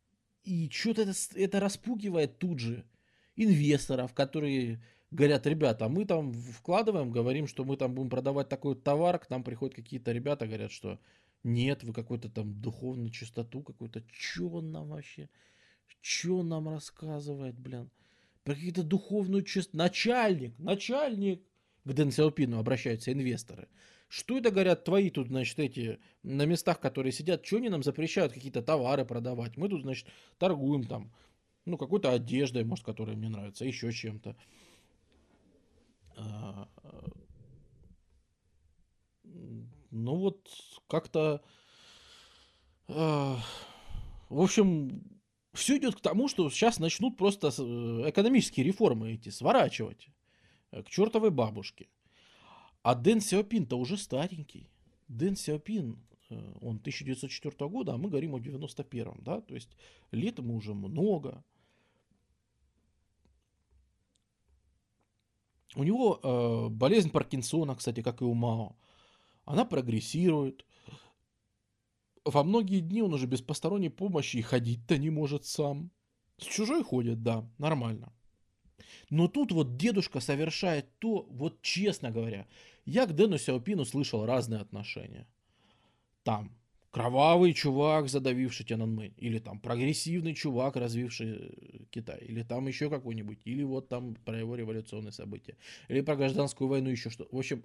и что-то это, это распугивает тут же инвесторов, которые говорят, ребята, мы там вкладываем, говорим, что мы там будем продавать такой товар, к нам приходят какие-то ребята, говорят, что нет, вы какую-то там духовную чистоту какую-то, что он нам вообще, что он нам рассказывает, блин про какие-то духовную честность. Начальник, начальник, к Дэн Сяопину обращаются инвесторы. Что это, говорят, твои тут, значит, эти, на местах, которые сидят, что они нам запрещают какие-то товары продавать? Мы тут, значит, торгуем там, ну, какой-то одеждой, может, которая мне нравится, еще чем-то. А, ну, вот, как-то... А, в общем, все идет к тому, что сейчас начнут просто э, экономические реформы эти сворачивать э, к чертовой бабушке. А Дэн Сяопин-то уже старенький. Дэн Сяопин, э, он 1904 года, а мы говорим о 91-м, да, то есть лет ему уже много. У него э, болезнь Паркинсона, кстати, как и у Мао, она прогрессирует во многие дни он уже без посторонней помощи и ходить-то не может сам. С чужой ходит, да, нормально. Но тут вот дедушка совершает то, вот честно говоря, я к Дэну Сяопину слышал разные отношения. Там кровавый чувак, задавивший Тяньаньмэнь, или там прогрессивный чувак, развивший э, Китай, или там еще какой-нибудь, или вот там про его революционные события, или про гражданскую войну еще что. В общем,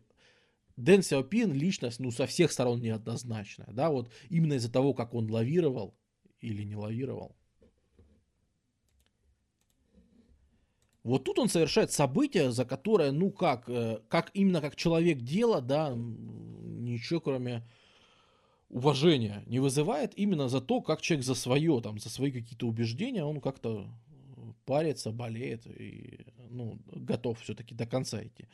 Дэн Сяопин личность, ну, со всех сторон неоднозначная, да, вот именно из-за того, как он лавировал или не лавировал. Вот тут он совершает событие, за которое, ну как, э, как именно как человек дела, да, ничего кроме уважения не вызывает именно за то, как человек за свое, там, за свои какие-то убеждения, он как-то парится, болеет и, ну, готов все-таки до конца идти.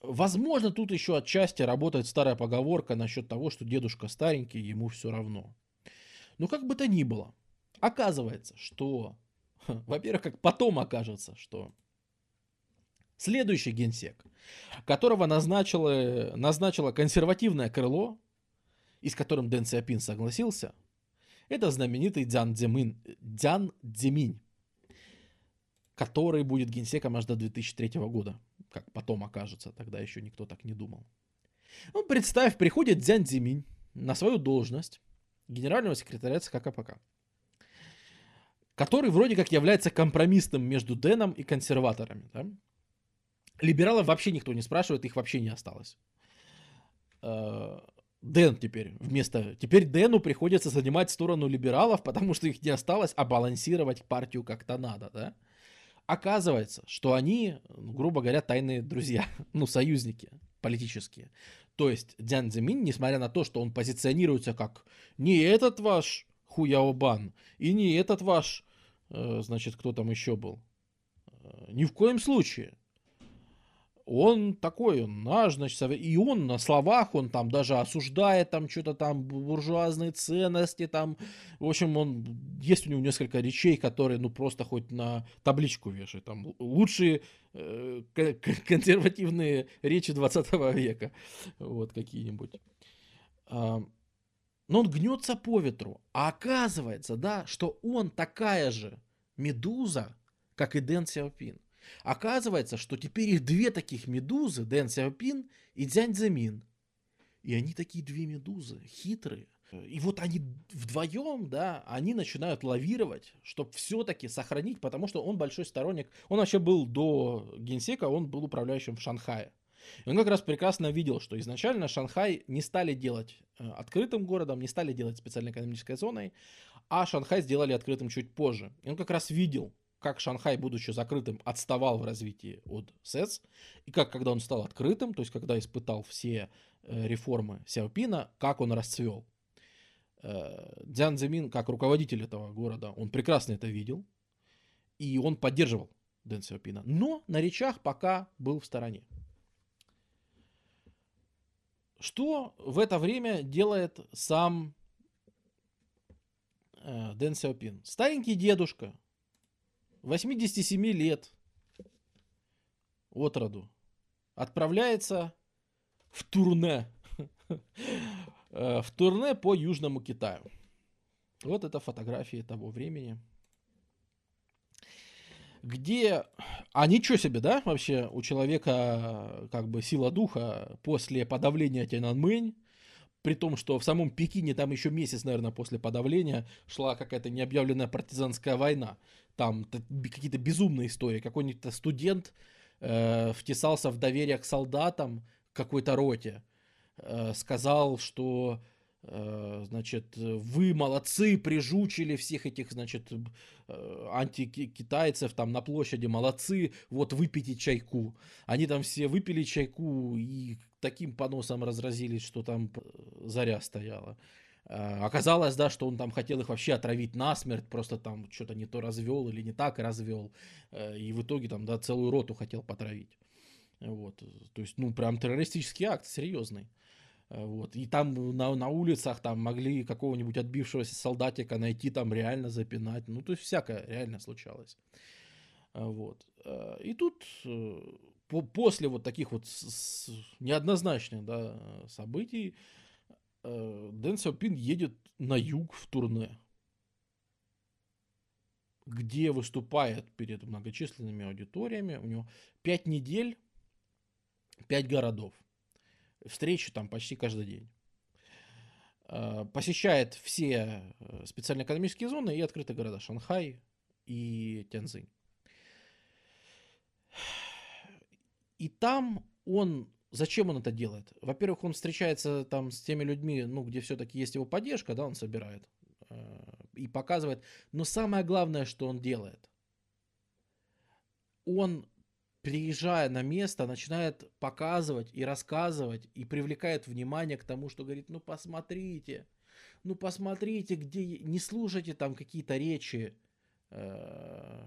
Возможно, тут еще отчасти работает старая поговорка насчет того, что дедушка старенький, ему все равно. Но как бы то ни было, оказывается, что, во-первых, как потом окажется, что Следующий генсек, которого назначило, назначило консервативное крыло, и с которым Дэн Сиапин согласился, это знаменитый Дзян Дземин, Дзян Дземинь, который будет генсеком аж до 2003 года, как потом окажется, тогда еще никто так не думал. Ну, представь, приходит Дзян Дземинь на свою должность генерального секретаря ЦК КПК, который вроде как является компромиссным между Дэном и консерваторами. Да? Либералов вообще никто не спрашивает, их вообще не осталось. Э, Дэн теперь вместо... Теперь Дэну приходится занимать сторону либералов, потому что их не осталось, а балансировать партию как-то надо, да? Оказывается, что они, ну, грубо говоря, тайные друзья, ну, союзники политические. То есть Дзян Цзимин, несмотря на то, что он позиционируется как не этот ваш Хуяобан и не этот ваш, э, значит, кто там еще был, э, ни в коем случае он такой, он наш, значит, и он на словах, он там даже осуждает там что-то там, буржуазные ценности там, в общем, он, есть у него несколько речей, которые, ну, просто хоть на табличку вешает, там, лучшие э, консервативные речи 20 века, вот, какие-нибудь. А, но он гнется по ветру, а оказывается, да, что он такая же медуза, как и Дэн Сяопин. Оказывается, что теперь их две таких медузы, Дэн Сяопин и Дзянь Цзэмин. И они такие две медузы, хитрые. И вот они вдвоем, да, они начинают лавировать, чтобы все-таки сохранить, потому что он большой сторонник. Он вообще был до генсека, он был управляющим в Шанхае. И он как раз прекрасно видел, что изначально Шанхай не стали делать э, открытым городом, не стали делать специальной экономической зоной, а Шанхай сделали открытым чуть позже. И он как раз видел, как Шанхай, будучи закрытым, отставал в развитии от СЭЦ, и как, когда он стал открытым, то есть когда испытал все э, реформы Сяопина, как он расцвел. Э, Дзян Цзэмин, как руководитель этого города, он прекрасно это видел, и он поддерживал Дэн Сяопина, но на речах пока был в стороне. Что в это время делает сам э, Дэн Сяопин? Старенький дедушка, 87 лет от роду отправляется в турне. Э, в турне по Южному Китаю. Вот это фотографии того времени. Где... А ничего себе, да, вообще у человека как бы сила духа после подавления Тяньаньмэнь, при том, что в самом Пекине там еще месяц, наверное, после подавления шла какая-то необъявленная партизанская война. Там какие-то безумные истории. Какой-нибудь студент э, втесался в доверие к солдатам какой-то роте. Э, сказал, что значит, вы молодцы, прижучили всех этих, значит, э, антикитайцев там на площади, молодцы, вот выпейте чайку. Они там все выпили чайку и таким поносом разразились, что там заря стояла. Э, оказалось, да, что он там хотел их вообще отравить насмерть, просто там что-то не то развел или не так развел, и в итоге там, да, целую роту хотел потравить. Вот, то есть, ну, прям террористический акт серьезный. Э, вот. И там на, на улицах там могли какого-нибудь отбившегося солдатика найти, там реально запинать. Ну, то есть всякое реально случалось. Э, вот. Э, и тут по, после вот таких вот с, с, неоднозначных да, событий Дэн Сяопин едет на юг в турне. где выступает перед многочисленными аудиториями. У него пять недель, пять городов. Встречи там почти каждый день. Э, посещает все э, специальные экономические зоны и открытые города Шанхай и Тяньцзинь. И там он Зачем он это делает? Во-первых, он встречается там с теми людьми, ну, где все-таки есть его поддержка, да, он собирает э, и показывает. Но самое главное, что он делает, он, приезжая на место, начинает показывать и рассказывать, и привлекает внимание к тому, что говорит, ну, посмотрите, ну, посмотрите, где, не слушайте там какие-то речи, э,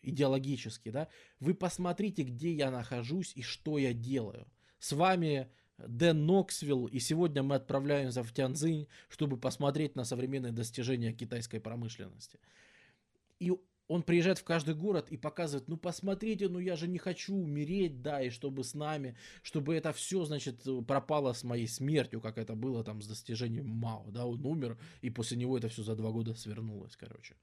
идеологические, да, вы посмотрите, где я нахожусь и что я делаю. С вами Дэн Ноксвилл, и сегодня мы отправляемся в Тяньцзинь, чтобы посмотреть на современные достижения китайской промышленности. И он приезжает в каждый город и показывает, ну посмотрите, ну я же не хочу умереть, да, и чтобы с нами, чтобы это все, значит, пропало с моей смертью, как это было там с достижением Мао, да, он умер, и после него это все за два года свернулось, короче.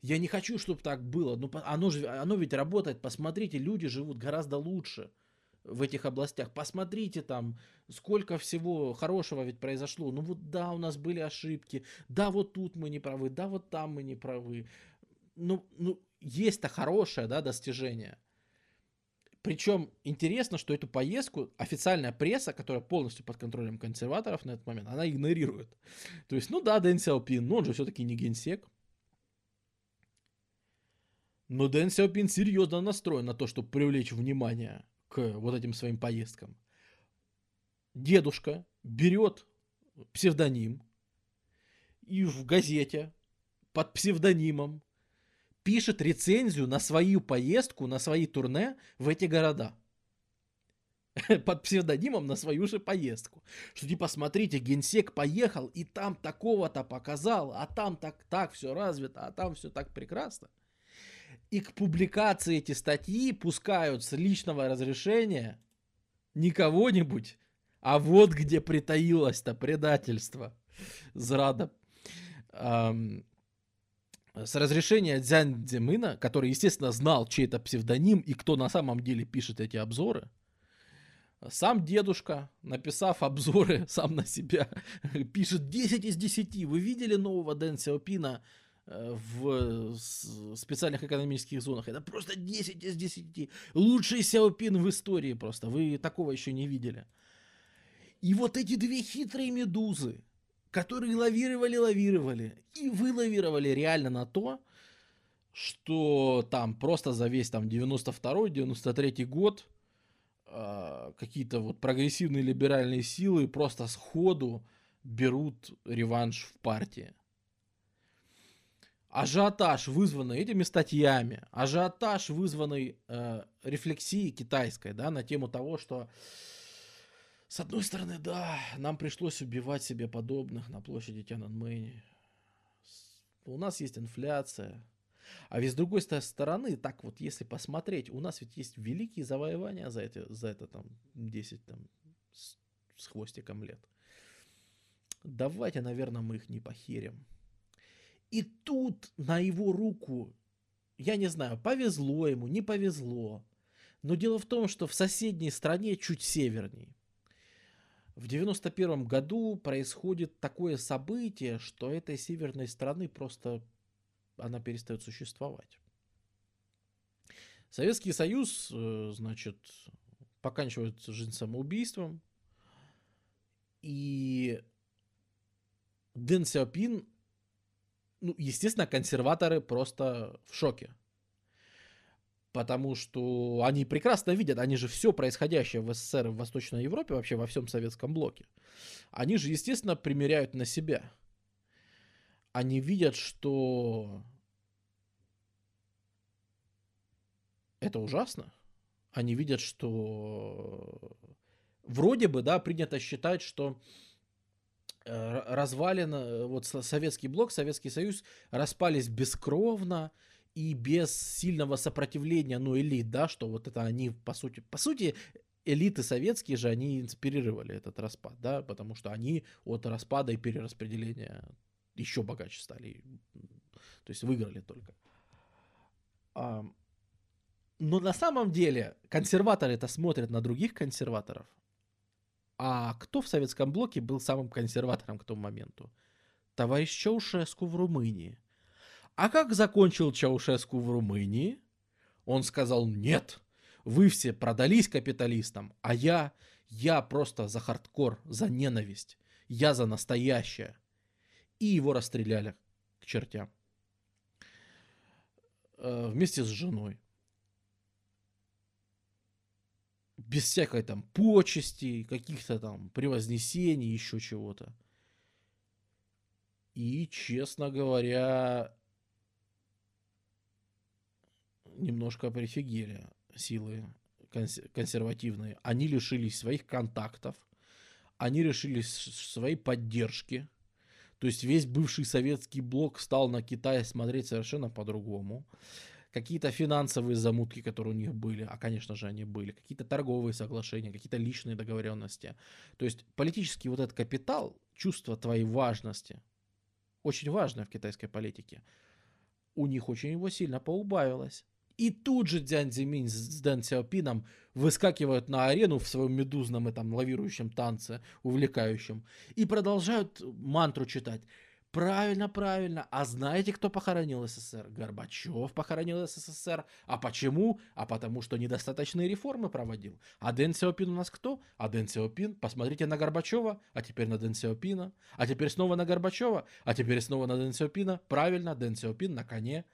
Я не хочу, чтобы так было, ну оно, же, оно ведь работает, посмотрите, люди живут гораздо лучше в этих областях. Посмотрите там, сколько всего хорошего ведь произошло. Ну вот да, у нас были ошибки, да, вот тут мы не правы, да, вот там мы не правы. Ну, ну есть-то хорошее, да, достижение. Причем интересно, что эту поездку официальная пресса, которая полностью под контролем консерваторов на этот момент, она игнорирует. То есть, ну да, Дэн Сяопин, но он же все-таки не генсек. Но Дэн Сяопин серьезно настроен на то, чтобы привлечь внимание к вот этим своим поездкам. Дедушка берет псевдоним и в газете под псевдонимом пишет рецензию на свою поездку, на свои турне в эти города. Под псевдонимом на свою же поездку. Что типа, смотрите, генсек поехал и там такого-то показал, а там так, так все развито, а там все так прекрасно и к публикации эти статьи пускают с личного разрешения не кого-нибудь, а вот где притаилось-то предательство. Зрада. Эм, с разрешения Дзянь Дзимына, который, естественно, знал, чей это псевдоним и кто на самом деле пишет эти обзоры, сам дедушка, написав обзоры сам на себя, пишет 10 из 10. Вы видели нового Дэн Сяопина Э, в специальных экономических зонах. Это просто 10 из 10. Лучший Сяопин в истории просто. Вы такого еще не видели. И вот эти две хитрые медузы, которые лавировали, лавировали, и вы лавировали реально на то, что там просто за весь там 92-93 год э, какие-то вот прогрессивные либеральные силы просто сходу берут реванш в партии. Ажиотаж, вызванный этими статьями, ажиотаж, вызванный э, рефлексией китайской, да, на тему того, что с одной стороны, да, нам пришлось убивать себе подобных на площади Тяньаньмэнь. У нас есть инфляция. А ведь с другой стороны, так вот, если посмотреть, у нас ведь есть великие завоевания за это, за это там 10 там, с, с хвостиком лет. Давайте, наверное, мы их не похерим. И тут на его руку, я не знаю, повезло ему, не повезло. Но дело в том, что в соседней стране, чуть северней, в 91 году происходит такое событие, что этой северной страны просто она перестает существовать. Советский Союз, э, значит, поканчивает жизнь самоубийством. И Дэн Сяопин ну, естественно, консерваторы просто в шоке. Потому что они прекрасно видят, они же все происходящее в СССР в Восточной Европе, вообще во всем советском блоке, они же, естественно, примеряют на себя. Они видят, что это ужасно. Они видят, что вроде бы, да, принято считать, что Э, развален, э, вот советский блок, Советский Союз распались бескровно и без сильного сопротивления, ну, элит, да, что вот это они, по сути, по сути, элиты советские же, они инспирировали этот распад, да, потому что они от распада и перераспределения еще богаче стали, то есть выиграли только. Но на самом деле консерваторы это смотрят на других консерваторов. А кто в советском блоке был самым консерватором к тому моменту? Товарищ Чаушеску в Румынии. А как закончил Чаушеску в Румынии? Он сказал, нет, вы все продались капиталистам, а я, я просто за хардкор, за ненависть, я за настоящее. И его расстреляли к чертям. Э, вместе с женой. Без всякой там почести, каких-то там превознесений, еще чего-то. И, честно говоря, немножко прифигели силы консервативные. Они лишились своих контактов, они лишились своей поддержки. То есть весь бывший советский блок стал на Китай смотреть совершенно по-другому. Какие-то финансовые замутки, которые у них были, а, конечно же, они были, какие-то торговые соглашения, какие-то личные договоренности. То есть политический вот этот капитал, чувство твоей важности, очень важное в китайской политике, у них очень его сильно поубавилось. И тут же Дзян Зиминь с Дэн Сяопином выскакивают на арену в своем медузном этом лавирующем танце, увлекающем, и продолжают мантру читать. Правильно, правильно. А знаете, кто похоронил СССР? Горбачев похоронил СССР. А почему? А потому что недостаточные реформы проводил. А Дэн Сяопин у нас кто? А Дэн Сяопин, посмотрите на Горбачева, а теперь на Дэн Сяопина, а теперь снова на Горбачева, а теперь снова на Дэн Сяопина. Правильно, Дэн Сяопин на коне.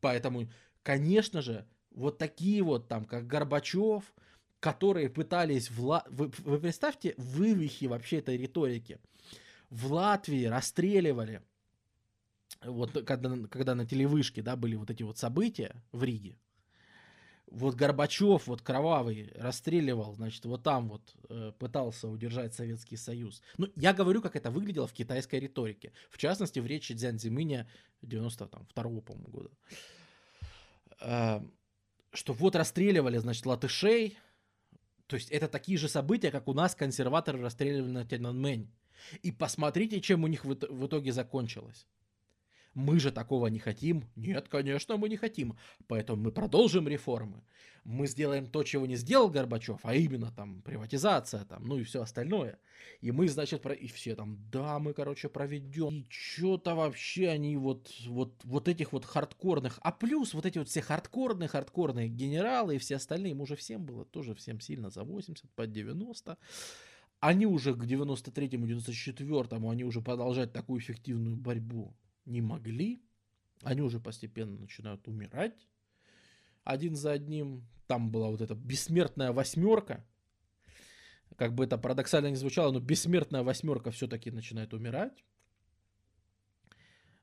Поэтому конечно же, вот такие вот там, как Горбачев, которые пытались... Вла... Вы, вы представьте вывихи вообще этой риторики. В Латвии расстреливали, вот когда, когда на телевышке, да, были вот эти вот события в Риге, вот Горбачев, вот кровавый, расстреливал, значит, вот там вот э, пытался удержать Советский Союз. Ну, я говорю, как это выглядело в китайской риторике. В частности, в речи Дзян Зимыня 92 по-моему, года. Эм, что вот расстреливали, значит, латышей. То есть это такие же события, как у нас консерваторы расстреливали на Тяньаньмэнь. И посмотрите, чем у них в итоге закончилось. Мы же такого не хотим. Нет, конечно, мы не хотим. Поэтому мы продолжим реформы. Мы сделаем то, чего не сделал Горбачев, а именно там приватизация, там, ну и все остальное. И мы, значит, про... и все там, да, мы, короче, проведем. И что-то вообще они вот, вот, вот этих вот хардкорных, а плюс вот эти вот все хардкорные, хардкорные генералы и все остальные, им уже всем было тоже всем сильно за 80, под 90 они уже к 93-му, 94-му, они уже продолжать такую эффективную борьбу не могли. Они уже постепенно начинают умирать один за одним. Там была вот эта бессмертная восьмерка. Как бы это парадоксально не звучало, но бессмертная восьмерка все-таки начинает умирать.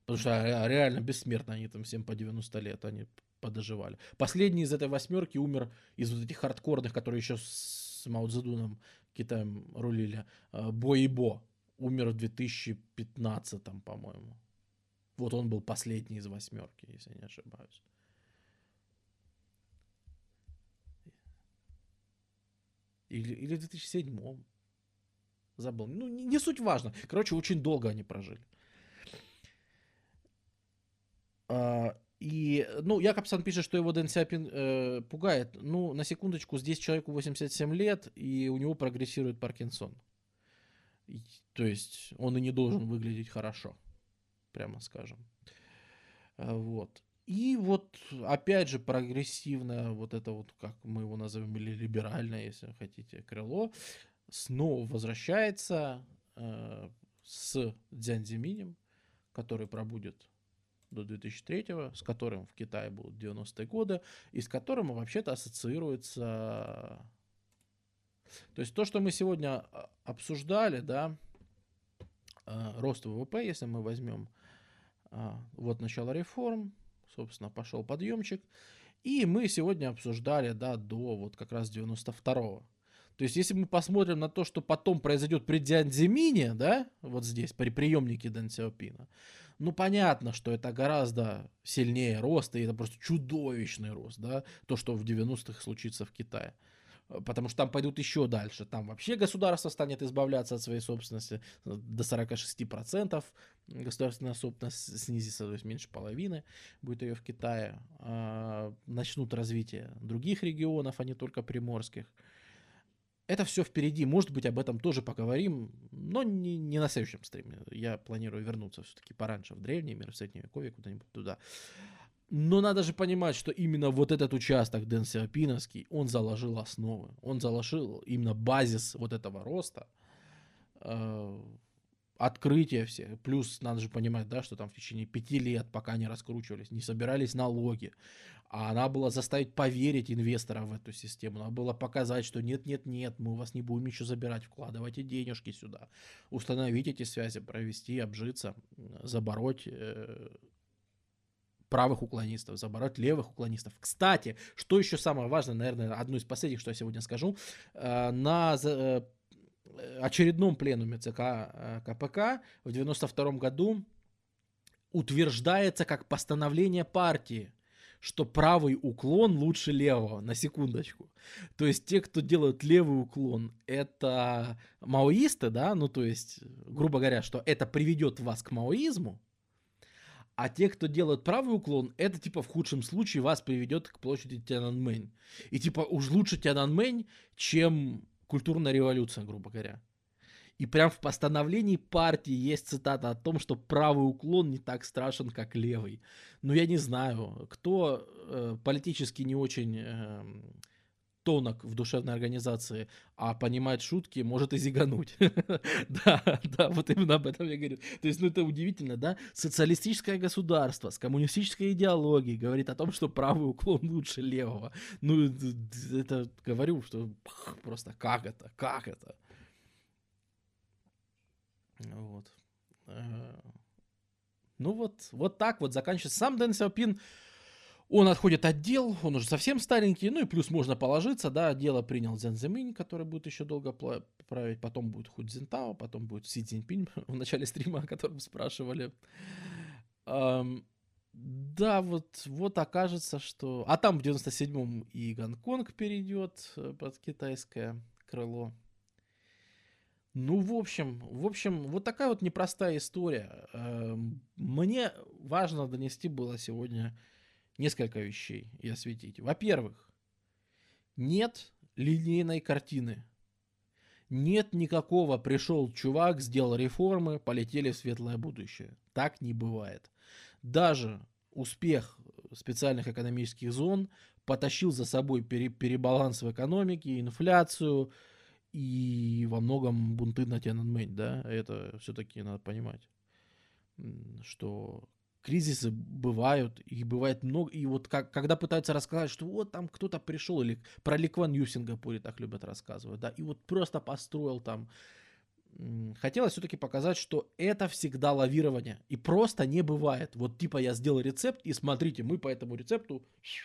Потому что реально бессмертно они там всем по 90 лет они подоживали. Последний из этой восьмерки умер из вот этих хардкорных, которые еще с Мао Цзэдуном Китаем рулили. Э, Бо и Бо умер в 2015, по-моему. Вот он был последний из восьмерки, если не ошибаюсь. Или, или в 2007 Забыл. Ну, не, не суть важно. Короче, очень долго они прожили. А, и, ну, Якобсон пишет, что его Дэн Сяпин э, пугает. Ну, на секундочку, здесь человеку 87 лет, и у него прогрессирует Паркинсон. И, то есть он и не должен выглядеть хорошо прямо скажем. А, вот. И вот, опять же, прогрессивное, вот это вот, как мы его назовем, или либеральное, если хотите, крыло, снова возвращается э, с Дзянзиминем, который пробудет до 2003, с которым в Китае будут 90-е годы, и с которым вообще-то ассоциируется... То есть то, что мы сегодня а, обсуждали, да, э, рост ВВП, если мы возьмем вот начало реформ, собственно, пошел подъемчик. И мы сегодня обсуждали, да, до вот как раз 92-го. То есть, если мы посмотрим на то, что потом произойдет при Дзянзимине, да, вот здесь, при приемнике Дэн Сяопина, ну, понятно, что это гораздо сильнее рост, и это просто чудовищный рост, да, то, что в 90-х случится в Китае. Потому что там пойдут еще дальше. Там вообще государство станет избавляться от своей собственности до 46%. Государственная собственность снизится, то есть меньше половины будет ее в Китае. А, начнут развитие других регионов, а не только приморских. Это все впереди. Может быть, об этом тоже поговорим, но не, не на следующем стриме. Я планирую вернуться все-таки пораньше в древний мир, в средневековье, куда-нибудь туда. Но надо же понимать, что именно вот этот участок Дэн Сиапиновский, он заложил основы. Он заложил именно базис вот этого роста. Э, открытие всех. Плюс надо же понимать, да, что там в течение пяти лет, пока не раскручивались, не собирались налоги, а она была заставить поверить инвесторов в эту систему. Надо было показать, что нет-нет-нет, мы у вас не будем ничего забирать, вкладывайте денежки сюда, установить эти связи, провести, обжиться, забороть э, правых уклонистов, забороть левых уклонистов. Кстати, что еще самое важное, наверное, одно из последних, что я сегодня скажу, э, на э, очередном пленуме ЦК э, КПК в 92 году утверждается как постановление партии, что правый уклон лучше левого, на секундочку. То есть те, кто делают левый уклон, это маоисты, да, ну то есть, грубо говоря, что это приведет вас к маоизму, а те, кто делают правый уклон, это типа в худшем случае вас приведет к площади Тяньаньмэнь. И типа уж лучше Тяньаньмэнь, чем культурная революция, грубо говоря. И прям в постановлении партии есть цитата о том, что правый уклон не так страшен, как левый. Ну, я не знаю, кто э, политически не очень э, тонок в душевной организации, а понимает шутки, может и зигануть. Да, да, вот именно об этом я говорю. То есть, ну это удивительно, да? Социалистическое государство с коммунистической идеологией говорит о том, что правый уклон лучше левого. Ну, это говорю, что просто как это, как это? Вот. Э, ну вот, вот так вот заканчивается. Сам Дэн Сяопин он отходит от дел, он уже совсем старенький, ну и плюс можно положиться, да, дело принял Цзэн Зиминь, который будет еще долго править, потом будет Ху Цзинтао, потом будет Си Цзиньпинь в начале стрима, о котором спрашивали. Um, да, вот, вот окажется, что... А там в 97-м и Гонконг перейдет э, под китайское крыло. Ну, в общем, в общем, вот такая вот непростая история. Мне важно донести было сегодня несколько вещей и осветить. Во-первых, нет линейной картины. Нет никакого пришел чувак, сделал реформы, полетели в светлое будущее. Так не бывает. Даже успех специальных экономических зон потащил за собой пере перебаланс в экономике, инфляцию и во многом бунты на Тяньаньмэнь, да, это все-таки надо понимать, что кризисы бывают, их бывает много, и вот как, когда пытаются рассказать, что вот там кто-то пришел, или про Ликван Ю Сингапуре так любят рассказывать, да, и вот просто построил там, хотелось все-таки показать, что это всегда лавирование, и просто не бывает, вот типа я сделал рецепт, и смотрите, мы по этому рецепту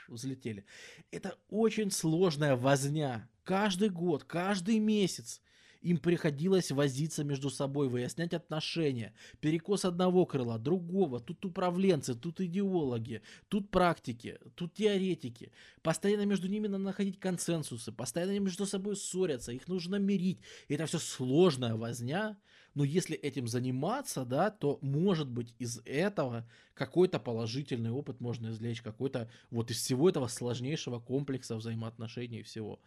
взлетели. Это очень сложная возня, каждый год, каждый месяц, им приходилось возиться между собой, выяснять отношения. Перекос одного крыла, другого. Тут управленцы, тут идеологи, тут практики, тут теоретики. Постоянно между ними надо находить консенсусы, постоянно между собой ссорятся, их нужно мирить. И это все сложная возня. Но если этим заниматься, да, то может быть из этого какой-то положительный опыт можно извлечь, какой-то вот из всего этого сложнейшего комплекса взаимоотношений и всего.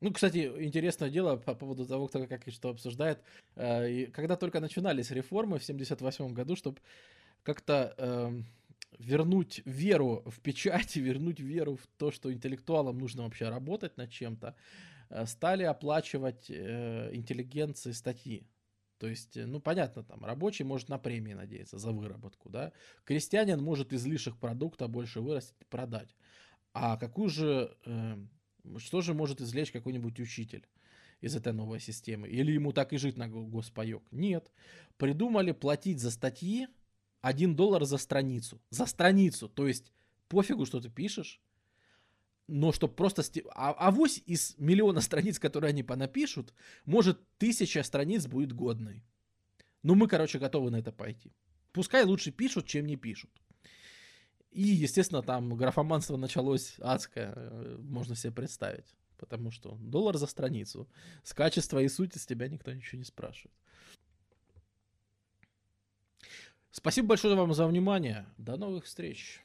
Ну, кстати, интересное дело по поводу того, кто как и что обсуждает. Э, когда только начинались реформы в 78 году, чтобы как-то э, вернуть веру в печать, вернуть веру в то, что интеллектуалам нужно вообще работать над чем-то, э, стали оплачивать э, интеллигенции статьи. То есть, ну, понятно, там, рабочий может на премии надеяться за выработку, да. Крестьянин может из лишних продукта больше вырастить продать. А какую же э, что же может извлечь какой-нибудь учитель из этой новой системы? Или ему так и жить на госпоек? Нет. Придумали платить за статьи 1 доллар за страницу. За страницу. То есть пофигу, что ты пишешь, но чтобы просто... А, авось из миллиона страниц, которые они понапишут, может тысяча страниц будет годной. Ну, мы, короче, готовы на это пойти. Пускай лучше пишут, чем не пишут. И, естественно, там графоманство началось адское, э, можно себе представить. потому что доллар за страницу. С качества и сути с тебя никто ничего не спрашивает. Спасибо большое вам за внимание. До новых встреч.